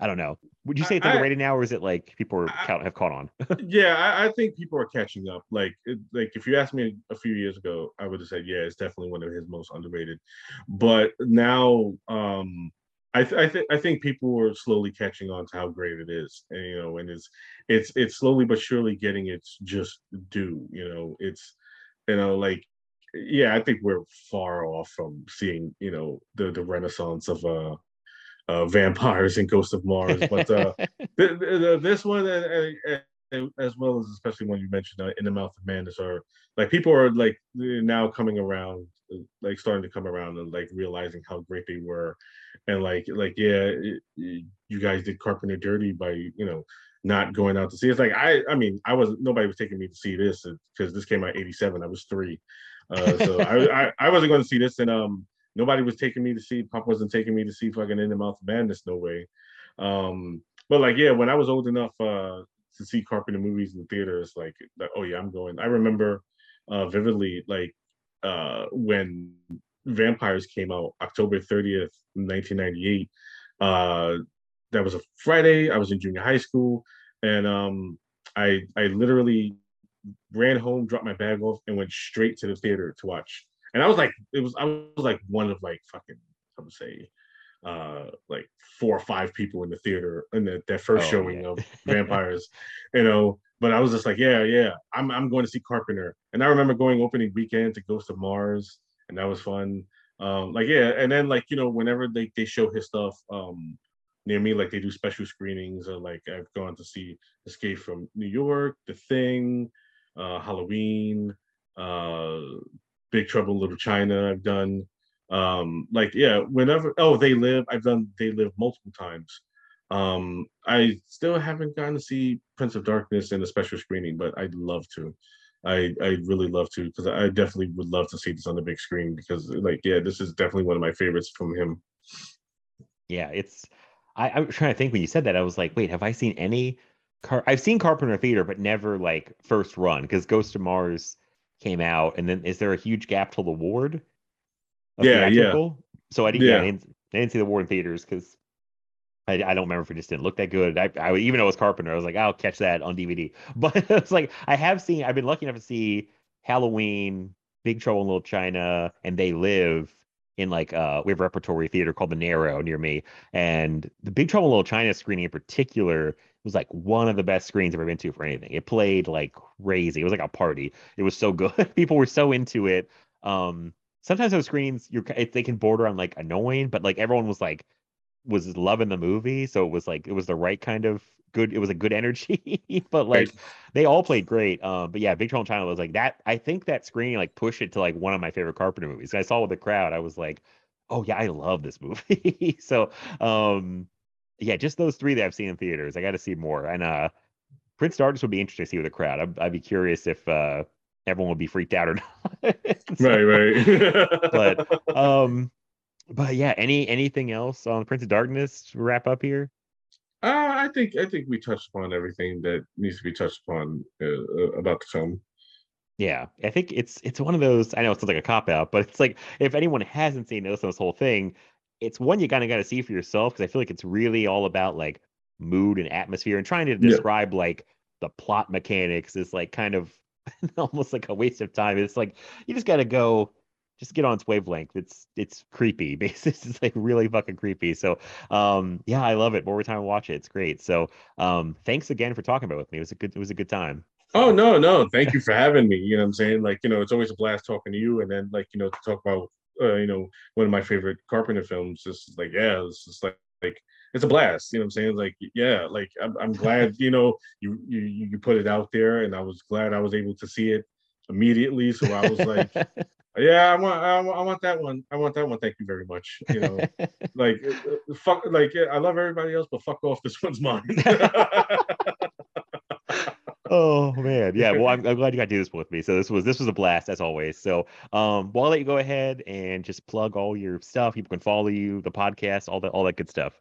I don't know. Would you say it's I- underrated now, or is it like people are, I- count, have caught on? *laughs* yeah, I, I think people are catching up. Like, it, like if you asked me a few years ago, I would have said, yeah, it's definitely one of his most underrated. But now, um, I, th- I think I think people are slowly catching on to how great it is, and you know, and it's it's it's slowly but surely getting its just due. You know, it's you know, like yeah, I think we're far off from seeing you know the the renaissance of uh, uh vampires and Ghost of Mars, but uh *laughs* th- th- th- this one and, and, and as well as especially when you mentioned uh, in the mouth of madness are like people are like now coming around uh, like starting to come around and like realizing how great they were. And like like yeah it, it- you guys did carpenter dirty by you know not going out to see. It's like i i mean i was nobody was taking me to see this because this came out 87 i was three. Uh so I, I i wasn't going to see this and um nobody was taking me to see pop wasn't taking me to see fucking in the mouth of madness no way. Um but like yeah when i was old enough uh to see carpenter movies in the theaters like, like oh yeah i'm going. I remember uh vividly like uh when vampires came out october 30th 1998 uh that was a friday i was in junior high school and um i i literally ran home dropped my bag off and went straight to the theater to watch and i was like it was i was like one of like fucking i would say uh like four or five people in the theater in the, that first Oh, showing yeah. of *laughs* vampires you know? But i was just like yeah yeah i'm i'm going to see carpenter. And i remember going opening weekend to ghost of mars and that was fun. Um like yeah and then like you know whenever they, they show his stuff um near me like they do special screenings or like i've gone to see escape from new york the thing uh halloween uh big trouble little china i've done um like yeah whenever oh they live i've done they live multiple times um i still haven't gotten to see prince of darkness in a special screening but i'd love to i i'd really love to because i definitely would love to see this on the big screen because like yeah this is definitely one of my favorites from him yeah, it's. I, I was trying to think when you said that. I was like, wait, have I seen any? Car- I've seen Carpenter Theater, but never like first run because Ghost of Mars came out, and then is there a huge gap till the Ward? Yeah, yeah. So I didn't. Yeah, Yeah. I didn't, I didn't see the Ward in theaters because I, I don't remember if it just didn't look that good. I, I even though it was Carpenter, I was like, I'll catch that on DVD. *laughs* But it's like I have seen. I've been lucky enough to see Halloween, Big Trouble in Little China, and They Live in like uh we have a repertory theater called the Naro near me, and the Big Trouble in Little China screening in particular was like one of the best screens I've ever been to for anything. It played like crazy. It was like a party. It was so good. *laughs* People were so into it. Um, sometimes those screens you're they can border on like annoying, but like everyone was like was loving the movie, so it was like it was the right kind of good. It was a good *laughs* energy, but like they all played great. Um, but yeah, Big Trouble in China was like that. I think that screening like pushed it to like one of my favorite Carpenter movies. I saw with the crowd, I was like, oh yeah, I love this movie. *laughs* so um, yeah, just those three that I've seen in theaters. I got to see more. And uh, Prince Darkness would be interesting to see with a crowd. I'd, I'd be curious if uh everyone would be freaked out or *laughs* not. So- right right *laughs* But, *laughs* um, but yeah, any anything else on Prince of Darkness to wrap up here? Uh, I think I think we touched upon everything that needs to be touched upon uh, uh, about the film. Yeah, I think it's it's one of those. I know it sounds like a cop out, but it's like if anyone hasn't seen this this whole thing, it's one you kind of got to see for yourself because I feel like it's really all about like mood and atmosphere and trying to Yeah. describe like the plot mechanics is like kind of *laughs* almost like a waste of time. It's like you just got to go, just get on its wavelength. It's it's creepy. *laughs* Basically, it's like really fucking creepy. So um yeah, I love it. More time to watch it. It's great. So um thanks again for talking about it with me. It was a good it was a good time. Oh no, no, thank you for having me. You know what I'm saying? Like, you know, it's always a blast talking to you and then like, you know, to talk about uh, you know, one of my favorite Carpenter films. Just like, yeah, it's just like like it's a blast. You know what I'm saying? Like, yeah, like I'm, I'm glad, you know, *laughs* you you you put it out there and I was glad I was able to see it immediately. So I was like, *laughs* yeah, I want I want, I want that one. I want that one. Thank you very much. You know, *laughs* like uh, uh, fuck like I love everybody else, but fuck off. This one's mine. Oh man, yeah. Well, I'm, *laughs* I'm glad you got to do this with me. So this was this was a blast as always. So um, well, I'll let you go ahead and just plug all your stuff. People can follow you, the podcast, all that, all that good stuff.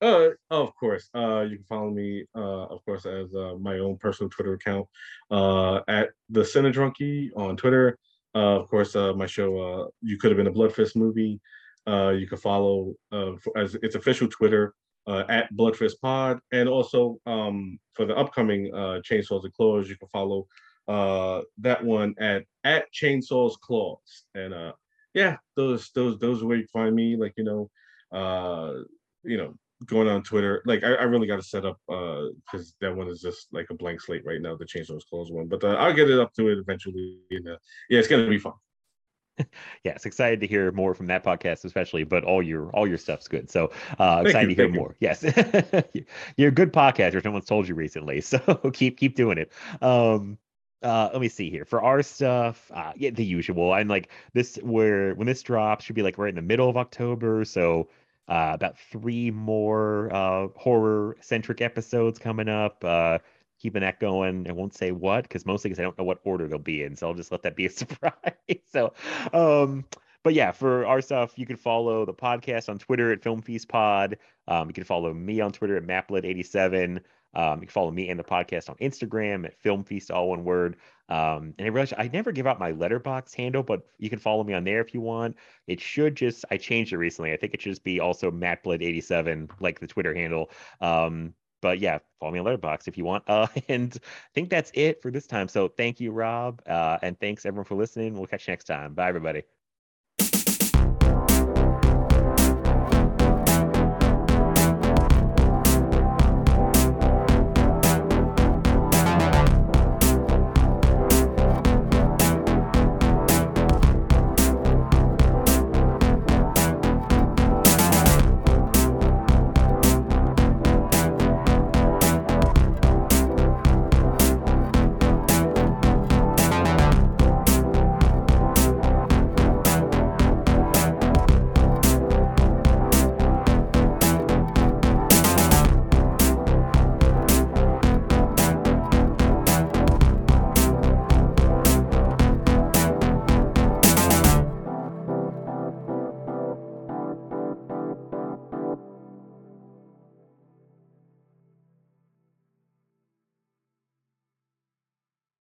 Uh, of course. Uh, you can follow me, uh, of course, as uh, my own personal Twitter account, uh, at the Cinedrunkie on Twitter. Uh, of course, uh, my show, uh, you could have been a Bloodfist movie, Uh, you can follow uh, for, as its official Twitter uh, at Bloodfist Pod, and also um, for the upcoming uh, Chainsaws and Claws, you can follow uh, that one at at Chainsaws Claws. And uh, yeah, those those those are where you find me. Like you know, uh, you know, going on Twitter. Like I, I really got to set up because uh, that one is just like a blank slate right now. The Chainsaws Claws one, but uh, I'll get it up to it eventually. And, uh, yeah, it's gonna be fun. *laughs* yes, excited to hear more from that podcast, especially. But all your all your stuff's good, so uh, excited you, to hear more. *laughs* You. Yes, you're a good podcaster. Someone's told you recently, *laughs* so keep keep doing it. Um, uh, let me see here for our stuff. Uh, yeah, the usual. I'm like this where when this drops should be like right in the middle of October, so uh, about three more uh, horror centric episodes coming up. Keeping that going. I won't say what because mostly because I don't know what order they'll be in, so I'll just let that be a *laughs* surprise. so, um, but yeah, for our stuff, you can follow the podcast on Twitter at Film Feast Pod. Um, you can follow me on Twitter at MattBlood87. Um, you can follow me and the podcast on Instagram at Film Feast, all one word. Um, and I realize I never give out my Letterboxd handle, but you can follow me on there if you want. It should just I changed it recently. I think it should just be also MattBlood87, like the Twitter handle. Um, but yeah, follow me on Letterboxd if you want. Uh, *laughs* and I think that's it for this time. So thank you, Rob, uh, and thanks everyone for listening. We'll catch you next time. Bye, everybody.